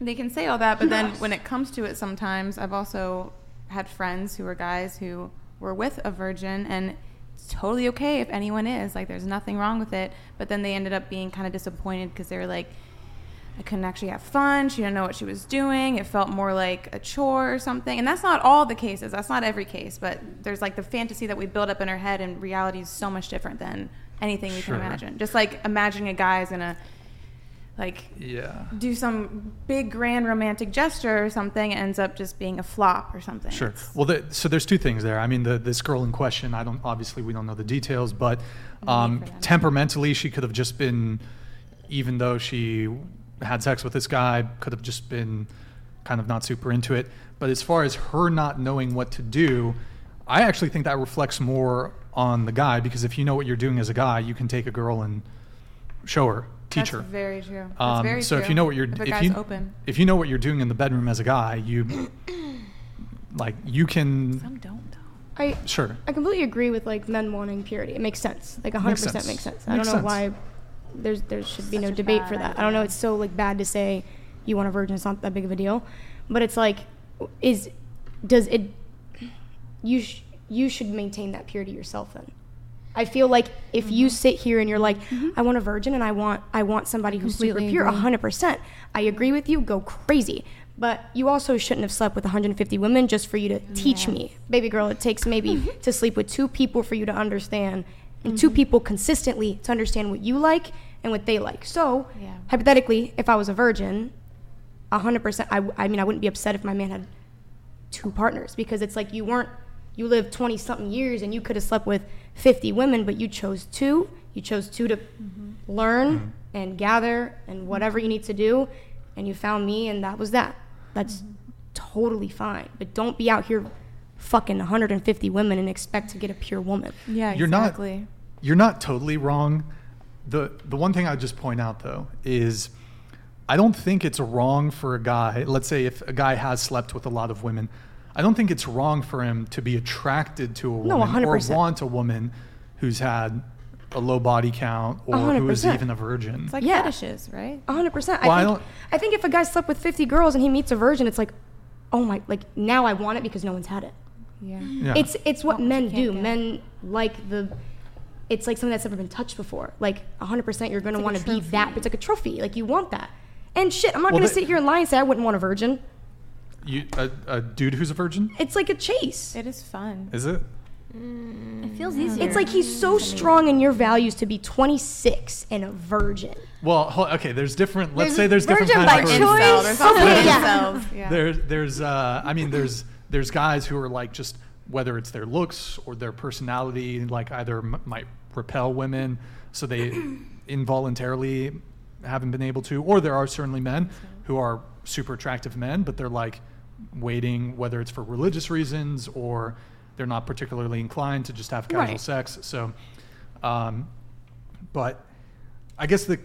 they can say all that, but then (laughs) when it comes to it, sometimes I've also had friends who were guys who were with a virgin, and it's totally okay if anyone is. Like, there's nothing wrong with it. But then they ended up being kind of disappointed because they were like, I couldn't actually have fun. She didn't know what she was doing. It felt more like a chore or something. And that's not all the cases. That's not every case. But there's like the fantasy that we build up in our head, and reality is so much different than anything we Sure. can imagine. Just like imagining a guy's gonna like Yeah. do some big grand romantic gesture or something it ends up just being a flop or something Sure. It's- Well, the, so there's two things there. I mean, the, this girl in question, I don't obviously we don't know the details, but um, temperamentally, she could have just been, even though she had sex with this guy, could have just been kind of not super into it. But as far as her not knowing what to do, I actually think that reflects more on the guy because if you know what you're doing as a guy, you can take a girl and show her, teach that's very true that's Um, very so true if you know what you're if a if guy's you open if you know what you're doing in the bedroom as a guy, you (clears throat) like you can some don't though I sure. I completely agree with like men wanting purity. It makes sense. Like 100% Makes makes sense. sense. I Makes don't know sense. why there's there should be Such no debate for that. I don't know. It's so like bad to say you want a virgin. It's not that big of a deal, but it's like is does it you sh- you should maintain that purity yourself then. I feel like if you Mm-hmm. sit here and you're like, mm-hmm. I want a virgin and I want I want somebody who's super pure, hundred percent. I agree with you. Go crazy. But you also shouldn't have slept with 150 women just for you to teach me, baby girl. It takes maybe mm-hmm. to sleep with two people for you to understand, and two mm-hmm. people consistently to understand what you like and what they like. So, Yeah. hypothetically, if I was a virgin, 100%, I mean, I wouldn't be upset if my man had two partners because it's like you weren't you lived 20 something years and you could have slept with 50 women but you chose two. You chose two to mm-hmm. learn mm-hmm. and gather and whatever you need to do and you found me and that was that. That's mm-hmm. totally fine but don't be out here fucking 150 women and expect to get a pure woman. Yeah You're exactly. not you're not totally wrong. The the one thing I'd just point out though is I don't think it's wrong for a guy, let's say if a guy has slept with a lot of women, I don't think it's wrong for him to be attracted to a No, woman or want a woman who's had a low body count or who is 100%. even a virgin. It's like Yeah. fetishes, right? Hundred percent. Well, I I think don't- I think if a guy slept with fifty girls and he meets a virgin, it's like, oh my, like now I want it because no one's had it. Yeah. Yeah. It's it's what Not men do. get. Men like the. It's like something that's never been touched before. Like hundred percent, you're gonna want to be trophy. that. It's like a trophy. Like you want that. And shit, I'm not Well, gonna sit here and lie and say I wouldn't want a virgin. You, a, a dude who's a virgin? It's like a chase. It is fun. Is it? It feels easier. It's like he's so strong in your values to be 26 and a virgin. Well, ho- okay. There's different. Let's There's say there's different virgin kinds by of choice. virgins. Incel. There's also Okay, yeah. incels. Yeah. There's there's uh I mean there's there's guys who are like just whether it's their looks or their personality like either m- might repel women so they (clears throat) involuntarily haven't been able to or there are certainly men who are super attractive men but they're like waiting whether it's for religious reasons or they're not particularly inclined to just have casual Right. sex so um but I guess the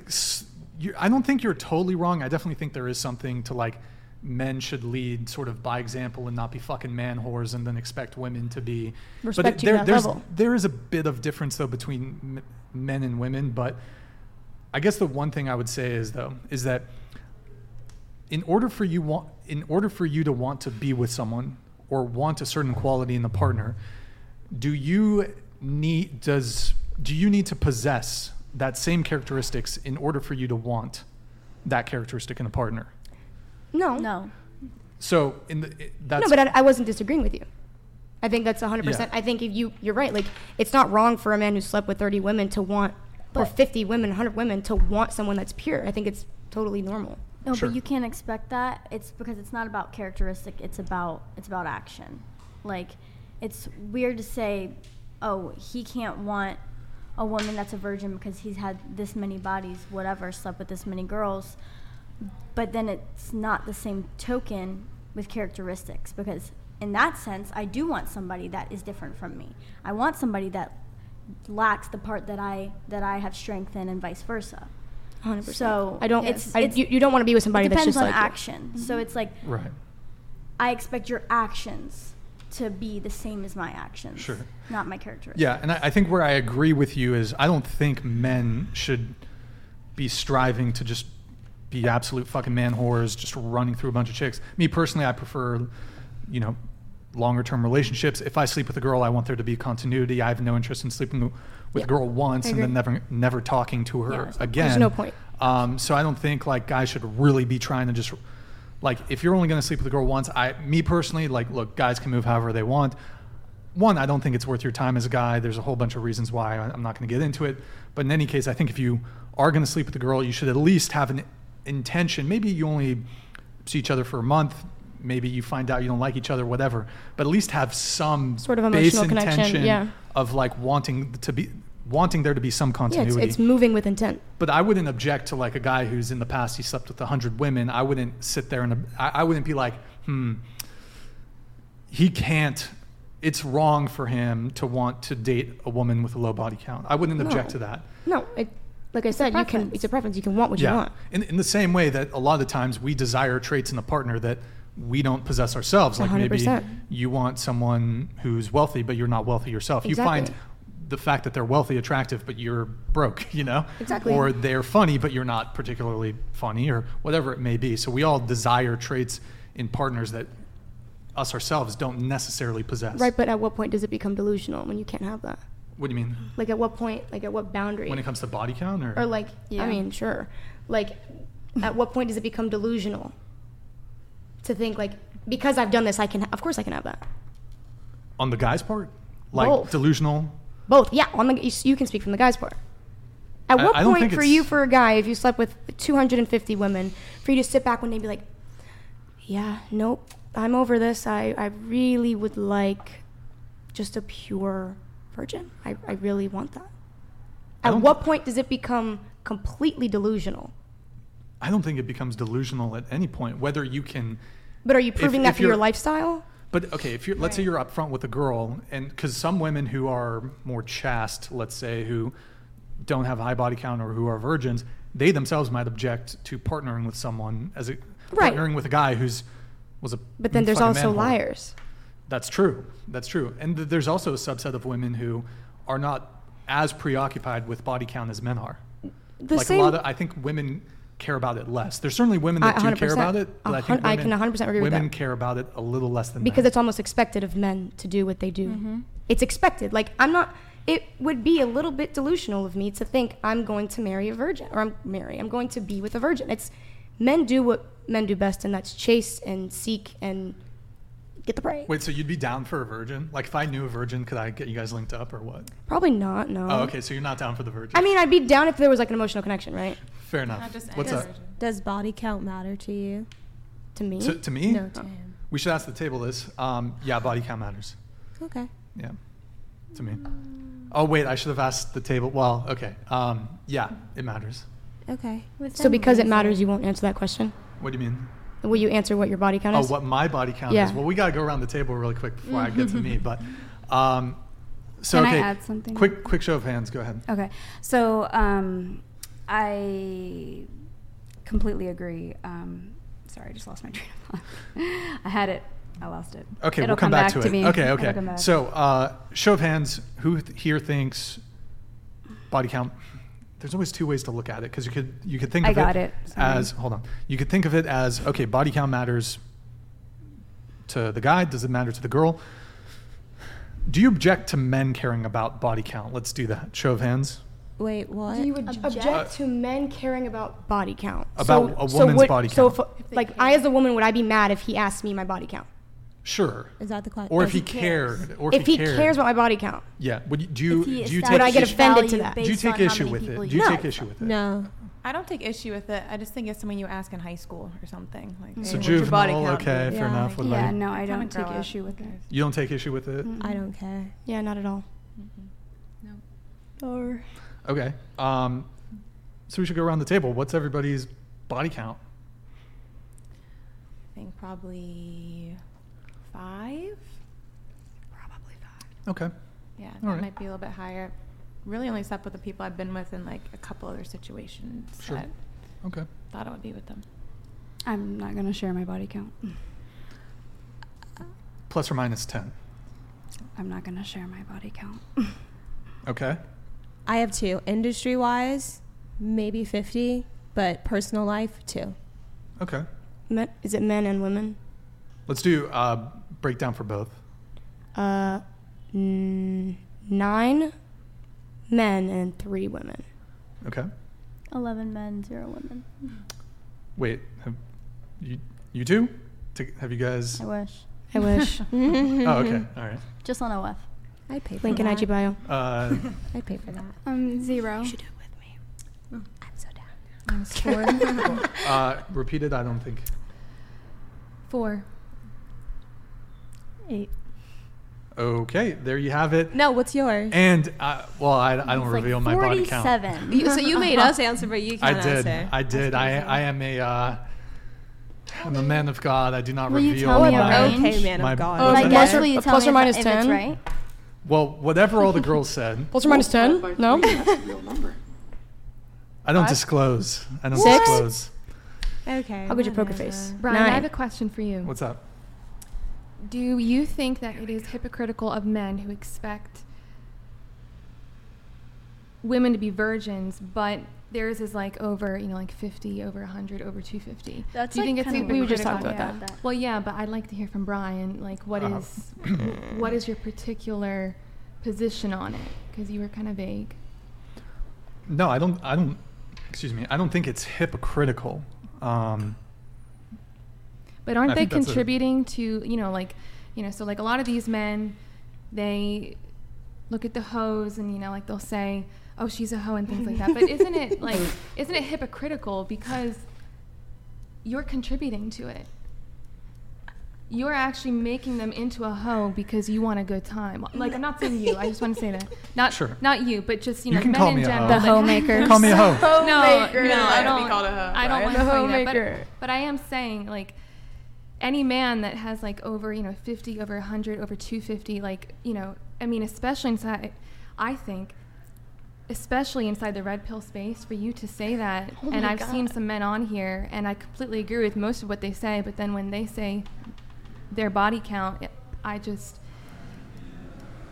you, I don't think you're totally wrong. I definitely think there is something to like men should lead sort of by example and not be fucking man whores and then expect women to be. Respect but there, there's, level. there is a bit of difference though between men and women. But I guess the one thing I would say is though is that in order for you want in order for you to want to be with someone or want a certain quality in the partner, do you need does do you need to possess that same characteristics in order for you to want that characteristic in a partner? No. no. So in the that's no, but I, I wasn't disagreeing with you. I think that's 100%. Yeah. I think if you, you're right. Like, it's not wrong for a man who slept with 30 women to want, or 50 women, 100 women to want someone that's pure. I think it's totally normal. No, Sure. but you can't expect that. It's because it's not about characteristic. It's about it's about action. Like, it's weird to say, oh, he can't want a woman that's a virgin because he's had this many bodies, whatever, slept with this many girls. But then it's not the same token with characteristics because in that sense, I do want somebody that is different from me. I want somebody that lacks the part that I that I have strength in, and vice versa. 100%. So I don't, it's- I, it's- you, you don't want to be with somebody it that's depends just on like you. action. Mm-hmm. So it's like right. I expect your actions to be the same as my actions, Sure. not my characteristics. Yeah, and I, I think where I agree with you is I don't think men should be striving to just be absolute fucking man whores, just running through a bunch of chicks. Me personally, I prefer, you know, longer term relationships. If I sleep with a girl, I want there to be continuity. I have no interest in sleeping with a girl once and then never never talking to her Yeah, again. there's no point. Um, so I don't think like guys should really be trying to just like if you're only going to sleep with a girl once. I me personally like look, guys can move however they want one, I don't think it's worth your time as a guy. There's a whole bunch of reasons why. I'm not going to get into it. But in any case, I think if you are going to sleep with a girl, you should at least have an intention. Maybe you only see each other for a month. Maybe you find out you don't like each other, whatever. But at least have some Sort of base emotional connection, yeah. of like wanting to be wanting there to be some Yeah, it's, continuity. it's moving with intent. But I wouldn't object to like a guy who's in the past he slept with a hundred women. I wouldn't sit there and I, I wouldn't be like, hmm, he can't. It's wrong for him to want to date a woman with a low body count. I wouldn't object No. to that. No, it, like I said, you can. It's a preference. You can want what you want. In, in the same way that a lot of the times we desire traits in a partner that we don't possess ourselves. Like maybe 100%. you want someone who's wealthy, but you're not wealthy yourself. You find the fact that they're wealthy attractive, but you're broke, (laughs) you know? Exactly. Or they're funny, but you're not particularly funny, or whatever it may be. So we all desire traits in partners that us ourselves don't necessarily possess. Right, but at what point does it become delusional when you can't have that? What do you mean? Like at what point? Like at what boundary? When it comes to body count, or, or like, Yeah. I mean, sure. Like, at what point does it become delusional? To think like because I've done this, I can. Of course, I can have that. on the guy's part, like Both. delusional. Both, yeah. On the you, you can speak from the guy's part. At I- what I don't point think for it's- you, for a guy, if you slept with 250 women, for you to sit back one day and be like, "Yeah, nope, I'm over this. I, I really would like just a pure virgin. I, I really want that." I At don't what point does it become completely delusional? I don't think it becomes delusional at any point. Whether you can, But are you proving if that for your lifestyle? but okay, if you're let's say you're upfront with a girl, and because some women who are more chaste, let's say who don't have a high body count or who are virgins, they themselves might object to partnering with someone as a Right. partnering with a guy who's was a But then there's also liars. That's true. That's true. And th- there's also a subset of women who are not as preoccupied with body count as men are. The like same- a lot of, I think women care about it less. There's certainly women that I- do care about it, but I A think hun- I can 100% agree with you. women that. care about it a little less than men. because men. it's almost expected of men to do what they do. Mm-hmm. It's expected. Like I'm not. It would be a little bit delusional of me to think I'm going to marry a virgin or I'm marry. I'm going to be with a virgin. It's men do what men do best, and that's chase and seek and get the prey. Wait, so you'd be down for a virgin? Like if I knew a virgin, could I get you guys linked up or what? Probably not. No. Oh, okay. So you're not down for the virgin. I mean, I'd be down if there was like an emotional connection, right? fair enough. What's any up? Does body count matter to you? To me. To, to me? No, to him. We should ask the table this. Um, yeah, body count matters. Okay. Yeah, to me. Oh wait, I should have asked the table. Well, okay. Um, yeah, it matters. Okay. So because it matters, you won't answer that question. What do you mean? Will you answer what your body count is? Oh, what my body count Yeah. is? Well, we gotta go around the table really quick before I get to me. But um, so Can I okay, add something? Quick, quick show of hands. Go ahead. Okay, so um, I completely agree. Um, sorry, I just lost my train of thought. (laughs) I had it. I lost it. Okay, It'll we'll come, back, to, it. me. Okay, okay. So, uh, show of hands. Who th- here thinks body count? There's always two ways to look at it because you could you could think I of got it, it. As hold on. You could think of it as okay. Body count matters to the guy. Does it matter to the girl? Do you object to men caring about body count? Let's do that. Show of hands. Wait, what? Do you object, uh, to men caring about body count? About a woman's would- body So, count. if, like, I as a woman, would I be mad if he asked me my body count? Sure. Is that the question? Or if he cared. Or if if, he cared. cares about my body count, Yeah. Would you, do you If he do you take Would I get offended to that? do you take issue with it? Do you No. take issue with it? no. I don't take issue with it. I just think it's something you ask in high school or something. Like, So hey, what's your body juvenile, count? okay, dude? fair Yeah. enough. What yeah, about no, I Kinda don't take issue with it. You don't take issue with it? I don't care. yeah, not at all. No. Or Okay. Um, so we should go around the table. What's everybody's body count? I think probably five. Probably five. Okay. Yeah, All that right. might be a little bit higher. Really only slept with the people I've been with in like a couple other situations Sure. that Okay. thought I would be with them. I'm not gonna share my body count. Plus or minus 10. I'm not gonna share my body count. Okay. I have two. Industry wise, maybe 50, but personal life, two. Okay. Men, is it men and women? Let's do uh, breakdown for both. Uh, n- nine men and three women. Okay. 11 men, 0 women. Wait. Have you, you two? To, have you guys? I wish. I wish. (laughs) Oh, okay. All right. Just on OF. I pay for Link in that. IG bio. Uh, I pay for that. Um, zero. do it with me. I'm so down. I was four. uh, repeated, I don't think. four. Eight. Okay. There you have it. No, what's yours? And, uh, well, I, I don't It's like reveal my body count. 47. So you made us answer, but you I can't did. answer. I did. I, I am a, uh, I'm a man of God. I do not Will you reveal tell me a my, range? Okay, man my- of God. what's I guess Plus or- will you tell plus me or minus if, if 10? right? Well, whatever all the girls said, Plus or minus 10? No? I don't Five? disclose. I don't Six? disclose. Okay. How good your poker whatever. face? Brian, I have a question for you. What's up? Do you think that it is hypocritical of men who expect women to be virgins, but theirs is like over, you know, like 50, over 100, over 250? That's Do you like think it's kinda We were just talking about Yeah. that. Well, yeah, but I'd like to hear from Brian. Like, what Uh, is what is your particular position on it? Because you were kind of vague. No, I don't. I don't. Excuse me. I don't think it's hypocritical. Um, But aren't I they think that's a- contributing to, you know, like, you know, so like a lot of these men, they look at the hoes and, you know, like they'll say, oh, she's a hoe and things like that. But isn't it (laughs) like, isn't it hypocritical because you're contributing to it? You're actually making them into a hoe because you want a good time. Like I'm not saying you. I just want to say that. Not Sure. not you, but just you You know can men call in me a general. hoe. The that- hoe maker. call me a hoe. (laughs) no, Homemaker. no, I I'd be don't. called a hoe, I don't Brian. want The to call you that, homemaker. but, but I am saying like any man that has like over you know 50, over 100, over 250, like you know, I mean, especially inside, I think, especially inside the red pill space, for you to say that, (laughs) Oh and I've seen some men on here, and I completely agree with most of what they say, but then when they say their body count, I just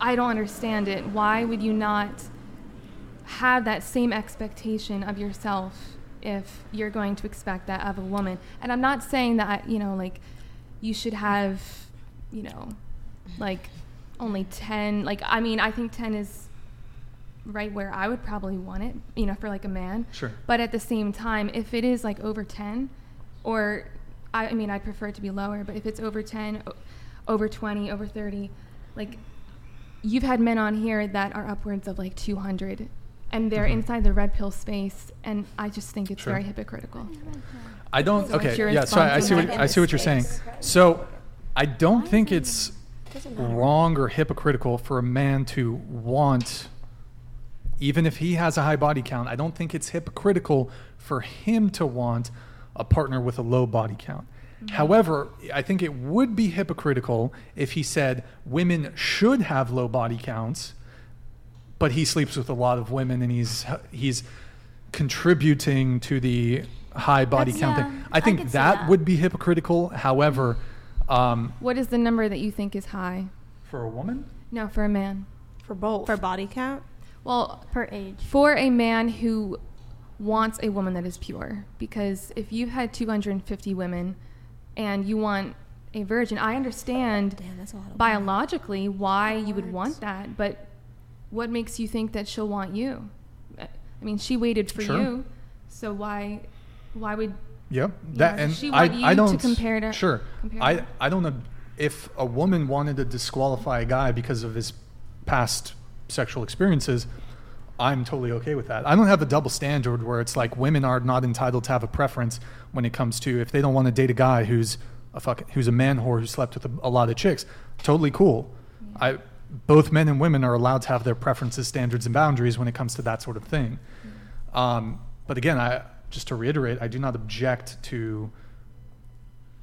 I don't understand it. Why would you not have that same expectation of yourself if you're going to expect that of a woman. And I'm not saying that you know like you should have you know like only 10 like I mean I think 10 is right where I would probably want it, you know, for like a man. Sure. But at the same time, if it is like over 10 or I, I mean I'd prefer it to be lower, but if it's over 10, o- over 20, over 30, like you've had men on here that are upwards of like 200 and they're Mhm. inside the red pill space and I just think it's Sure. very hypocritical. I don't. So okay. Yeah. So I, I see what response to that? I see what you're saying. So I don't think it's wrong or hypocritical for a man to want, even if he has a high body count. I don't think it's hypocritical for him to want a partner with a low body count. However, I think it would be hypocritical if he said women should have low body counts, but he sleeps with a lot of women and he's he's contributing to the high body That's- count yeah, thing. I I think could see that, that. would be hypocritical. However, um, What is the number that you think is high? for a woman, No, for a man. For both. For body count? Well, per age. For a man who wants a woman that is pure, because if you've had 250 women and you want a virgin, I understand biologically why you would want that, but what makes you think that she'll want you? I mean, she waited for Sure. you, so why, why would? You That and she I, you I don't to compare to Sure. compare I to- I don't know if a woman wanted to disqualify a guy because of his past sexual experiences. I'm totally okay with that. I don't have a double standard where it's like women are not entitled to have a preference when it comes to if they don't want to date a guy who's a fuck, who's a man whore who slept with a, a lot of chicks. Totally cool. I both men and women are allowed to have their preferences, standards, and boundaries when it comes to that sort of thing. Um, but again, I just to reiterate, I do not object to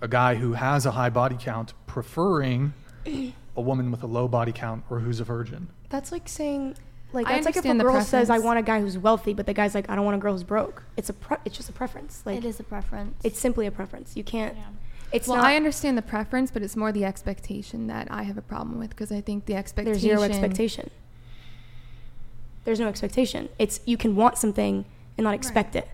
a guy who has a high body count preferring a woman with a low body count or who's a virgin. That's like saying, like I that's like if a understand the girl says, "I preference. want a guy who's wealthy," but the guy's like, "I don't want a girl who's broke." It's a pre- it's just a preference. Like it is a preference. It's simply a preference. You can't. It's well, not. I understand the preference, but it's more the expectation that I have a problem with because I think the expectation. There's zero expectation. There's no expectation. It's you can want something and not expect it.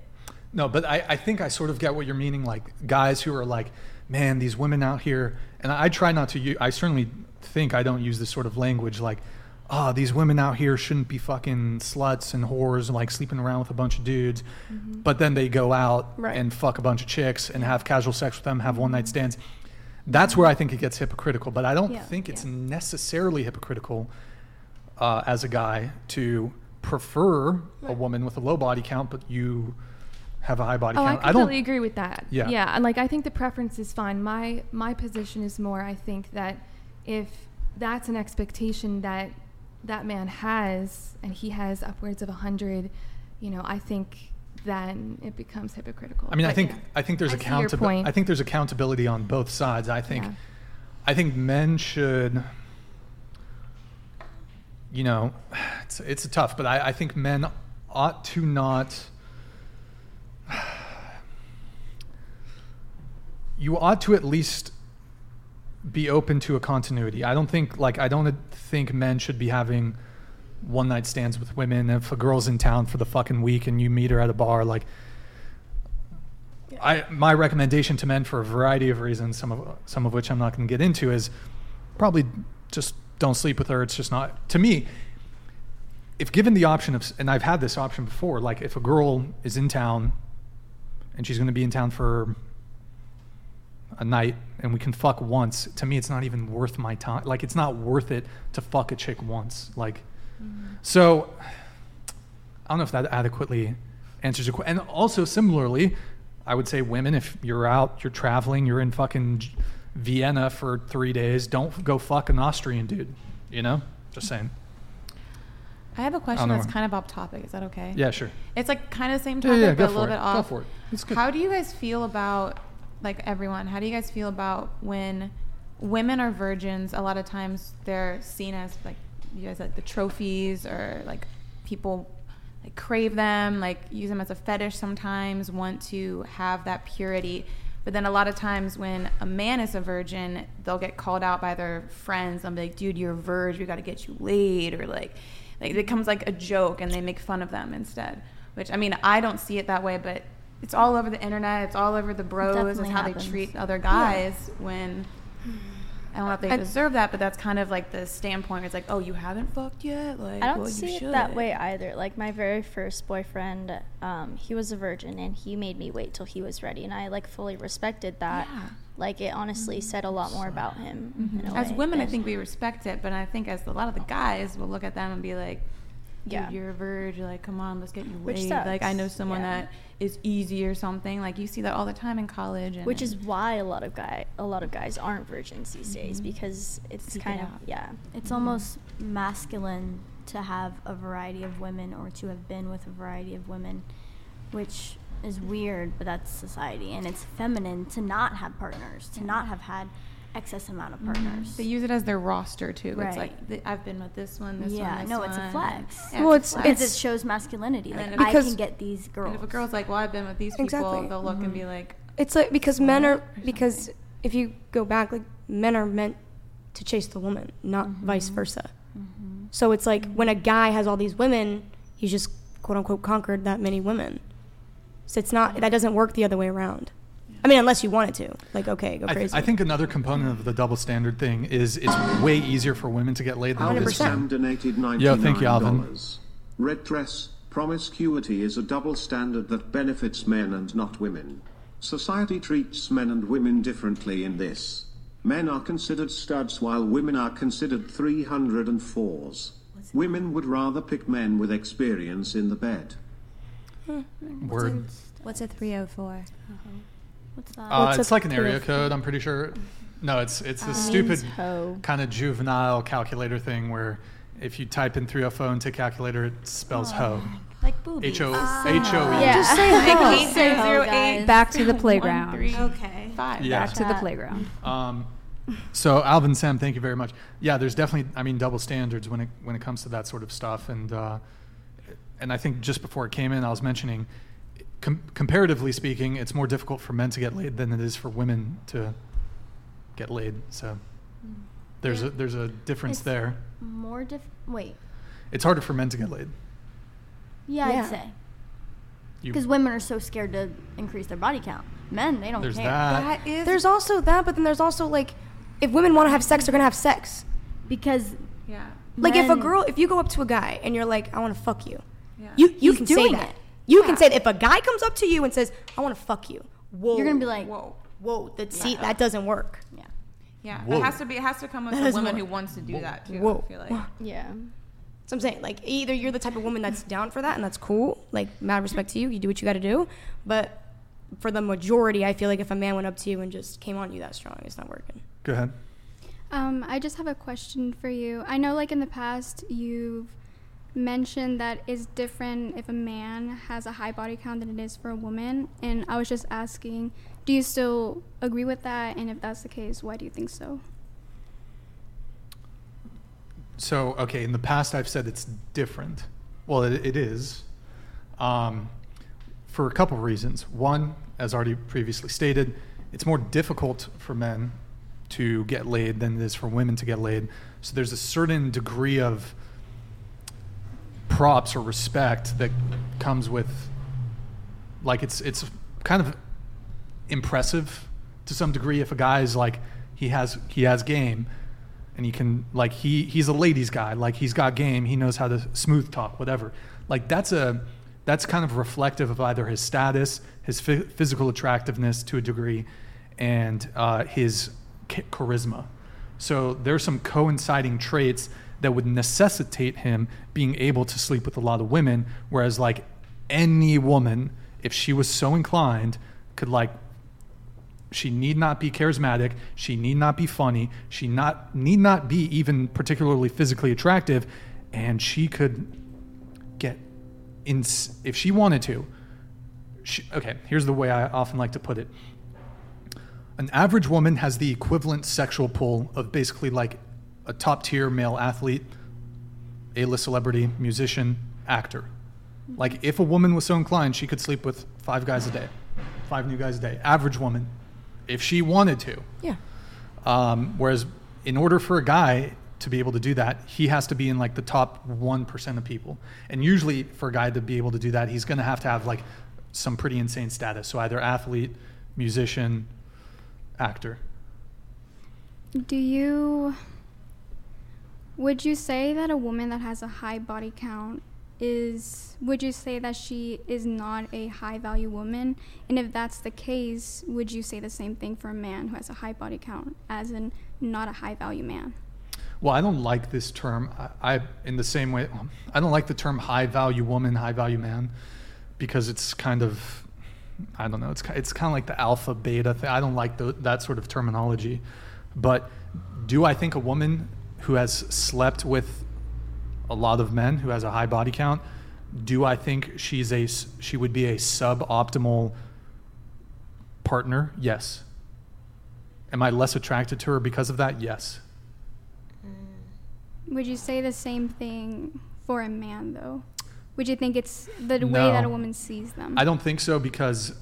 No, but I, I think I sort of get what you're meaning. Like guys who are like, man, these women out here, and I, try not to use, I certainly think I don't use this sort of language like, oh, these women out here shouldn't be fucking sluts and whores and like sleeping around with a bunch of dudes. Mm-hmm. But then they go out Right. and fuck a bunch of chicks and have casual sex with them, have one night mm-hmm. stands. That's where I think it gets hypocritical. But I don't Yeah. think it's necessarily hypocritical uh, as a guy to prefer a woman with a low body count, but you have a high body Oh, I count. completely don't. agree with that. Yeah. yeah, and like I think the preference is fine. My my position is more. I think that if that's an expectation that that man has, and he has upwards of a hundred, you know, I think then it becomes hypocritical. I mean, I But think. I think there's I see your accountability. I think there's accountability on both sides. I think Yeah. I think men should. You know, (sighs) it's it's tough, but I, I think men ought to not. (sighs) You ought to at least be open to a continuity. I don't think like I don't think men should be having one night stands with women. If a girl's in town for the fucking week and you meet her at a bar, like I my recommendation to men for a variety of reasons, some of some of which I'm not going to get into, is probably just don't sleep with her. It's just not to me. If given the option of, and I've had this option before, like if a girl is in town and she's going to be in town for a night and we can fuck once, to me it's not even worth my time. Like it's not worth it to fuck a chick once. Like mm-hmm. so I don't know if that adequately answers your question. And also similarly, I would say women, if you're out, you're traveling, you're in fucking Vienna for three days, don't go fuck an Austrian dude. You know? Just saying. I have a question that's kind of off topic. Is that okay? Yeah, sure. It's like kind of the same topic, yeah, but a little it. bit Go off. for it. It's good. How do you guys feel about, like everyone, how do you guys feel about when women are virgins? A lot of times they're seen as like, you guys like the trophies or like people like crave them, like use them as a fetish sometimes, want to have that purity. But then a lot of times when a man is a virgin, they'll get called out by their friends. Be like, dude, you're a virgin. We got to get you laid. Or like, like it becomes like a joke and they make fun of them instead. Which I mean, I don't see it that way, but it's all over the internet. It's all over the bros and how happens. they treat other guys when. I don't know if they I- deserve that, but that's kind of like the standpoint. It's like, oh, you haven't fucked yet. Like, I don't well, you see it that way either. Like my very first boyfriend, um, he was a virgin and he made me wait till he was ready, and I like fully respected that. Yeah. Like it honestly mm-hmm. said a lot more about him. Mm-hmm. in a As way. women, I think we respect it, but I think as a lot of the guys will look at them and be like, Dude, Yeah. you're a virgin. Like, come on, let's get you Which laid. Like, I know someone Yeah. that is easy or something. Like, you see that all the time in college. And which is why a lot of guy a lot of guys aren't virgins these days Mhm. because it's Seek it kind of out. yeah It's mm-hmm. almost masculine to have a variety of women or to have been with a variety of women, which is weird, but that's society. And it's feminine to not have partners, to not have had excess amount of partners. They use it as their roster too. Right. It's like th- I've been with this one, this yeah, one, this no, one. it's a flex. Yeah, Well, it's, it's- Because it shows masculinity. And Like then I can get these girls. And if a girl's like, "Well, I've been with these people," Exactly. they'll look and mm-hmm. be like, It's like because men are because something. if you go back, like men are meant to chase the woman, not Mm-hmm. vice versa. Mm-hmm. So it's like mm-hmm. when a guy has all these women, he's just quote unquote conquered that many women. So it's not that doesn't work the other way around. I mean, unless you want it to, like okay, go I, th- crazy. I think another component of the double standard thing is it's way easier for women to get laid than it is for 100%. Sam donated $99. Yo, thank you, Alvin. Red dress, promiscuity is a double standard that benefits men and not women. Society treats men and women differently in this. Men are considered studs while women are considered 304s. Women would rather pick men with experience in the bed. Word. What's a 304? What's that? Uh, What's it's a like an area code. I'm pretty sure. No, it's it's a Uh, stupid means kind of juvenile calculator thing where if you type in 304 into calculator, it spells hoe. like boobies. H O Ah. H O E. Yeah. Just say Like hoe. (laughs) eight (laughs) Say zero hoe, zero guys. eight. Back to the one, playground. three, Okay. five. Yeah. Back to the playground. Um, so Alvin, Sam, thank you very much. Yeah, there's definitely, I mean, double standards when it when it comes to that sort of stuff, and uh, and I think just before it came in, I was mentioning, com- comparatively speaking, it's more difficult for men to get laid than it is for women to get laid. So mm. there's a there's a difference It's- there. More diff. Wait. It's harder for men to get laid. Yeah, Yeah. I'd say. Because women are so scared to increase their body count. Men, they don't there's care. that. That is. there's also that, but then there's also like, if women want to have sex, they're gonna have sex. Because yeah. Like if a girl, if you go up to a guy and you're like, I want to fuck you, Yeah. You you He's can say that. it. You Yeah. can say that. if a guy comes up to you and says, I want to fuck you, whoa, you're gonna be like, Whoa. whoa, that see Yeah. that doesn't work. yeah. Yeah. Whoa. It has to be. It has to come with That a woman work. who wants to do that too. Whoa. I feel like. yeah So I'm saying, like, either you're the type of woman that's down for that, and that's cool. Like, mad respect to you. You do what you got to do. But for the majority, I feel like if a man went up to you and just came on you that strong, it's not working. Go ahead. Um, I just have a question for you. I know, like in the past, you've mentioned that it's different if a man has a high body count than it is for a woman. And I was just asking, do you still agree with that? And if that's the case, why do you think so? So, okay, in the past I've said it's different. Well, it, it is. Um, for a couple of reasons. One, as already previously stated, it's more difficult for men to get laid than it is for women to get laid. So there's a certain degree of props or respect that comes with like it's it's kind of impressive to some degree if a guy is like he has he has game and he can like he he's a ladies guy like he's got game he knows how to smooth talk whatever. Like that's a that's kind of reflective of either his status his phy- physical attractiveness to a degree and uh, his ch- charisma. So there's some coinciding traits that would necessitate him being able to sleep with a lot of women whereas like any woman if she was so inclined could like she need not be charismatic. She need not be funny. She not need not be even particularly physically attractive, and she could get in if she wanted to. She, okay, here's the way I often like to put it. An average woman has the equivalent sexual pull of basically like a top tier male athlete, A list celebrity, musician, actor. Like if a woman was so inclined, she could sleep with five guys a day, five new guys a day. Average woman, if she wanted to. Yeah. Um, whereas in order for a guy, to be able to do that, he has to be in like the top 1% of people. And usually, for a guy to be able to do that, he's going to have to have like some pretty insane status. So, either athlete, musician, actor. Do you would you say that a woman that has a high body count is would you say that she is not a high value woman? And if that's the case, would you say the same thing for a man who has a high body count as in not a high value man? Well, I don't like this term. I, I in the same way, I don't like the term high value woman, high value man, because it's kind of, I don't know, it's it's kind of like the alpha beta thing. I don't like the, that sort of terminology. But do I think a woman who has slept with a lot of men, who has a high body count, do I think she's a she would be a suboptimal partner? Yes. Am I less attracted to her because of that? Yes. Mm. Would you say the same thing for a man though? Would you think it's the No. way that a woman sees them? I don't think so because,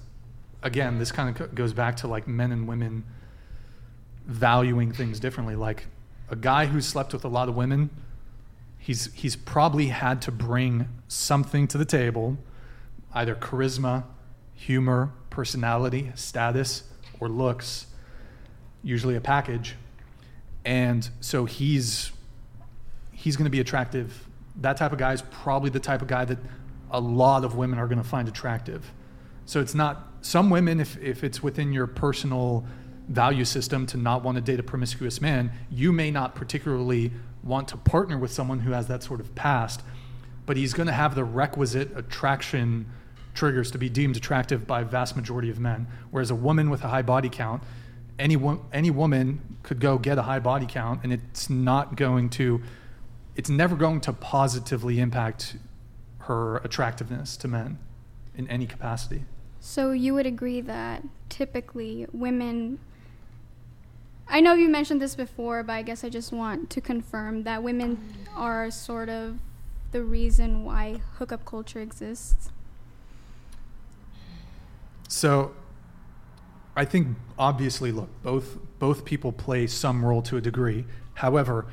again, this kind of goes back to like men and women valuing things differently. Like a guy who's slept with a lot of women, he's he's probably had to bring something to the table, either charisma, humor, personality, status, or looks. Usually a package, and so he's he's going to be attractive. That type of guy is probably the type of guy that a lot of women are going to find attractive. So it's not some women, if, if it's within your personal value system to not want to date a promiscuous man, you may not particularly want to partner with someone who has that sort of past, but he's going to have the requisite attraction triggers to be deemed attractive by vast majority of men. Whereas a woman with a high body count, any, wo- any woman could go get a high body count and it's not going to it's never going to positively impact her attractiveness to men in any capacity. So you would agree that typically women I know you mentioned this before, but I guess I just want to confirm that women are sort of the reason why hookup culture exists. So I think obviously look, both both people play some role to a degree. However,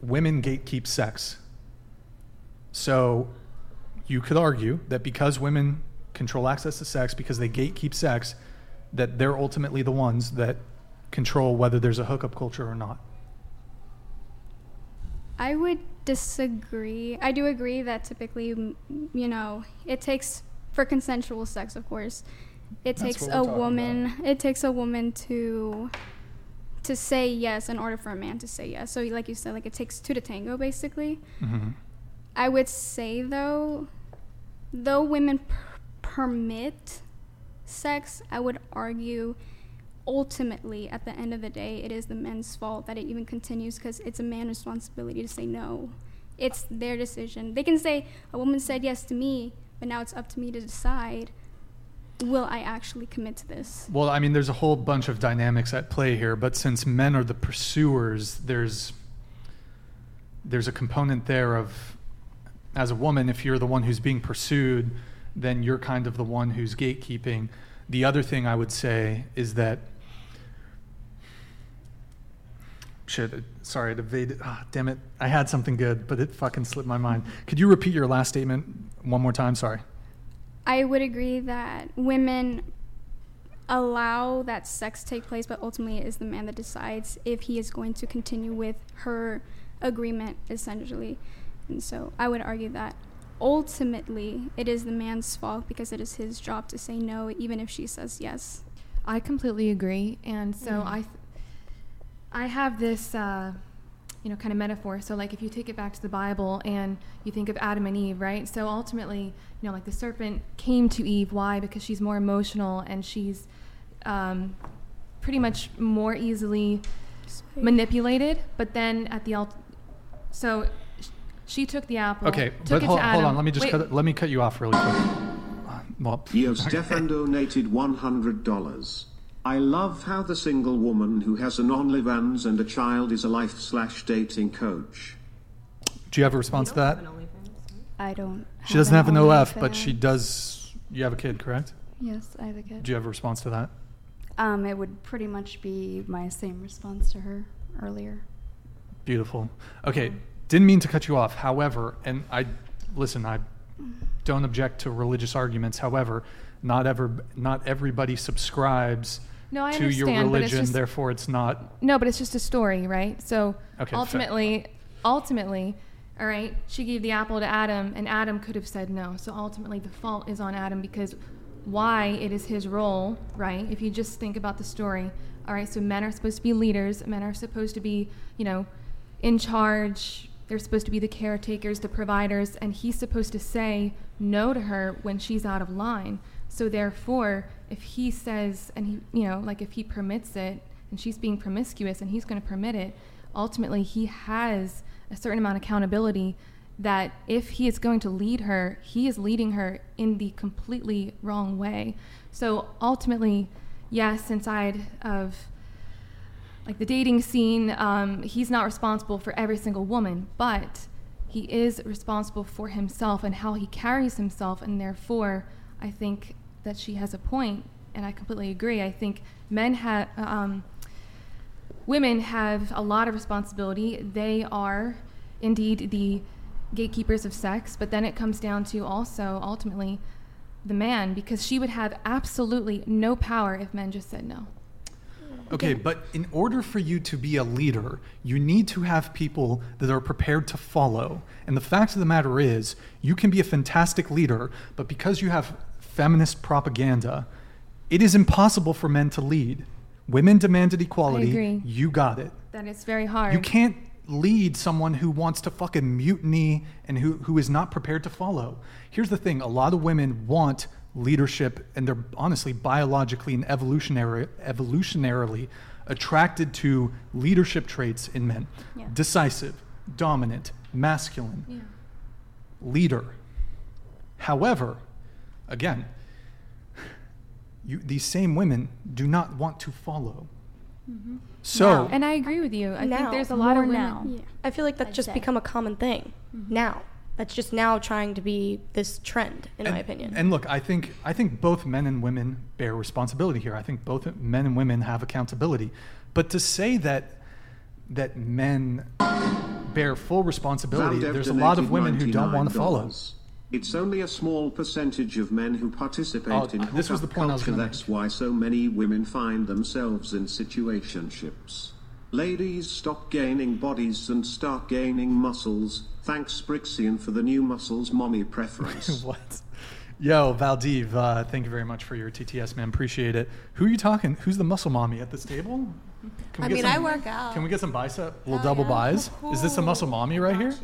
women gatekeep sex. So you could argue that because women control access to sex because they gatekeep sex, that they're ultimately the ones that control whether there's a hookup culture or not. I would disagree. I do agree that typically, you know, it takes for consensual sex, of course. It That's takes a woman. It takes a woman to to say yes in order for a man to say yes. So, like you said, like it takes two to tango, basically. Mm-hmm. I would say though, though women per- permit sex, I would argue ultimately at the end of the day it is the men's fault that it even continues because it's a man's responsibility to say no. It's their decision. They can say a woman said yes to me, but now it's up to me to decide will I actually commit to this? Well, I mean, there's a whole bunch of dynamics at play here, but since men are the pursuers, there's there's a component there of as a woman, if you're the one who's being pursued, then you're kind of the one who's gatekeeping. The other thing I would say is that shit, sorry, it evaded. Ah, damn it. I had something good, but it fucking slipped my mind. Could you repeat your last statement one more time? Sorry. I would agree that women allow that sex take place, but ultimately it is the man that decides if he is going to continue with her agreement, essentially. And so I would argue that ultimately it is the man's fault because it is his job to say no, even if she says yes. I completely agree, and so Mhm. I, th- I have this, uh, you know, kind of metaphor. So, like, if you take it back to the Bible and you think of Adam and Eve, right? So ultimately, you know, like the serpent came to Eve. Why? Because she's more emotional and she's um, pretty much more easily manipulated. But then at the alt, so sh- she took the apple. Okay, took but it hold, to hold on. Let me just Wait, cut it, let me cut you off really quick. Uh, Well, (laughs) Yo Stefan donated $100. I love how the single woman who has an OnlyFans and a child is a life slash dating coach. do you have a response to that? I don't. She doesn't have an OF, OnlyFans. but she does. You have a kid, correct? Yes, I have a kid. Do you have a response to that? Um, it would pretty much be my same response to her earlier. Beautiful. Okay, didn't mean to cut you off. However, and I listen, I don't object to religious arguments. However, not ever not everybody subscribes No, I to your understand, but it's just- therefore it's not No, but it's just a story, right? So Okay, fair. ultimately, ultimately, all right, she gave the apple to Adam, and Adam could have said no. So ultimately, the fault is on Adam because why it is his role, right? If you just think about the story, all right, so men are supposed to be leaders, men are supposed to be, you know, in charge. They're supposed to be the caretakers, the providers, and he's supposed to say no to her when she's out of line. So therefore, if he says, and he, you know, like if he permits it, and she's being promiscuous, and he's going to permit it, ultimately he has a certain amount of accountability that if he is going to lead her, he is leading her in the completely wrong way. So ultimately, yes, inside of like the dating scene, um, he's not responsible for every single woman, but he is responsible for himself and how he carries himself, and therefore, I think that she has a point, and I completely agree. I think men have, um, women have a lot of responsibility. They are indeed the gatekeepers of sex, but then it comes down to also ultimately the man, because she would have absolutely no power if men just said no. Okay, but in order for you to be a leader, you need to have people that are prepared to follow. And the fact of the matter is, you can be a fantastic leader, but because you have feminist propaganda, it is impossible for men to lead. Women demanded equality. You got it. That it's very hard. You can't lead someone who wants to fucking mutiny and who, who is not prepared to follow. Here's the thing a lot of women want leadership, and they're honestly biologically and evolutionary, evolutionarily attracted to leadership traits in men Yeah. decisive, dominant, masculine, Yeah. leader. However, again, you, these same women do not want to follow. Mm-hmm. So, and I agree with you. I Now. think there's a lot More of women. now. Yeah. I feel like that's I'd just say. become a common thing mm-hmm. now. That's just now trying to be this trend, in and, my opinion. And look, I think I think both men and women bear responsibility here. I think both men and women have accountability. But to say that that men bear full responsibility, Valdev there's a lot of women who don't want to follow. $99. It's only a small percentage of men who participate Oh, in this was the hookup point I was culture. gonna That's why so many women find themselves in situationships. Ladies, stop gaining bodies and start gaining muscles. Thanks, Brixian, for the new muscles mommy (laughs) preference. what? Yo, Valdiv, uh, thank you very much for your TTS, man. Appreciate it. Who are you talking? Who's the muscle mommy at this table? Can I get mean, some- I work out. Can we get some bicep, little Hell double yeah. buys? Is this a muscle mommy right here?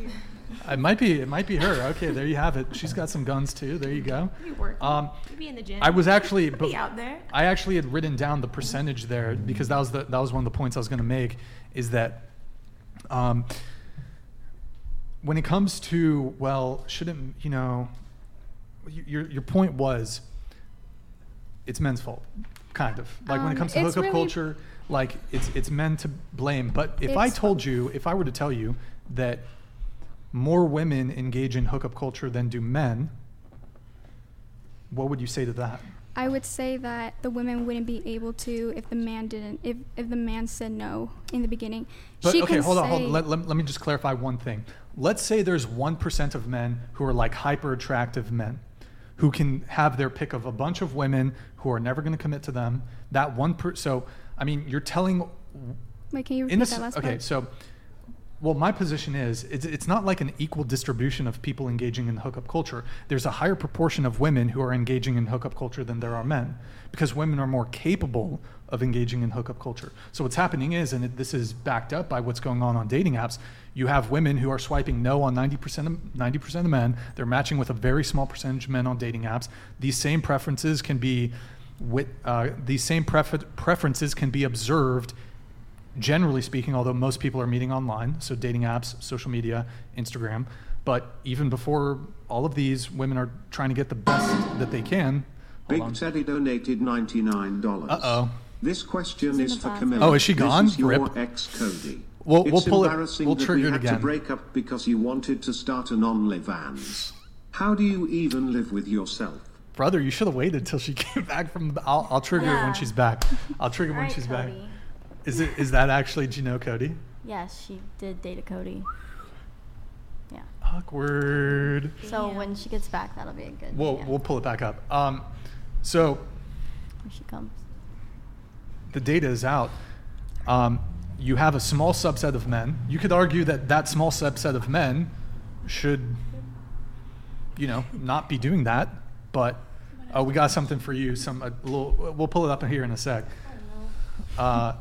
It might be. It might be her. Okay, there you have it. She's got some guns too. There you go. You working. Um, You be in the gym. I was actually, be but out there. I actually had written down the percentage there because that was the that was one of the points I was going to make. Is that um, when it comes to well, shouldn't you know? Your your point was it's men's fault, kind of like when it Um, comes to hookup really- culture, like it's it's men to blame. But if I told you, if I were to tell you that more women engage in hookup culture than do men, what would you say to that? I would say that the women wouldn't be able to if the man didn't if, if the man said no in the beginning. But she okay, hold on, hold on. Let, let, let me just clarify one thing. Let's say there's 1% of men who are like hyper attractive men who can have their pick of a bunch of women who are never going to commit to them. That one per so I mean, you're telling Wait, can you repeat that last okay, part? so well, my position is it's, it's not like an equal distribution of people engaging in hookup culture. There's a higher proportion of women who are engaging in hookup culture than there are men because women are more capable of engaging in hookup culture. So what's happening is, and it, this is backed up by what's going on on dating apps, you have women who are swiping no on 90% of, 90% of men. They're matching with a very small percentage of men on dating apps. These same preferences can be with, uh, these same prefer- preferences can be observed generally speaking, although most people are meeting online, so dating apps, social media, Instagram. But even before all of these, women are trying to get the best that they can. Big on. Teddy donated $99. Uh-oh. This question in is for. Camilla. Oh, is she This gone? is your Rip. ex Cody. We'll- it's we'll pull it- embarrassing we'll that trigger we it had again. to break up because you wanted to start an OnlyFans. How do you even live with yourself? Brother, you should have waited till she (laughs) came back from the. I'll, I'll trigger it when she's back. I'll trigger it when Alright, she's back. Is it? Is that actually? Do you know Cody? Yes, she did date a Cody. Yeah. Awkward. So when she gets back, that'll be a good. We'll yeah, we'll pull it back up. Um, so when she comes. the data is out. Um, you have a small subset of men. You could argue that that small subset of men should, you know, not be doing that. But uh, we got something for you. Some a little. We'll pull it up here in a sec. Uh,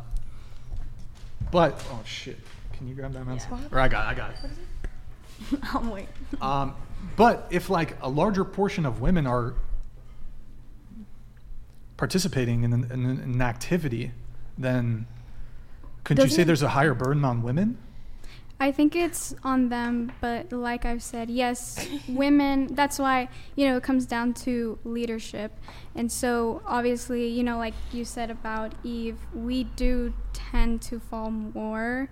but oh shit! Can you grab that mouse? Or I got. It, I got What is it. (laughs) I'll wait. Um, but if like a larger portion of women are participating in an, in an activity, then couldn't you say there's a higher burden on women? I think it's on them, but like I've said, yes, women, that's why, you know, it comes down to leadership. And so, obviously, you know, like you said about Eve, we do tend to fall more.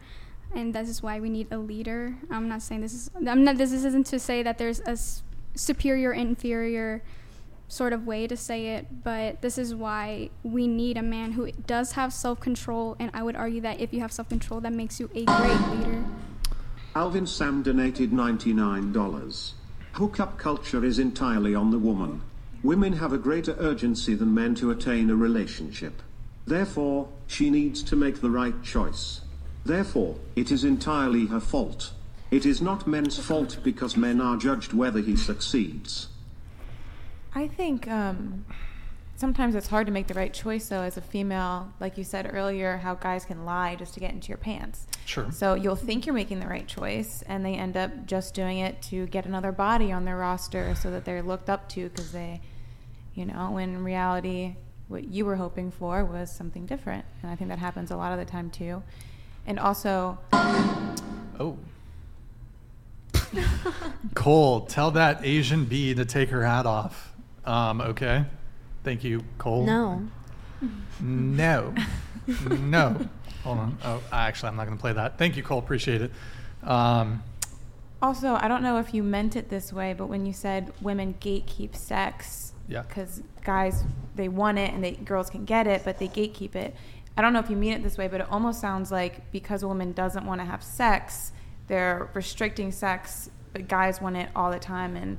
And this is why we need a leader. I'm not saying this is, I'm not, this isn't to say that there's a superior, inferior sort of way to say it, but this is why we need a man who does have self control. And I would argue that if you have self control, that makes you a great leader. Alvin Sam donated $99. Hookup culture is entirely on the woman. Women have a greater urgency than men to attain a relationship. Therefore, she needs to make the right choice. Therefore, it is entirely her fault. It is not men's fault because men are judged whether he succeeds. I think um, sometimes it's hard to make the right choice, though, as a female. Like you said earlier, how guys can lie just to get into your pants. Sure. So you'll think you're making the right choice, and they end up just doing it to get another body on their roster so that they're looked up to because they, you know, when in reality, what you were hoping for was something different. And I think that happens a lot of the time, too. And also, Oh. (laughs) Cole, tell that Asian bee to take her hat off. Um, okay. Thank you, Cole. No. (laughs) No. no. Hold on. Oh, actually, I'm not going to play that. Thank you, Cole. Appreciate it. Um, Also, I don't know if you meant it this way, but when you said women gatekeep sex, Yeah. because guys they want it and they girls can get it, but they gatekeep it. I don't know if you mean it this way, but it almost sounds like because a woman doesn't want to have sex, they're restricting sex, but guys want it all the time and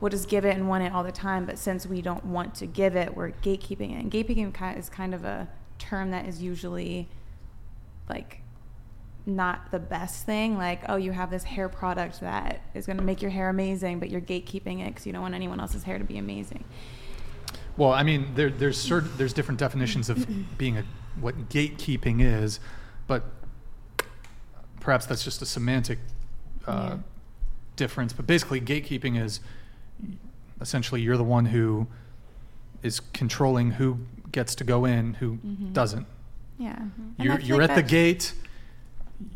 we'll just give it and want it all the time. But since we don't want to give it, we're gatekeeping it. And gatekeeping is kind of a term that is usually like not the best thing. Like, oh, you have this hair product that is going to make your hair amazing, but you're gatekeeping it because you don't want anyone else's hair to be amazing. well, I mean, there, there's certain, there's different definitions of (clears throat) being a what gatekeeping is, but perhaps that's just a semantic uh, Yeah. difference. But basically, gatekeeping is essentially you're the one who is controlling who gets to go in, who Mhm. doesn't. Yeah. And I You're, you're like at the gate.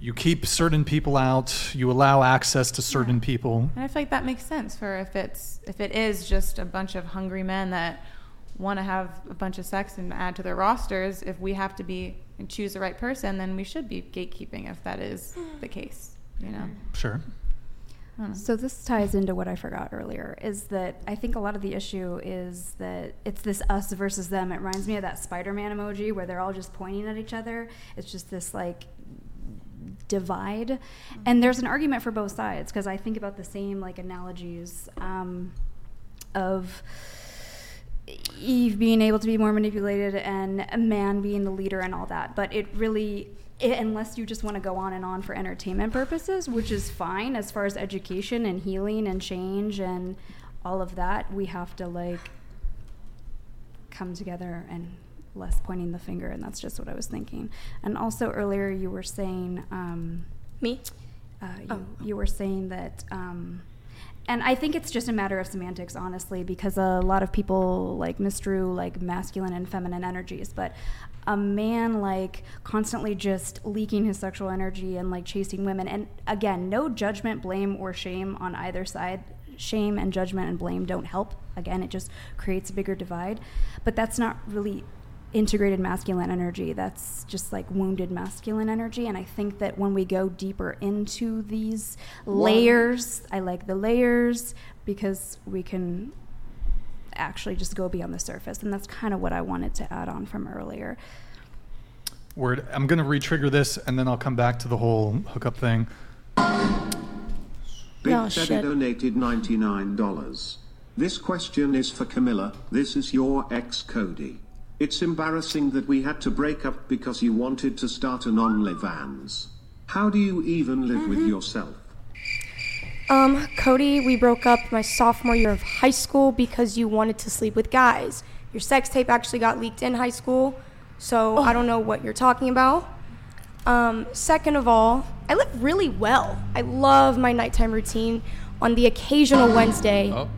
You keep certain people out. You allow access to certain people. And I feel like that makes sense for if it's if it is just a bunch of hungry men that want to have a bunch of sex and add to their rosters. If we have to be and choose the right person, then we should be gatekeeping if that is the case. You know. Sure. Know. So this ties into what I forgot earlier is that I think a lot of the issue is that it's this us versus them. It reminds me of that Spider-Man emoji where they're all just pointing at each other. It's just this like divide, and there's an argument for both sides because I think about the same like analogies um, of Eve being able to be more manipulated and a man being the leader and all that. But it really, i unless you just want to go on and on for entertainment purposes, which is fine as far as education and healing and change and all of that, we have to like come together and less pointing the finger. And that's just what I was thinking. And also earlier you were saying, um, Me? uh, you, Oh. you were saying that, um, and I think it's just a matter of semantics, honestly, because a lot of people like misdrew like masculine and feminine energies, but a man like constantly just leaking his sexual energy and like chasing women, and again, no judgment, blame, or shame on either side. Shame and judgment and blame don't help. Again, it just creates a bigger divide, but that's not really integrated masculine energy. That's just like wounded masculine energy. And I think that when we go deeper into these layers, I like the layers because we can actually just go beyond the surface. And that's kind of what I wanted to add on from earlier. Word. I'm gonna re-trigger this, and then I'll come back to the whole hookup thing. Big Oh, Teddy shit. donated $99. This question is for Camilla. This is your ex Cody. It's embarrassing that we had to break up because you wanted to start an OnlyFans. How do you even live with mm-hmm. yourself? Um, Cody, we broke up my sophomore year of high school because you wanted to sleep with guys. Your sex tape actually got leaked in high school, so I don't know what you're talking about. Um, second of all, I live really well. I love my nighttime routine. On the occasional Wednesday, Oh,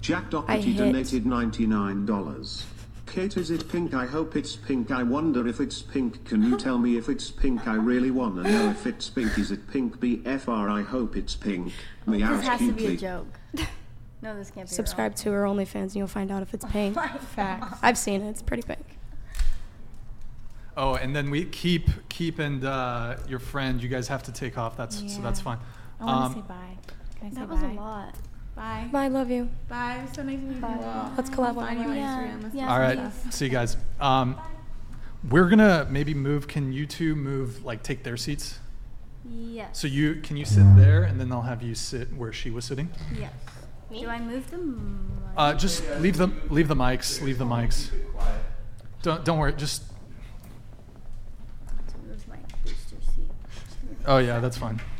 Jack Doherty donated $99. Kate, is it pink? I hope it's pink. I wonder if it's pink. Can you tell me if it's pink? I really want to know if it's pink. Is it pink? BFR, I hope it's pink. Meow This has to be a joke. (laughs) no, this can't be. subscribe to her OnlyFans and you'll find out if it's pink. (laughs) Facts. I've seen it. It's pretty pink. oh, and then we keep keep and uh, your friend. You guys have to take off. That's so that's fine. I want Um, to say bye. Can I say That was bye? a lot. Bye. I love you. Bye. It was so nice to meet you. all. Let's collaborate. on Find you on Yeah. Instagram. Let's Yeah. All right. please. See you guys. Um, we're gonna maybe move. Can you two move? Like take their seats. Yes. So you can you sit there, and then I'll have you sit where she was sitting. Yes. Do I move them? Uh, just leave the leave the mics. Leave the mics. Don't don't worry. Just Move my booster seat. oh yeah, that's fine. (laughs)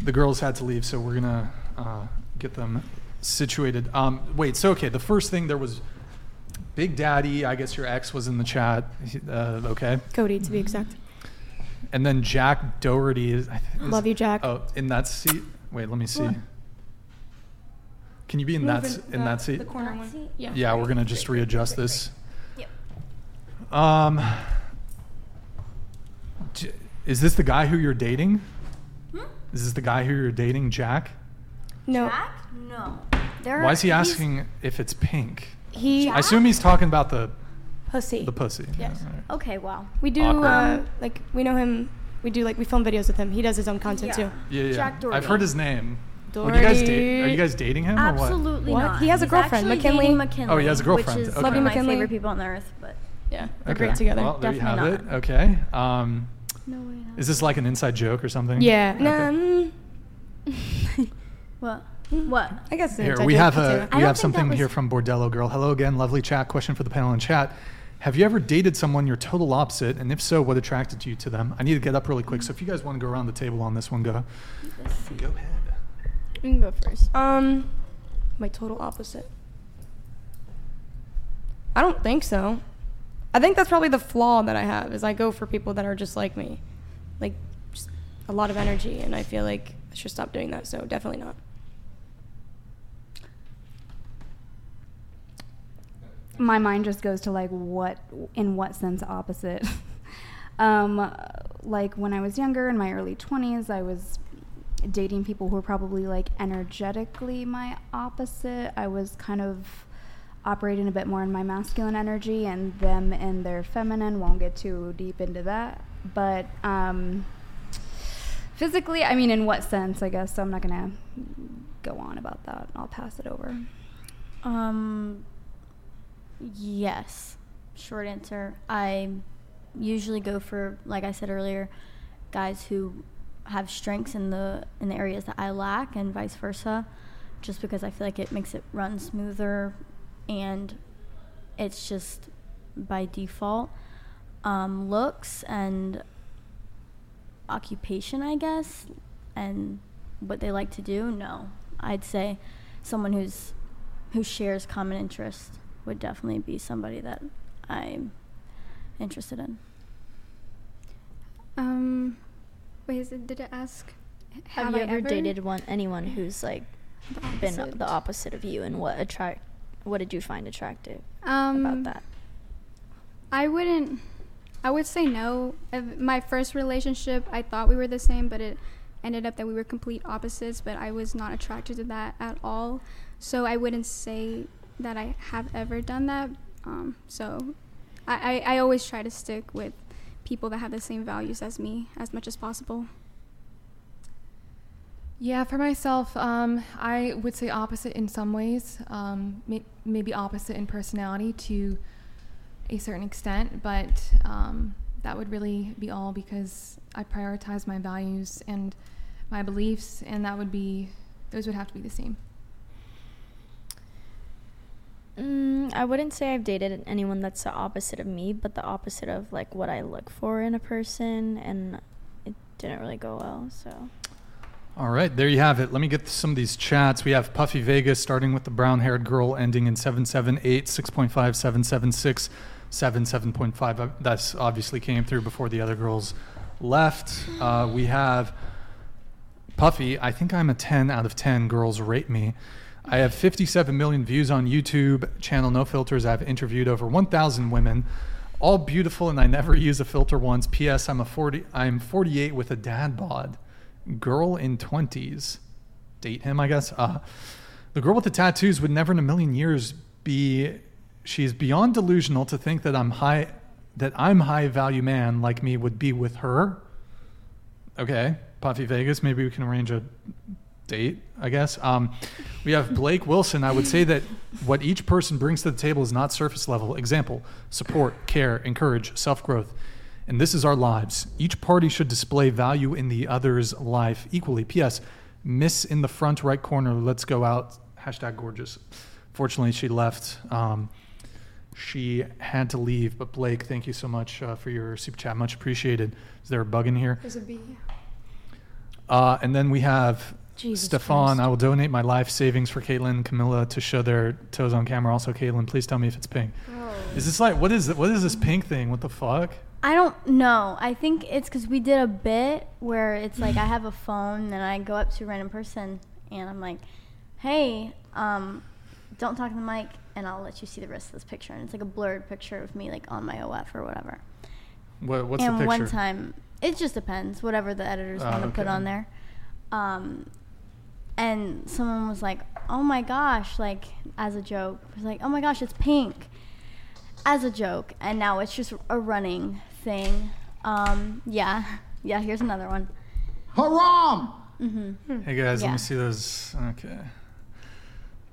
The girls had to leave, so we're gonna uh, get them situated. Um, wait. So okay, the first thing there was Big Daddy. I guess your ex was in the chat. Uh, okay. Cody, to be exact. And then Jack Doherty is. I th- is- Love you, Jack. Oh, in that seat. Wait, let me see. Can you be in that s- in that seat? The corner one. Yeah. Yeah, we're gonna just readjust this. Yep. Um, J- is this the guy who you're dating? Hmm? Is this the guy who you're dating, Jack? No. Jack? No. There Why is he asking if it's pink? He I assume he's talking about the pussy. the pussy. Yes. All right. Okay. Wow. We do uh, like we know him. We do like we film videos with him. He does his own content Yeah. too. Yeah, yeah. Jack I've heard his name. What, do you guys date? Are you guys dating him or what? Absolutely What? not. He has a girlfriend, McKinley. McKinley. Oh, he has a girlfriend. Which is Okay. one of my McKinley. favorite people on the earth. But Yeah, they're Okay. great together. Well, there you have Definitely it. Okay. Um, no way. Not. is this like an inside joke or something? yeah. Okay. Nah, mm, (laughs) What? What? I guess it's an Here we have too. a I we have something that here from Bordello Girl. Hello again, lovely chat. Question for the panel in chat: Have you ever dated someone you're total opposite, and if so, what attracted you to them? I need to get up really quick, so if you guys want to go around the table on this one, go go ahead. You can go first. Um, my total opposite. I don't think so. I think that's probably the flaw that I have is I go for people that are just like me, like just a lot of energy, and I feel like I should stop doing that. So definitely not. My mind just goes to like what in what sense opposite? (laughs) Um like when i was younger in my early 20s i was dating people who were probably like energetically my opposite. I was kind of operating a bit more in my masculine energy and them in their feminine. Won't get too deep into that. But um physically i mean in what sense i guess? So i'm not gonna go on about that. I'll pass it over. Um. Yes. Short answer. I usually go for, like I said earlier, guys who have strengths in the in the areas that I lack, and vice versa. Just because I feel like it makes it run smoother, and it's just by default. Um, looks and occupation, I guess, and what they like to do. No, I'd say someone who's who shares common interest would definitely be somebody that I'm interested in. Um, wait, is it, did it ask? Have, you ever, dated one anyone who's like been opposite? the opposite of you, and what attract? What did you find attractive Um, about that? I wouldn't. I would say no. Of My first relationship, I thought we were the same, but it ended up that we were complete opposites. But I was not attracted to that at all. So I wouldn't say that I have ever done that. Um, so I, I, I always try to stick with people that have the same values as me as much as possible. Yeah, for myself, um, I would say opposite in some ways. Um, may- maybe opposite in personality to a certain extent, but um, that would really be all because I prioritize my values and my beliefs, and that would be those would have to be the same. Mm, I wouldn't say I've dated anyone that's the opposite of me, but the opposite of like what I look for in a person, and it didn't really go well. So All right, there you have it. Let me get some of these chats. We have Puffy Vegas starting with the brown haired girl ending in 778, 6.5, 776, 77.5. Uh, That's obviously came through before the other girls left. Uh, we have Puffy. I think I'm a 10 out of 10. Girls rate me. I have 57 million views on YouTube. Channel No Filters. I've interviewed over 1,000 women, all beautiful, and I never use a filter once. P.S. I'm a 40. I'm 48 with a dad bod. Girl in 20s. Date him, I guess. Uh, the girl with the tattoos would never in a million years be. She is beyond delusional to think that I'm high, that I'm high value man like me would be with her. Okay, Puffy Vegas. Maybe we can arrange a date, I guess. Um, we have Blake Wilson. I would say that what each person brings to the table is not surface level. Example support, care, encourage, self growth. And this is our lives. Each party should display value in the other's life equally. P.S. Miss in the front right corner, let's go out. Hashtag gorgeous. Fortunately, she left. Um, she had to leave, but Blake, thank you so much uh, for your super chat. Much appreciated. Is there a bug in here? There's a bee. Uh, and then we have Jesus Stefan. Christ. I will donate my life savings for Caitlin and Camilla to show their toes on camera. Also, Caitlin, please tell me if it's pink. Is this like what is? What is this pink thing? What the fuck? I don't know. I think it's because we did a bit where it's like I (clears throat) have a phone and I go up to a random person and I'm like, "Hey, um, don't talk to the mic, and I'll let you see the rest of this picture." And it's like a blurred picture of me like on my OF or whatever. What, what's and the picture? And one time, it just depends. Whatever the editors Oh, want to put on there. Um, and someone was like, "Oh my gosh!" Like as a joke, it was like, "Oh my gosh, it's pink," as a joke, and now it's just a running thing. Um, yeah, (laughs) yeah. Here's another one. Haram! Mm-hmm. Hey guys, let me see those. Okay.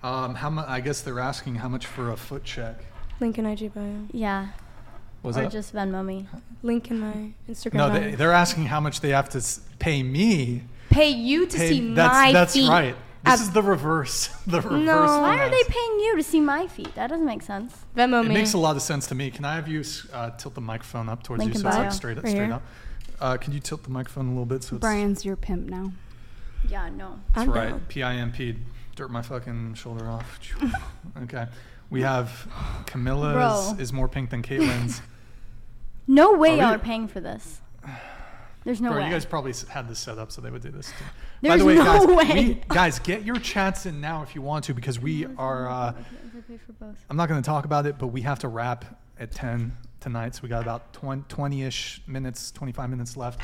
Um, how much? I guess they're asking how much for a foot check. Link in IG bio. Yeah. Was or that? just Venmo me. Link in my Instagram No, bio. they, they're asking how much they have to pay me. Pay you to Pay- see that's, my That's feet. right. This is the reverse. (laughs) The reverse. Why are finesse. they paying you to see my feet? That doesn't make sense. Venmo It me. makes a lot of sense to me. Can I have you uh, tilt the microphone up towards Link you in so it's bio. like straight up? Right Straight here. up. Uh, can you tilt the microphone a little bit so it's Brian's your pimp now. Yeah, no. That's I'm right. P-I-M-P. Dirt my fucking shoulder off. (laughs) okay. We have Camilla's Bro. is more pink than Caitlin's. (laughs) No way Are y'all are paying for this. (sighs) (sighs) (sighs) There's no Bro, way. you guys probably had this set up so they would do this. Too. By the way, no guys, (laughs) way. We, guys, get your chats in now if you want to because we are. Uh, I pay for both. I'm not going to talk about it, but we have to wrap at 10 tonight. So we got about 20 ish minutes, 25 minutes left.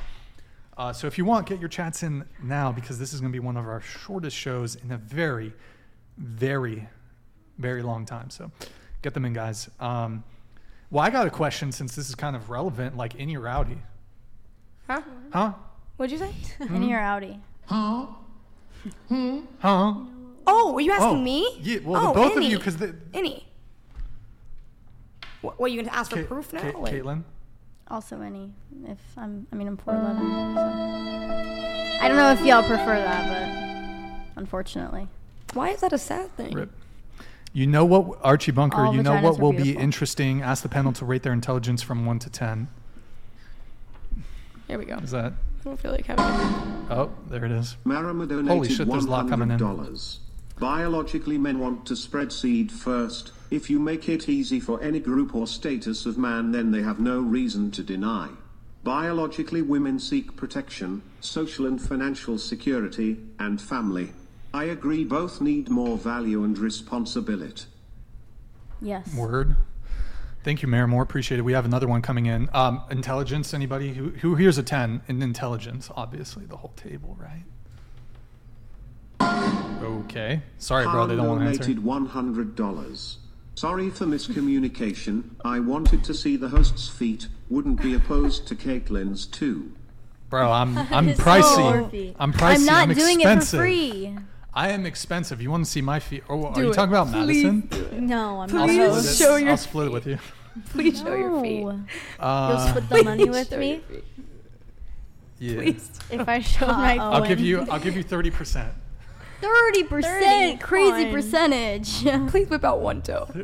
Uh, so if you want, get your chats in now because this is going to be one of our shortest shows in a very, very, very long time. So get them in, guys. Um, well, I got a question since this is kind of relevant like, in outie? Huh? Huh? What'd you say? Any or Audi. Huh? Hmm? Huh? Oh, were you asking Oh, me? yeah, well, the oh, both of any. you, 'cause the- any. What, what are you gonna ask for Ca- proof now? Ca- Like- Caitlin? Also any. If I'm, I mean, I'm 4'11", so. I don't know if y'all prefer that, but unfortunately. Why is that a sad thing? Rip. You know what, Archie Bunker, All you know vaginas what are will be beautiful. interesting? Ask the panel to rate their intelligence from 1 to 10. Here we go. Is that? I don't feel like having. Oh, there it is. Marama donated Holy shit, there's a lot coming in. $100. Biologically, men want to spread seed first. If you make it easy for any group or status of man, then they have no reason to deny. Biologically, women seek protection, social and financial security, and family. I agree both need more value and responsibility. Yes. Word. Thank you, Mayor Moore. Appreciate it. We have another one coming in. Um, intelligence, anybody? Who, who here's a 10 in intelligence? Obviously, the whole table, right? Okay. Sorry, bro. They don't want to answer. donated $100. Sorry for miscommunication. I wanted to see the host's feet. Wouldn't be opposed to Caitlin's too. Bro, I'm (laughs) I'm It's so pricey. orphy. I'm pricey. I'm not I'm doing expensive. it for free. I am expensive. You want to see my feet? Oh, are Do you it. talking about Please Madison? No, I'm I'll not. split, Please it. show your- I'll split it with you. (laughs) Please show your feet. No. Uh, You'll split the money with me your feet. yeah. Please. if I show my. Uh-oh. I'll give you. I'll give you thirty percent. Thirty percent, crazy Fine. percentage. (laughs) Please whip out one toe. (laughs)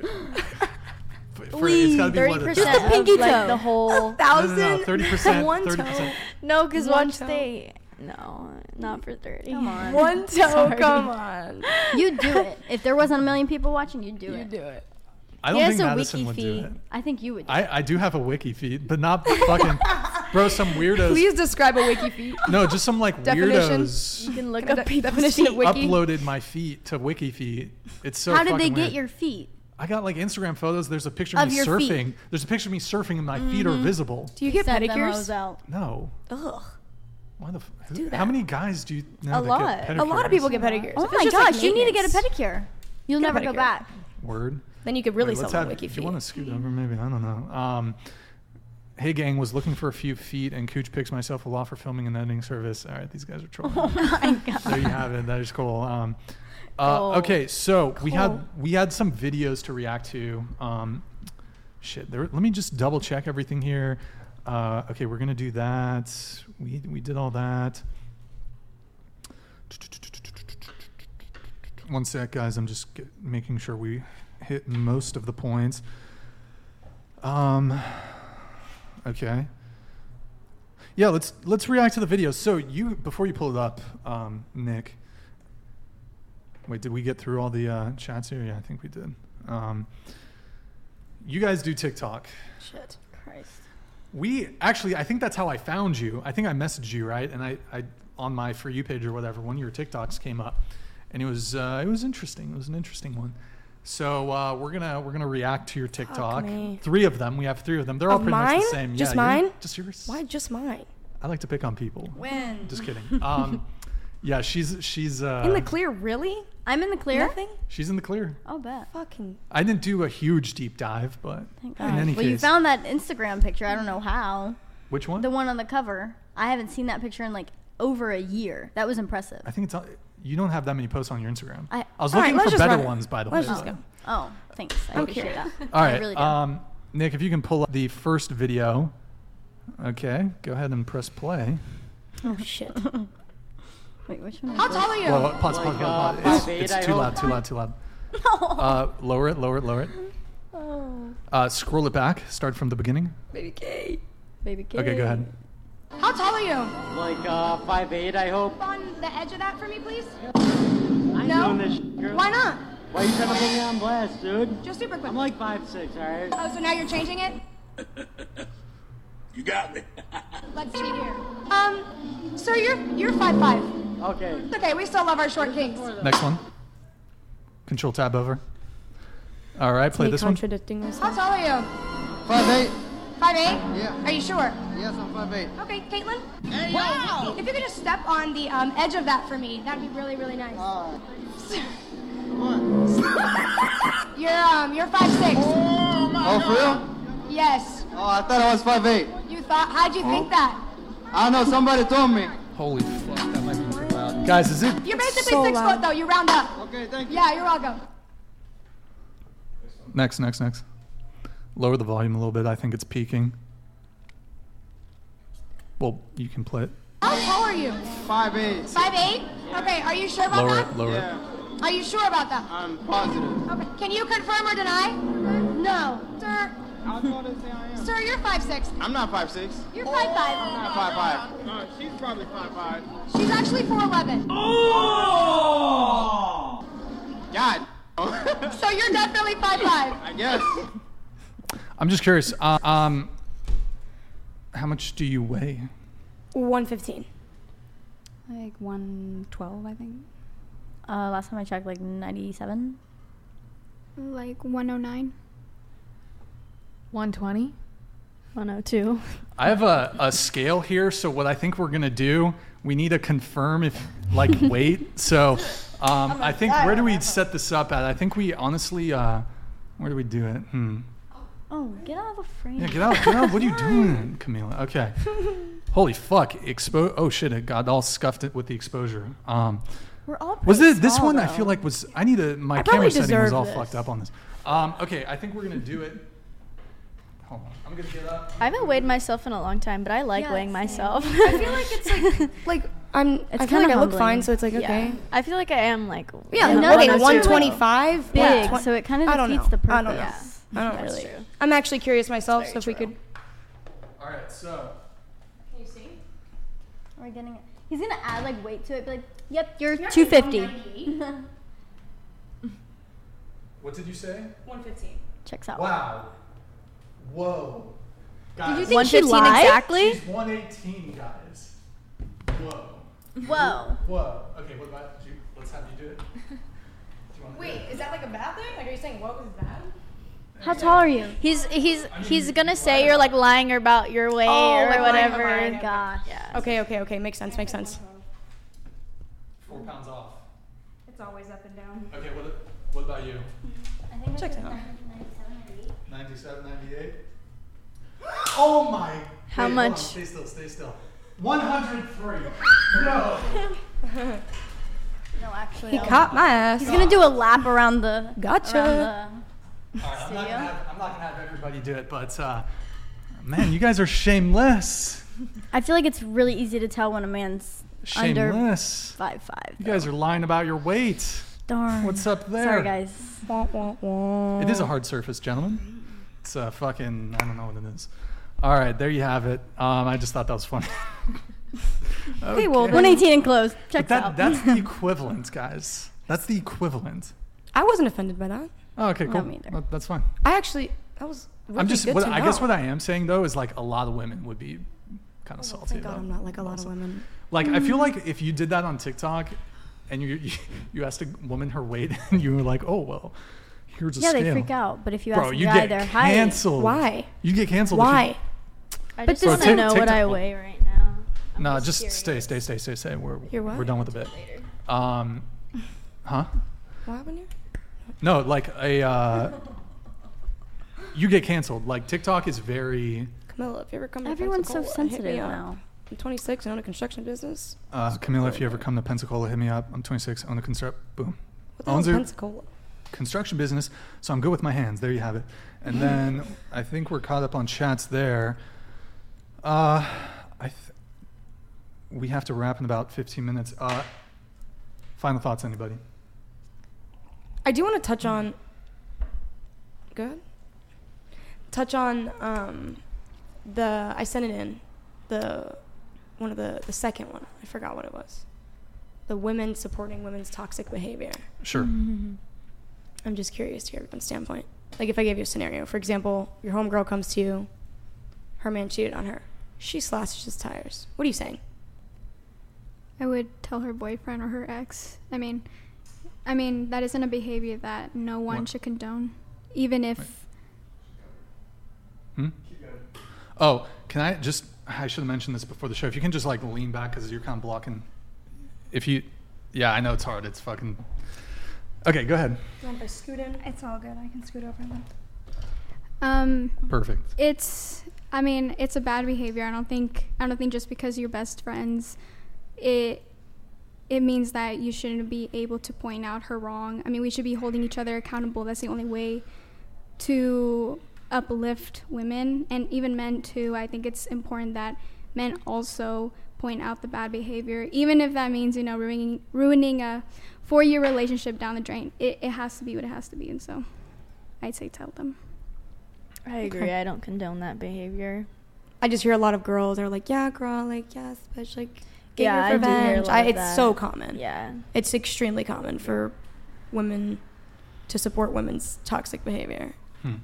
It's got to be Thirty one of the percent Just the of pinky like toe. the whole. No, no, no. Thousand. Thirty percent. One Thirty toe. percent. No, because One watch toe. they. No, not for thirty. Come on. One toe. Sorry. Come on. You'd do it. If there wasn't a million people watching, you'd do You it. You do it. I don't has think Madison wiki would do it. I think you would. Do I, I do have a WikiFeet, but not fucking bro. Some weirdos. Please describe a WikiFeet. No, just some like Definition. weirdos You can look up people's definition of wiki. uploaded my feet to WikiFeet. It's so. How did they get weird. your feet? I got like Instagram photos. There's a picture of, Of me your feet. surfing. There's a picture of me surfing, and my feet are mm-hmm. visible. Do you get Sent them, I was pedicures? out. No. Ugh. Why the? F- Do who, that. how many guys do you know A that lot. get pedicures? A lot of people get pedicures. Oh my it's just, like, gosh, you need to get a pedicure. You'll Get a never go back. Word. Then you could really Wait, sell have, wiki If you want to scoot over, maybe I don't know. Um, hey gang, was looking for a few feet, and Cooch picks myself a lot for filming and editing service. All right, these guys are trolling. (laughs) Oh my god. there you have it. That is cool. Um, uh, Cool. Okay, so we had we had some videos to react to. Um, shit, there, let me just double check everything here. Uh, okay, we're gonna do that. We we did all that. One sec, guys. I'm just get, making sure we hit most of the points. Um. Okay. Yeah, let's let's react to the video. So you before you pull it up, um, Nick. Wait, did we get through all the uh, chats here? Yeah, I think we did. Um, you guys do TikTok. Shit. Christ. We actually, I think that's how I found you. I think I messaged you, right? And I, I on my for you page or whatever, one of your TikToks came up, and it was uh, it was interesting. It was an interesting one. So uh, we're gonna we're gonna react to your TikTok. Three of them. We have three of them. They're all Of pretty much the same. Just yeah, you're- mine? Just yours. Why just mine? I like to pick on people. When? Just kidding. (laughs) Um, yeah, she's she's uh, In the clear, really? I'm in the clear. Nothing? she's in the clear. Oh, bet. Fucking. I didn't do a huge deep dive, but Thank in God. any well, case, you found that Instagram picture. I don't know how. which one? The one on the cover. I haven't seen that picture in like over a year. That was impressive. I think it's on- you don't have that many posts on your Instagram. I- was looking let's for better run ones, by the Let's way. just go. Oh, thanks. I Okay. appreciate that. All I right, really um, Nick, if you can pull up the first video. Okay, go ahead and press play. Oh, shit. (laughs) Wait, which one? How tall are you? Well, pause, pause, Like, pause, pause. It's, it's too loud, too loud, too loud. (laughs) Uh, lower it, lower it, lower it. Oh, Uh, scroll it back. Start from the beginning. Baby K. baby kid. Okay, go ahead. How tall are you? Like uh, 5'8", I hope. On the edge of that for me, please. I'm No? doing this, shit, girl. Why not? Why are you trying to put me on blast, dude? Just super quick. I'm like 5'6", all right? Oh, so now you're changing it? (laughs) You got me. (laughs) Let's see here. Um, sir, you're you're five five. Okay. It's okay. We still love our short kings. Next one. Control tab over. All right, play Me this one. contradicting How tall are you? Five eight. Five eight. Yeah. Are you sure? Yes, I'm five eight. Okay, Caitlin. wow. If you could just step on the um, edge of that for me, that'd be really really nice. Uh, what? (laughs) You're um you're five six. Oh, my Oh, for real? Yes. Oh, I thought I was five eight. You thought? How'd you think that? I don't know. Somebody told me. Holy fuck, that might be too loud. Guys, is it? You're basically So six loud. foot though. You round up. Okay, thank you. Yeah, you're welcome. Next, next, next. Lower the volume a little bit. I think it's peaking. Well, you can play it. How tall are you? Five eight. Five eight. Okay. Are you sure about Lower that? it, lower it. Yeah, Are you sure about that? I'm positive. Okay. Can you confirm or deny? No. Sir, How tall does say I am? sir, you're five six. I'm not five six. You're five five. I'm five five. No, she's probably five five. She's actually four eleven. Oh! God. So you're definitely five five. I guess. I'm just curious. Uh, um, how much do you weigh? 115. Like 112, I think. Uh, last time I checked, like 97. Like 109. 120. 102. (laughs) I have a, a scale here, so what I think we're gonna do, we need to confirm if like (laughs) weight. So um, I think where do we set this up at? I think we honestly, uh, where do we do it? Hmm. Oh, get out of the frame. Yeah, get out, get out. What are you (laughs) doing, Camila? Okay. Holy fuck! Expo. Oh shit! It got all scuffed it with the exposure. Um, We're all was pretty it this small, one? I feel like was I need a my I probably camera setting was deserve all this. fucked up on this. Um, okay, I think we're gonna do it. Hold on. I'm gonna get up. I haven't weighed myself in a long time, but I like Yeah, weighing same. myself. I feel like it's like (laughs) like I'm. It's I feel like kinda I look humbling. fine, so it's like Yeah. okay. I feel like I am like Yeah, one- no, one okay, or 125, Big, but so it kind of I don't defeats know. the I don't know. purpose. I don't That's really. true. I'm actually curious myself, so if we could. All right, so Can you see? We're getting it. He's gonna add like weight to it. Be like, yep, you're 250. (laughs) what did you say? 115. Checks out. Wow. Whoa. Did you Guys, think she lied? exactly? She's 118, guys. Whoa. Whoa. Whoa. Okay, what about you? Let's have you do it. Do you wanna Wait, it? is that like a bad thing? Like, are you saying what was bad? How tall are you? He's he's he's gonna say you're like lying about your weight Oh, or like whatever. about it. Gosh. Yeah. Okay, okay, okay. Makes sense. Makes sense. Four pounds off. It's always up and down. Okay, what, what about you? I think Checks that's out. 97, 98? Oh my. How Wait, hold on, much? Stay still, stay still. 103. (laughs) no. No, actually. He I'll- caught my ass. He's gonna do a lap around the. Gotcha. Around All right, I'm not, gonna have, I'm not gonna have everybody do it, but uh, man, you guys are shameless. I feel like it's really easy to tell when a man's under Shameless. five five. You guys are lying about your weight. Darn. What's up there? Sorry, guys. Wah, wah, wah. It is a hard surface, gentlemen. It's a fucking, I don't know what it is. All right, there you have it. Um, I just thought that was funny. (laughs) Okay, well, 118 and close. But Checks that, out. That's the (laughs) equivalent, guys. That's the equivalent. I wasn't offended by that. Oh, okay, No, cool. me either. That- That's fine. I actually that was. Really I'm just. Good What, to I guess what I am saying though is like a lot of women would be kind of Oh, salty thank God about. I'm not like a lot of women. Like I feel like if you did that on TikTok, and you you, you asked a woman her weight, (laughs) and you were like, oh well, here's a yeah, scale. they freak out. But if you Bro, ask a you guy get their height, canceled. Why? You get canceled. if you- Why? I just this want is- to know what I weigh right now. I'm no, just just curious. stay, stay, stay, stay, stay. We're You're we're done with the bit. (laughs) Um, huh? What happened here? No, like a. Uh, you get canceled. Like TikTok is very. Camilla, if you ever come to everyone's so Pensacola, hit me sensitive up. now. I'm 26 and own a construction business. Uh, Camila, if you ever come to Pensacola, hit me up. I'm 26. Own a construct. Boom. What the hell Owns is a Pensacola? construction business, so I'm good with my hands. There you have it. And then I think we're caught up on chats there. Uh, I. Th- we have to wrap in about 15 minutes. Uh, final thoughts, anybody? I do want to touch on. Good. Touch on um, the. I sent it in, the one of the the second one. I forgot what it was. The women supporting women's toxic behavior. Sure. I'm just curious to hear everyone's standpoint. Like if I gave you a scenario, for example, your homegirl comes to you, her man cheated on her. She slashes his tires. What are you saying? I would tell her boyfriend or her ex. I mean, I mean that isn't a behavior that no one What? should condone, even if. Hmm? Oh, can I just? I should have mentioned this before the show. If you can just like lean back because you're kind of blocking. If you, yeah, I know it's hard. It's fucking. Okay, go ahead. You want if I scoot in? It's all good. I can scoot over them. Um, Perfect. it's. I mean, it's a bad behavior. I don't think. I don't think just because you're best friends, it. It means that you shouldn't be able to point out her wrong. I mean, we should be holding each other accountable. That's the only way to uplift women and even men too. I think it's important that men also point out the bad behavior, even if that means you know ruining ruining a four-year relationship down the drain. It, it has to be what it has to be, and so I'd say tell them. I agree. I don't condone that behavior. I just hear a lot of girls are like, "Yeah, girl, like yes, bitch, like get Yeah, your I do hear a revenge." lot I, it's that. so common. Yeah. It's extremely common for women to support women's toxic behavior. Hmm.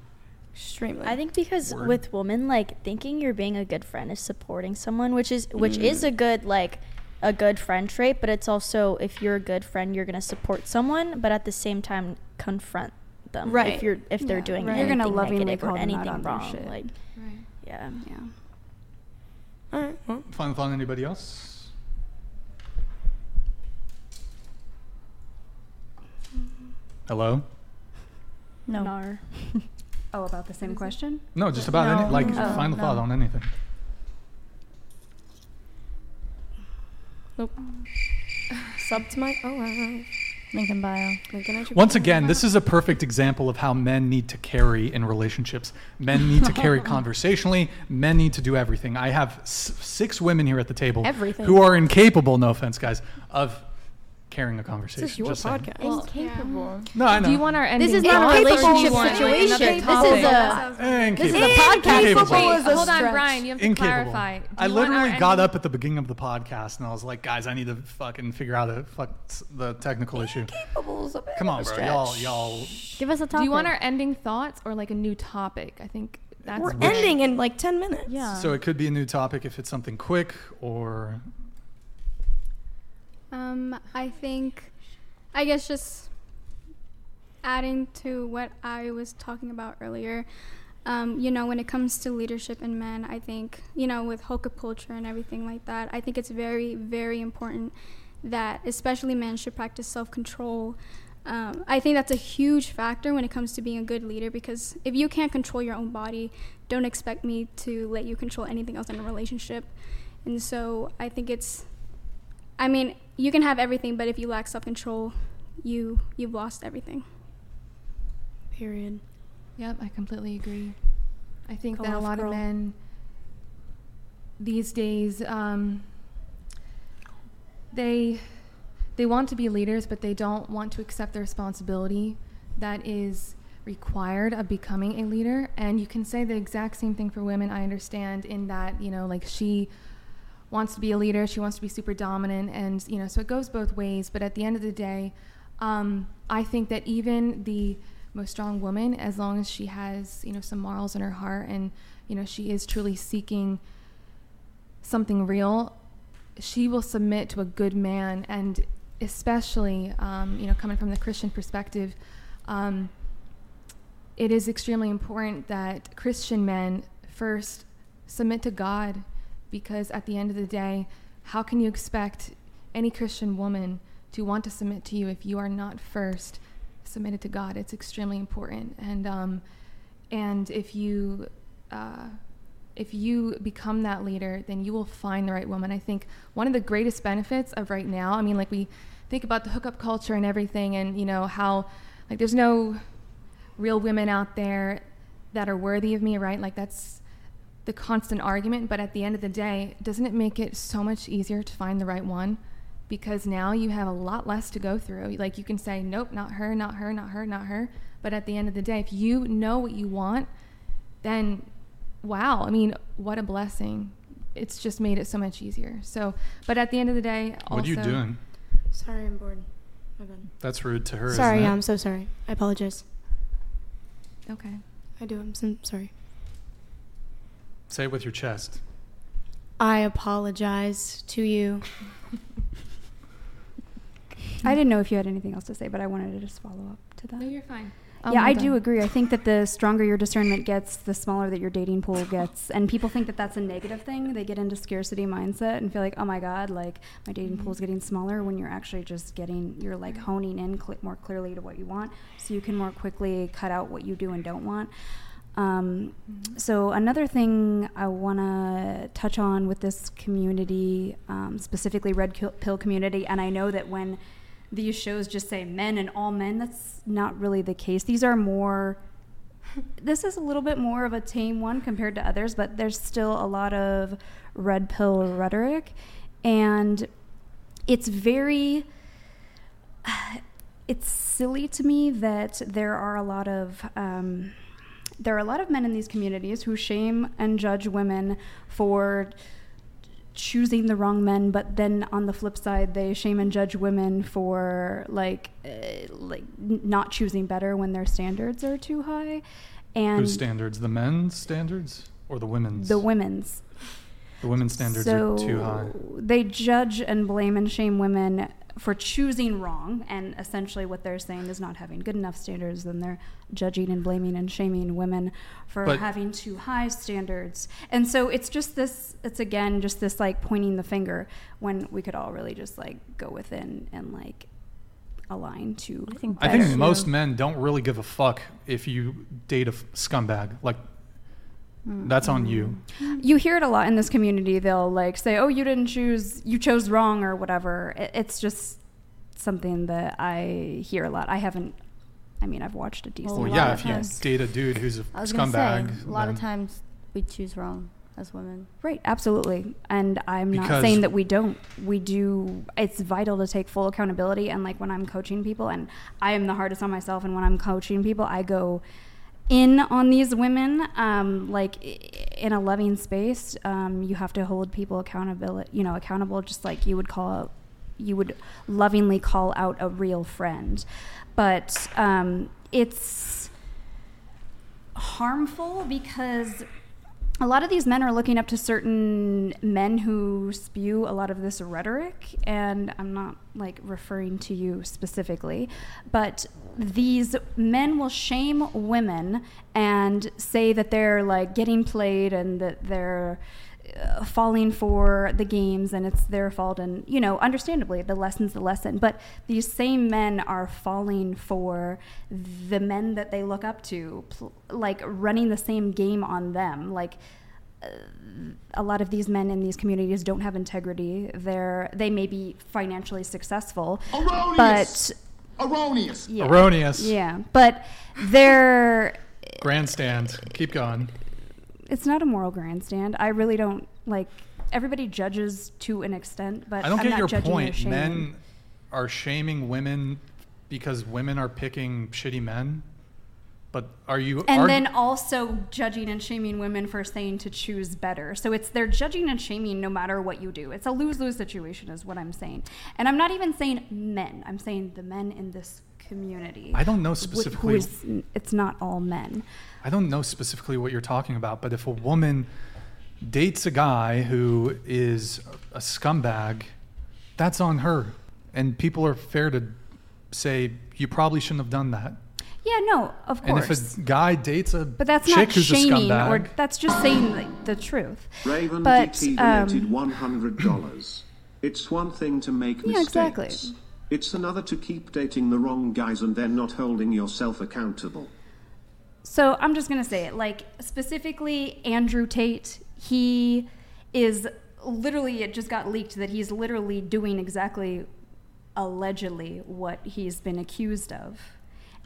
Extremely. I think because Word. with women, like thinking you're being a good friend is supporting someone, which is which is a good like a good friend trait. But it's also if you're a good friend, you're gonna support someone, but at the same time confront them. Right. If you're if they're Yeah, doing right. You're gonna anything lovingly negative call or anything wrong, like Right. yeah. Yeah. All right. Well, Final thought. Anybody else? Hello. No. Nar. (laughs) Oh, about the same question? No, just about No. any like Oh, final no. thought on anything. nope. Sub to my. Oh wow. Link in bio. Once again, this is a perfect example of how men need to carry in relationships. Men need to carry (laughs) conversationally. Men need to do everything. I have s- six women here at the table Everything. who are incapable, no offense, guys, of carrying a conversation. This is your Just saying. podcast. Incapable. No, I know. Do you want our ending? This is not a thoughts, or do you relationship situation. This is a- this is a podcast. Wait, is a hold on, stretch. Brian. You have to Incapable. clarify. Do I you want our literally got ending- up at the beginning of the podcast and I was like, guys, I need to fucking figure out a fuck the technical issue. Come on, bro. Y'all, y'all. Give us a topic. Do you want our ending thoughts or like a new topic? I think that's We're what- ending in like 10 minutes. Yeah. So it could be a new topic if it's something quick or Um, I think, I guess just adding to what I was talking about earlier. Um, you know, when it comes to leadership in men, I think, you know, with hookup culture and everything like that, I think it's very, very important that especially men should practice self control. Um, I think that's a huge factor when it comes to being a good leader because if you can't control your own body, don't expect me to let you control anything else in a relationship. And so I think it's I mean, you can have everything, but if you lack self control, you you've lost everything. Period. Yep, I completely agree. I think Go that a lot girl. of men these days um, they they want to be leaders, but they don't want to accept the responsibility that is required of becoming a leader. And you can say the exact same thing for women. I understand in that you know, like she wants to be a leader, she wants to be super dominant, and you know, so it goes both ways. But at the end of the day, um, I think that even the most strong woman, as long as she has you know some morals in her heart, and you know she is truly seeking something real, she will submit to a good man, and especially um, you know coming from the Christian perspective. Um, it is extremely important that Christian men first submit to God because at the end of the day, how can you expect any Christian woman to want to submit to you if you are not first submitted to God? It's extremely important, and um, and if you uh, if you become that leader, then you will find the right woman. I think one of the greatest benefits of right now, I mean, like we think about the hookup culture and everything, and you know how like there's no real women out there that are worthy of me, right? Like that's the constant argument. But at the end of the day, doesn't it make it so much easier to find the right one? Because now you have a lot less to go through. Like you can say, nope, not her, not her, not her, not her. But at the end of the day, if you know what you want, then wow, I mean, what a blessing. It's just made it so much easier. So, but at the end of the day, also, what are you doing? Sorry, I'm bored. My bad. That's rude to her. Sorry, isn't yeah, it? I'm so sorry. I apologize. Okay. I do. I'm so sorry. Say it with your chest. I apologize to you. I didn't know if you had anything else to say, but I wanted to just follow up to that. No, you're fine. yeah, I do agree. I think that the stronger your discernment gets, the smaller that your dating pool gets. And people think that that's a negative thing. They get into scarcity mindset and feel like, oh my God, like my dating Mhm. pool's getting smaller when you're actually just getting, you're like honing in cl- more clearly to what you want. So you can more quickly cut out what you do and don't want. Um, So another thing I want to touch on with this community, um, specifically Red Pill community, and I know that when these shows just say men and all men, that's not really the case. These are more. This is a little bit more of a tame one compared to others, but there's still a lot of red pill rhetoric, and it's very (sighs) it's silly to me that there are a lot of um, there are a lot of men in these communities who shame and judge women for choosing the wrong men, but then on the flip side, they shame and judge women for like uh, like not choosing better when their standards are too high, and Whose standards? The men's standards or the women's? the women's. The women's standards so are too high. They judge and blame and shame women for choosing wrong, and essentially what they're saying is not having good enough standards. Then they're judging and blaming and shaming women for But- having too high standards. And so it's just this. It's again just this like pointing the finger when we could all really just like go within and like align to. I think I think most men don't really give a fuck if you date a f- scumbag. Like, that's on you. You hear it a lot in this community. They'll like say, "Oh, you didn't choose, you chose wrong," or whatever. It, it's just something that I hear a lot. I haven't. I mean, I've watched a decent. Well, a lot yeah, of if you times- date a dude who's a I scumbag, say, a lot of times we choose wrong as women. Right, absolutely. And I'm not saying that we don't. We do. It's vital to take full accountability. And like when I'm coaching people, and I am the hardest on myself, and when I'm coaching people, I go in on these women, um, like in a loving space. Um, you have to hold people accountability, you know, accountable, just like you would call, you would lovingly call out a real friend. But um, it's harmful because a lot of these men are looking up to certain men who spew a lot of this rhetoric and i'm not like referring to you specifically but these men will shame women and say that they're like getting played and that they're falling for the games and it's their fault and you know understandably the lesson's the lesson but these same men are falling for the men that they look up to pl- like running the same game on them like uh, a lot of these men in these communities don't have integrity they're they may be financially successful Erroneous. but Erroneous. yeah, Erroneous. yeah but they're grandstand. Keep going. It's not a moral grandstand. I really don't like. Everybody judges to an extent, but I don't I'm get not your judging point. Men are shaming women because women are picking shitty men. But are you? and argu- then also judging and shaming women for saying to choose better. So it's they're judging and shaming no matter what you do. It's a lose lose situation, is what I'm saying. And I'm not even saying men. I'm saying the men in this community. I don't know specifically- Who is, it's not all men. I don't know specifically what you're talking about, but if a woman dates a guy who is a scumbag, that's on her. And people are fair to say you probably shouldn't have done that. Yeah, no, of course. And if a guy dates a but that's chick not who's a shaming, or scumbag, that's just saying like, the truth. Raven but DT donated um, one hundred dollars. it's one thing to make Yeah, mistakes. exactly. It's another to keep dating the wrong guys and then not holding yourself accountable. So I'm just gonna say it. Like specifically, Andrew Tate. He is literally. It just got leaked that he's literally doing exactly, allegedly, what he's been accused of.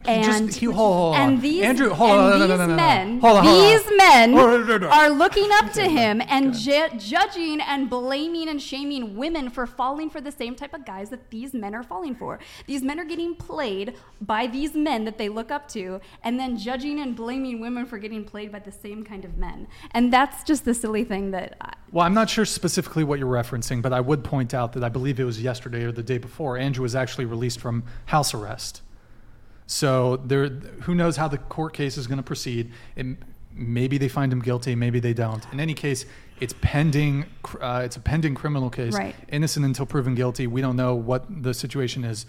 Just- And he- hold- hold and these Andrew, hold and on, no, no, these no, no, no, men, Hold on, these men Hold on, oh, no, no. are looking up to (laughs) him and ju- judging and blaming and shaming women for falling for the same type of guys that these men are falling for. These men are getting played by these men that they look up to, and then judging and blaming women for getting played by the same kind of men. And that's just the silly thing that I, Well, I'm not sure specifically what you're referencing, but I would point out that I believe it was yesterday or the day before, Andrew was actually released from house arrest. So there, who knows how the court case is going to proceed? It, maybe they find him guilty, maybe they don't. In any case, it's pending. Uh, it's a pending criminal case. Right. Innocent until proven guilty. We don't know what the situation is.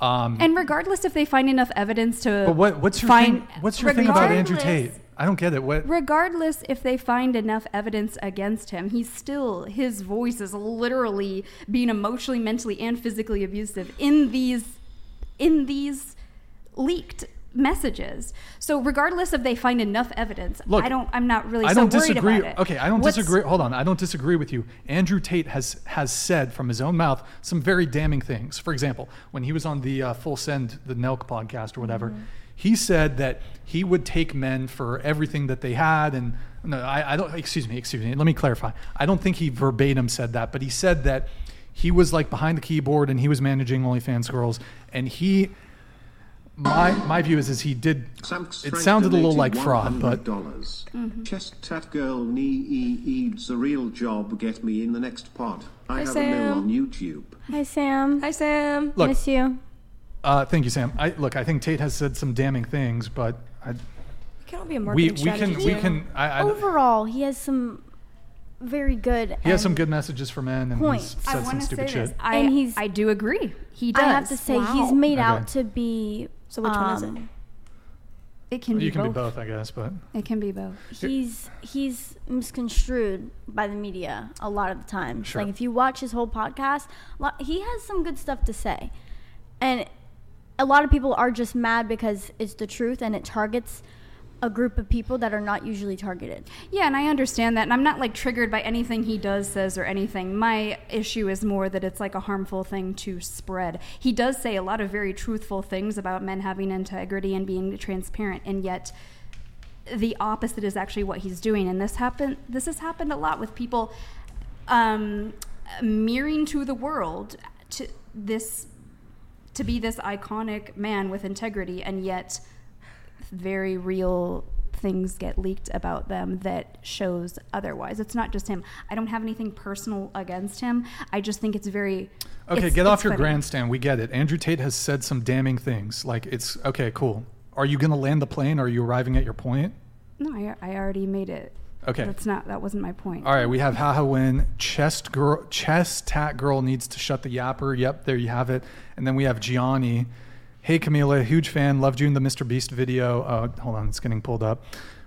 Um, and regardless if they find enough evidence to but what, what's your find, thing? What's your thing about Andrew Tate? I don't get it. What? regardless if they find enough evidence against him he's still his voice is literally being emotionally mentally and physically abusive in these in these leaked messages so regardless if they find enough evidence Look, i don't i'm not really I so don't worried disagree. about it Okay, I don't What's- disagree. Hold on, I don't disagree with you. Andrew Tate has has said from his own mouth some very damning things. For example, when he was on the uh, Full Send, the Nelk podcast or whatever, Mm-hmm. he said that he would take men for everything that they had. And no, I, I don't. Excuse me, excuse me. Let me clarify. I don't think he verbatim said that, but he said that he was like behind the keyboard and he was managing OnlyFans girls, and he. My my view is is he did. Sam's It sounded a little like fraud, but $100. Mm-hmm. Chest tat girl knee e eads a real job. Get me in the next pod. I Hi, have a mill on YouTube. Hi, Sam. Hi, Sam. Look- Miss you. Uh, thank you, Sam. I, look, I think Tate has said some damning things, but I, It cannot be a we marketing we strategy. can we can. I, I, Overall, he has some very good. he has some good messages for men, and Points. he's I some wanna stupid say shit. this. I, And he's- I do agree. He does. I have to say, he's made Okay. out to be. So which one is it? um, It can be you can both. be both, I guess, but It can be both. He's he's misconstrued by the media a lot of the time. Sure. Like if you watch his whole podcast, a lot, he has some good stuff to say, and a lot of people are just mad because it's the truth and it targets a group of people that are not usually targeted. Yeah, and I understand that. And I'm not like triggered by anything he does, says, or anything. My issue is more that it's like a harmful thing to spread. He does say a lot of very truthful things about men having integrity and being transparent, and yet the opposite is actually what he's doing. And this happened. This has happened a lot with people um, mirroring to the world to this to be this iconic man with integrity, and yet very real things get leaked about them that shows otherwise. It's not just him. I don't have anything personal against him. I just think it's very Okay, it's- get off your funny. grandstand. We get it. Andrew Tate has said some damning things. Like it's okay, cool. Are you going to land the plane? Are you arriving at your point? No, I, I already made it. Okay. That's not that wasn't my point. All right, we have Haha Win. Chest girl, chest tat girl needs to shut the yapper. Yep, there you have it. And then we have Gianni. Hey Camila, huge fan. Loved you in the Mr. Beast video. Uh, hold on, it's getting pulled up.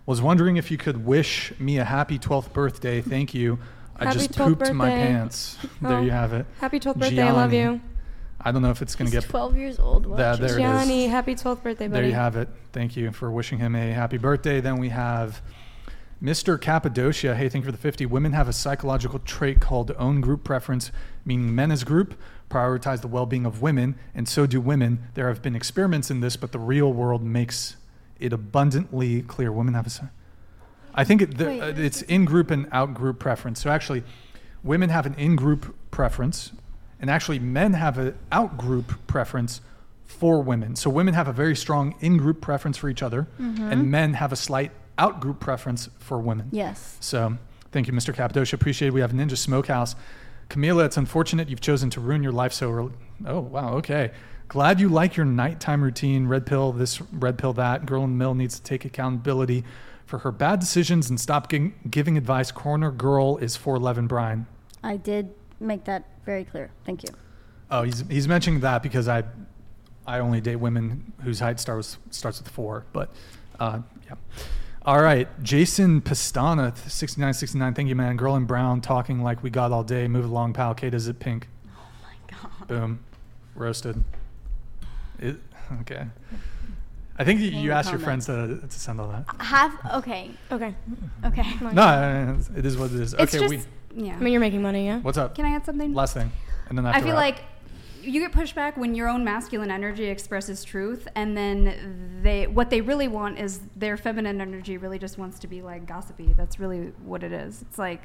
Was wondering if you could wish me a happy 12th birthday. Thank you. I Happy just 12th pooped my birthday. pants. (laughs) There Oh, you have it. happy 12th birthday, I love Gianni. you. I don't know if it's going to get 12 years old. Watch There- it. there it is. Gianni, happy 12th birthday, buddy. There you have it. Thank you for wishing him a happy birthday. Then we have Mr. Cappadocia. Hey, thank you for the 50. Women have a psychological trait called own group preference, meaning men as group prioritize the well being of women, and so do women. There have been experiments in this, but the real world makes it abundantly clear. Women have a. I think it, the, Wait, uh, it's in group and out group preference. So actually, women have an in group preference, and actually, men have an out group preference for women. So women have a very strong in group preference for each other, Mhm. and men have a slight out group preference for women. Yes. So thank you, Mr. Cappadocia. Appreciate it. We have Ninja Smokehouse. Camila, it's unfortunate you've chosen to ruin your life so early. Oh, wow. Okay. Glad you like your nighttime routine. Red pill this, red pill that. Girl in the mill needs to take accountability for her bad decisions and stop gi- giving advice. Corner girl is 411 Brian. I did make that very clear. Thank you. Oh, he's, he's mentioning that because I, I only date women whose height starts, starts with four. But uh, yeah. All right, Jason Pastana, 6969. Thank you, man. Girl in brown, talking like we got all day. Move along, pal. Kate, is it pink? Oh my god. Boom, roasted. It, okay. I think you, you asked your friends to, to send all that. Have okay. Okay. Okay. No, it is what it is. It's Okay, just we. yeah. I mean, you're making money, yeah? What's up? Can I add something? Last thing, and then I after feel wrap. like you get pushback when your own masculine energy expresses truth, and then they what they really want is their feminine energy really just wants to be like gossipy. That's really what it is. It's like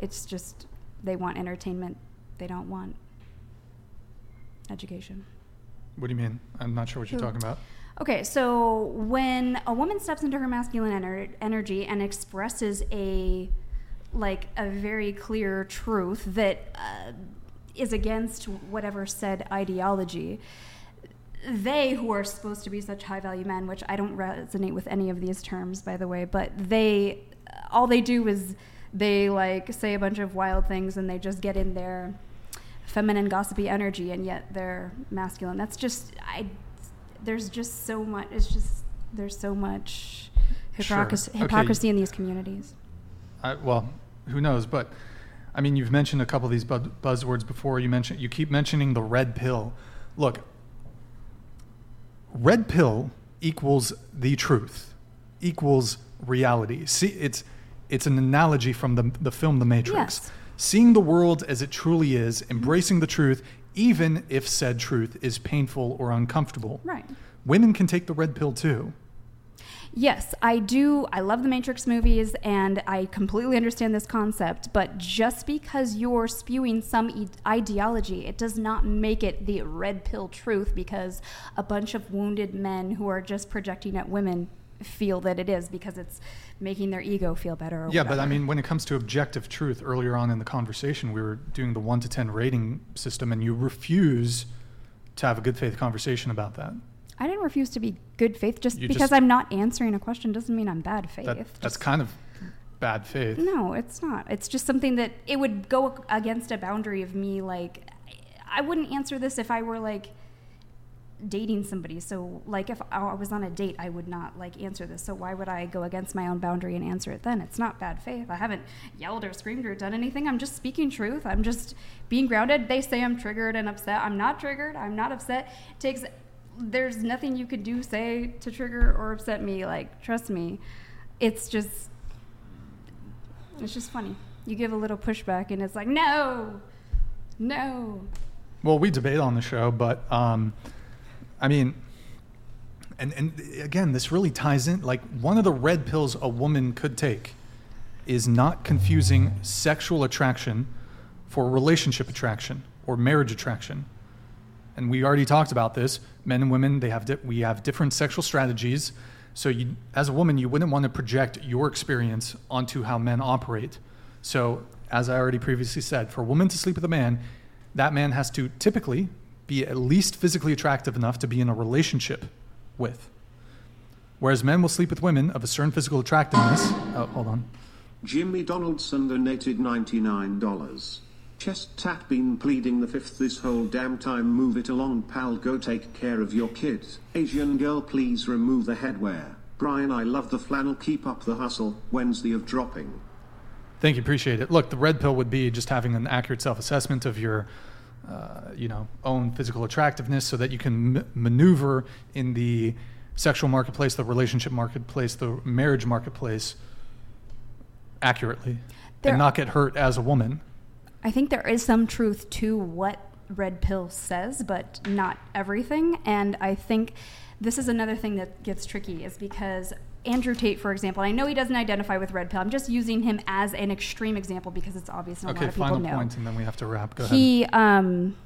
it's just they want entertainment. They don't want education. What do you mean? I'm not sure what you're Who? talking about. Okay, so when a woman steps into her masculine ener- energy and expresses a like a very clear truth that uh, is against whatever said ideology, they who are supposed to be such high value men, which I don't resonate with any of these terms, by the way, but they all they do is they like say a bunch of wild things and they just get in their feminine gossipy energy and yet they're masculine. That's just I there's just so much it's just there's so much Sure. hypocrisy, Okay. hypocrisy in these communities. I, well, who knows? But I mean, you've mentioned a couple of these bu- buzzwords before. You mentioned you keep mentioning the red pill. Look, red pill equals the truth, equals reality. See, it's it's an analogy from the the film The Matrix. Yes. Seeing the world as it truly is, embracing the truth, even if said truth is painful or uncomfortable. Right. Women can take the red pill too. Yes, I do. I love the Matrix movies and I completely understand this concept, but just because you're spewing some e- ideology, it does not make it the red pill truth because a bunch of wounded men who are just projecting at women feel that it is because it's making their ego feel better. Or Yeah, but I mean, when it comes to objective truth, earlier on in the conversation, we were doing the one to 10 rating system, and you refuse to have a good faith conversation about that. I didn't refuse to be good faith. Just You because just- I'm not answering a question doesn't mean I'm bad faith. that that's kind of bad faith. No, it's not. It's just something that it would go against a boundary of me. Like, I wouldn't answer this if I were like dating somebody. So, like, if I was on a date, I would not like answer this. So, why would I go against my own boundary and answer it then? It's not bad faith. I haven't yelled or screamed or done anything. I'm just speaking truth. I'm just being grounded. They say I'm triggered and upset. I'm not triggered. I'm not upset. It takes there's nothing you could do, say to trigger or upset me. Like, trust me, it's just, it's just funny. You give a little pushback, and it's like, no, no. Well, we debate on the show, but um, I mean, and and again, this really ties in. Like one of the red pills a woman could take is not confusing sexual attraction for relationship attraction or marriage attraction. And we already talked about this. Men and women, they have di- we have different sexual strategies. So you, as a woman, you wouldn't want to project your experience onto how men operate. So, as I already previously said, for a woman to sleep with a man, that man has to typically be at least physically attractive enough to be in a relationship with. Whereas men will sleep with women of a certain physical attractiveness. Oh, hold on. Jimmy Donaldson donated $99. Chest tat been pleading the fifth this whole damn time. Move it along, pal. Go take care of your kids. Asian girl, please remove the headwear. Brian, I love the flannel. Keep up the hustle. Wednesday of dropping. Thank you, appreciate it. Look, the red pill would be just having an accurate self-assessment of your, uh, you know, own physical attractiveness, so that you can m- maneuver in the sexual marketplace, the relationship marketplace, the marriage marketplace accurately, There- and not get hurt as a woman. I think there is some truth to what red pill says, but not everything. And I think this is another thing that gets tricky is because Andrew Tate, for example, I know he doesn't identify with red pill. I'm just using him as an extreme example because it's obvious and a lot of people final know. point, and then we have to wrap. Go ahead. he um,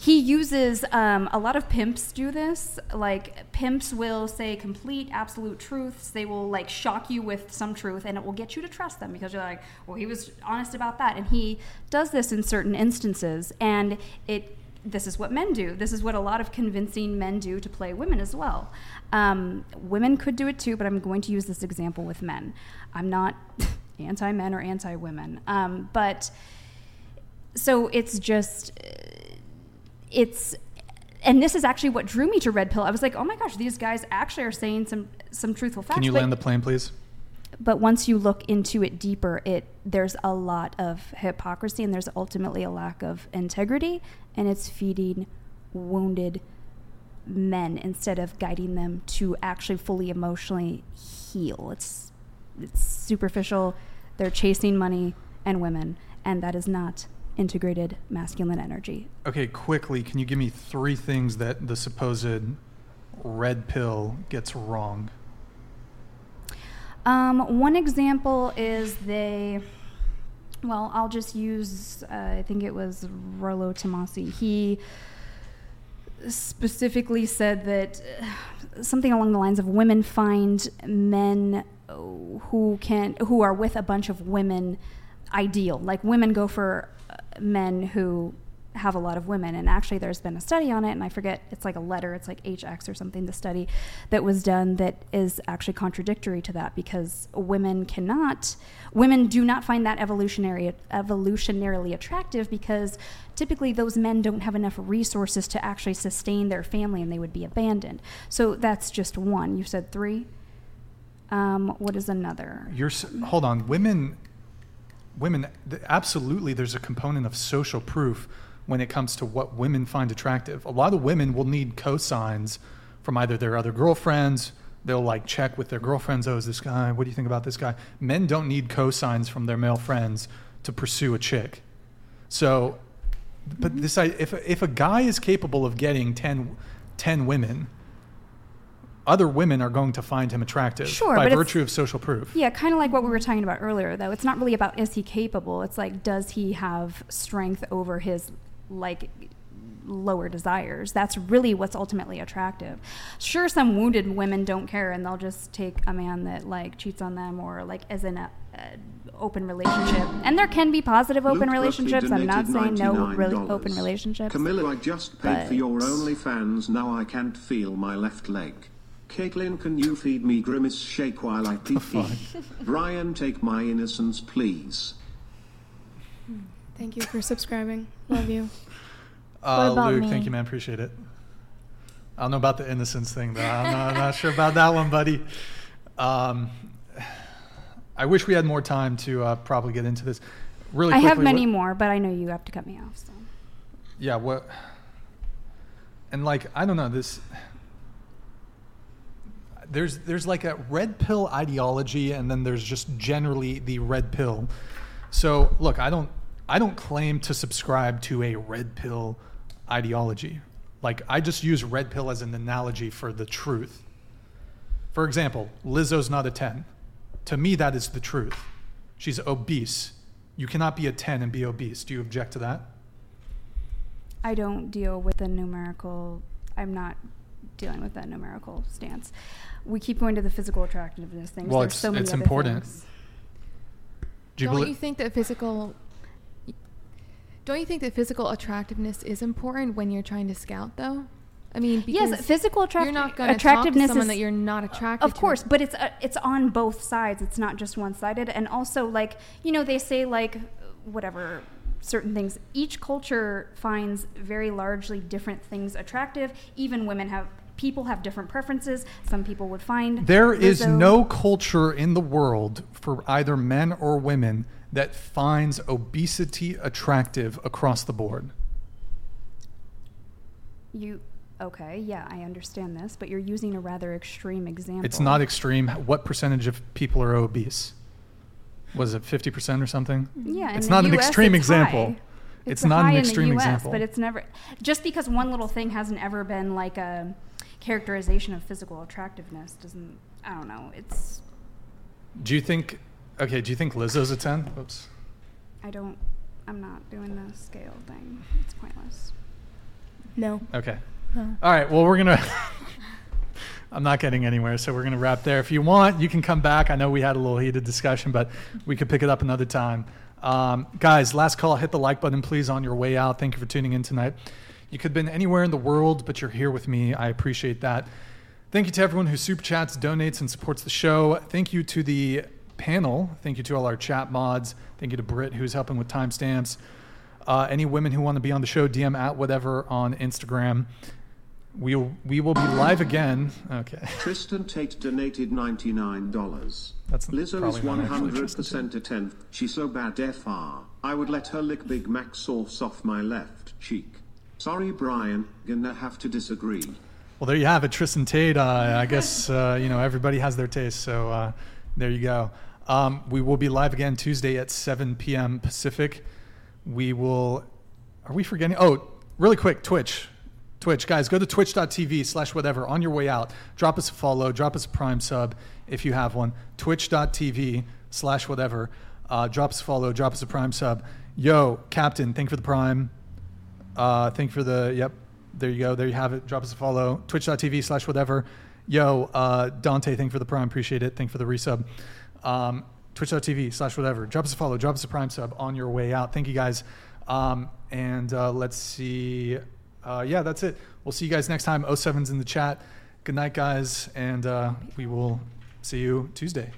he uses um, a lot of pimps do this. Like pimps will say complete absolute truths. They will like shock you with some truth and it will get you to trust them because you're like well he was honest about that. And he does this in certain instances. And it this is what men do. This is what a lot of convincing men do to play women as well. Um, women could do it too but i'm going to use this example with men. I'm not (laughs) anti-men or anti-women. Um, but so it's just it's and this is actually what drew me to red pill. I was like oh my gosh these guys actually are saying some some truthful facts. Can you but, land the plane, please? but once you look into it deeper it there's a lot of hypocrisy and there's ultimately a lack of integrity and it's feeding wounded men instead of guiding them to actually fully emotionally heal. It's it's superficial. They're chasing money and women and that is not integrated masculine energy Okay, quickly, can you give me three things that the supposed red pill gets wrong? Um, one example is they, well, I'll just use, uh, I think it was Rollo Tomasi. He specifically said that uh, something along the lines of women find men who can who are with a bunch of women ideal. Like women go for men who have a lot of women. And actually, there's been a study on it, and I forget, it's like a letter, it's like HX or something, the study that was done that is actually contradictory to that because women cannot, women do not find that evolutionary, evolutionarily attractive because typically those men don't have enough resources to actually sustain their family and they would be abandoned. So that's just one. You said three? Um, what is another? You're hold on, women. Women, absolutely. There's a component of social proof when it comes to what women find attractive. A lot of women will need cosigns from either their other girlfriends. They'll like check with their girlfriends. Oh, is this guy? What do you think about this guy? Men don't need cosigns from their male friends to pursue a chick. So, but this, if if a guy is capable of getting 10, 10 women, other women are going to find him attractive Sure, by virtue of social proof. Yeah, kind of like what we were talking about earlier, though. It's not really about is he capable. It's like does he have strength over his like lower desires. That's really what's ultimately attractive. Sure, some wounded women don't care and they'll just take a man that like cheats on them or like is in a, a open relationship. And there can be positive open Luke relationships. I'm not saying no really $99. open relationships. Camilla, I just paid for your but- OnlyFans. Now I can't feel my left leg. Caitlin, can you feed me grimace shake while I pee pee? Brian, take my innocence, please. Thank you for subscribing. Love you. (laughs) Uh, about Luke, me? thank you, man. Appreciate it. I don't know about the innocence thing, though. I'm not, I'm not sure about that one, buddy. Um, I wish we had more time to uh, probably get into this. Really, I have many what- more, but I know you have to cut me off. So. Yeah, what? and like I don't know this. There's there's like a red pill ideology, and then there's just generally the red pill. So look, I don't I don't claim to subscribe to a red pill ideology. Like I just use red pill as an analogy for the truth. For example, Lizzo's not a 10. To me, that is the truth. She's obese. You cannot be a 10 and be obese. Do you object to that? I don't deal with the numerical. I'm not dealing with that numerical stance. We keep going to the physical attractiveness things. Well, There's it's- so many it's other important. things. Do you don't belie- you think that physical don't you think that physical attractiveness is important when you're trying to scout though i mean because Yes, physical attract- you're not going to attractiveness talk to someone is- that you're not attracted to. Of to. course, but it's uh, it's on both sides. It's not just one sided. And also, like you know, they say like whatever certain things. Each culture finds very largely different things attractive. Even women have people have different preferences. Some people would find There is Lizzo- no culture in the world for either men or women that finds obesity attractive across the board. you. Okay, yeah, I understand this, but you're using a rather extreme example. It's not extreme. What percentage of people are obese? Was it 50% or something? Yeah, It's not an US, extreme it's example. high. It's, a not an in the extreme US, example. But it's never just because one little thing hasn't ever been like a characterization of physical attractiveness doesn't. I don't know. It's do you think, okay, do you think Lizzo's a 10? Oops. I don't. I'm not doing the scale thing. It's pointless. No. Okay. No. All right. Well, we're going (laughs) to. I'm not getting anywhere, so we're going to wrap there. If you want, you can come back. I know we had a little heated discussion, but we could pick it up another time. Um, guys, last call. Hit the like button, please, on your way out. Thank you for tuning in tonight. You could have been anywhere in the world, but you're here with me. I appreciate that. Thank you to everyone who super chats, donates, and supports the show. Thank you to the panel. Thank you to all our chat mods. Thank you to Britt, who's helping with timestamps. Uh, any women who want to be on the show, DM at whatever on Instagram. We'll, we will be live again. Okay. (laughs) Tristan Tate donated $99. That's Lizzo is not actually Tristan 100% a 10. She's so bad FR. I would let her lick Big Mac sauce off my left cheek. Sorry, Brian, gonna have to disagree. Well, there you have it, Tristan Tate. Uh, I guess uh, you know everybody has their taste, so uh, there you go. Um, we will be live again Tuesday at 7 p.m. Pacific. We will. Are we forgetting? Oh, really quick, Twitch. Twitch, guys, go to twitch.tv slash whatever on your way out. Drop us a follow, drop us a prime sub if you have one. Twitch.tv slash whatever. Uh, drop us a follow, drop us a prime sub. Yo, Captain, thank you for the prime. Uh, thank you for the, yep, there you go. There you have it. Drop us a follow. Twitch.tv slash whatever. Yo, uh, Dante, thank you for the prime. Appreciate it. Thank you for the resub. Um, Twitch.tv slash whatever. Drop us a follow. Drop us a prime sub on your way out. Thank you guys. Um, and uh, let's see. Uh, yeah, that's it. We'll see you guys next time. 07's in the chat. Good night, guys. And uh, we will see you Tuesday.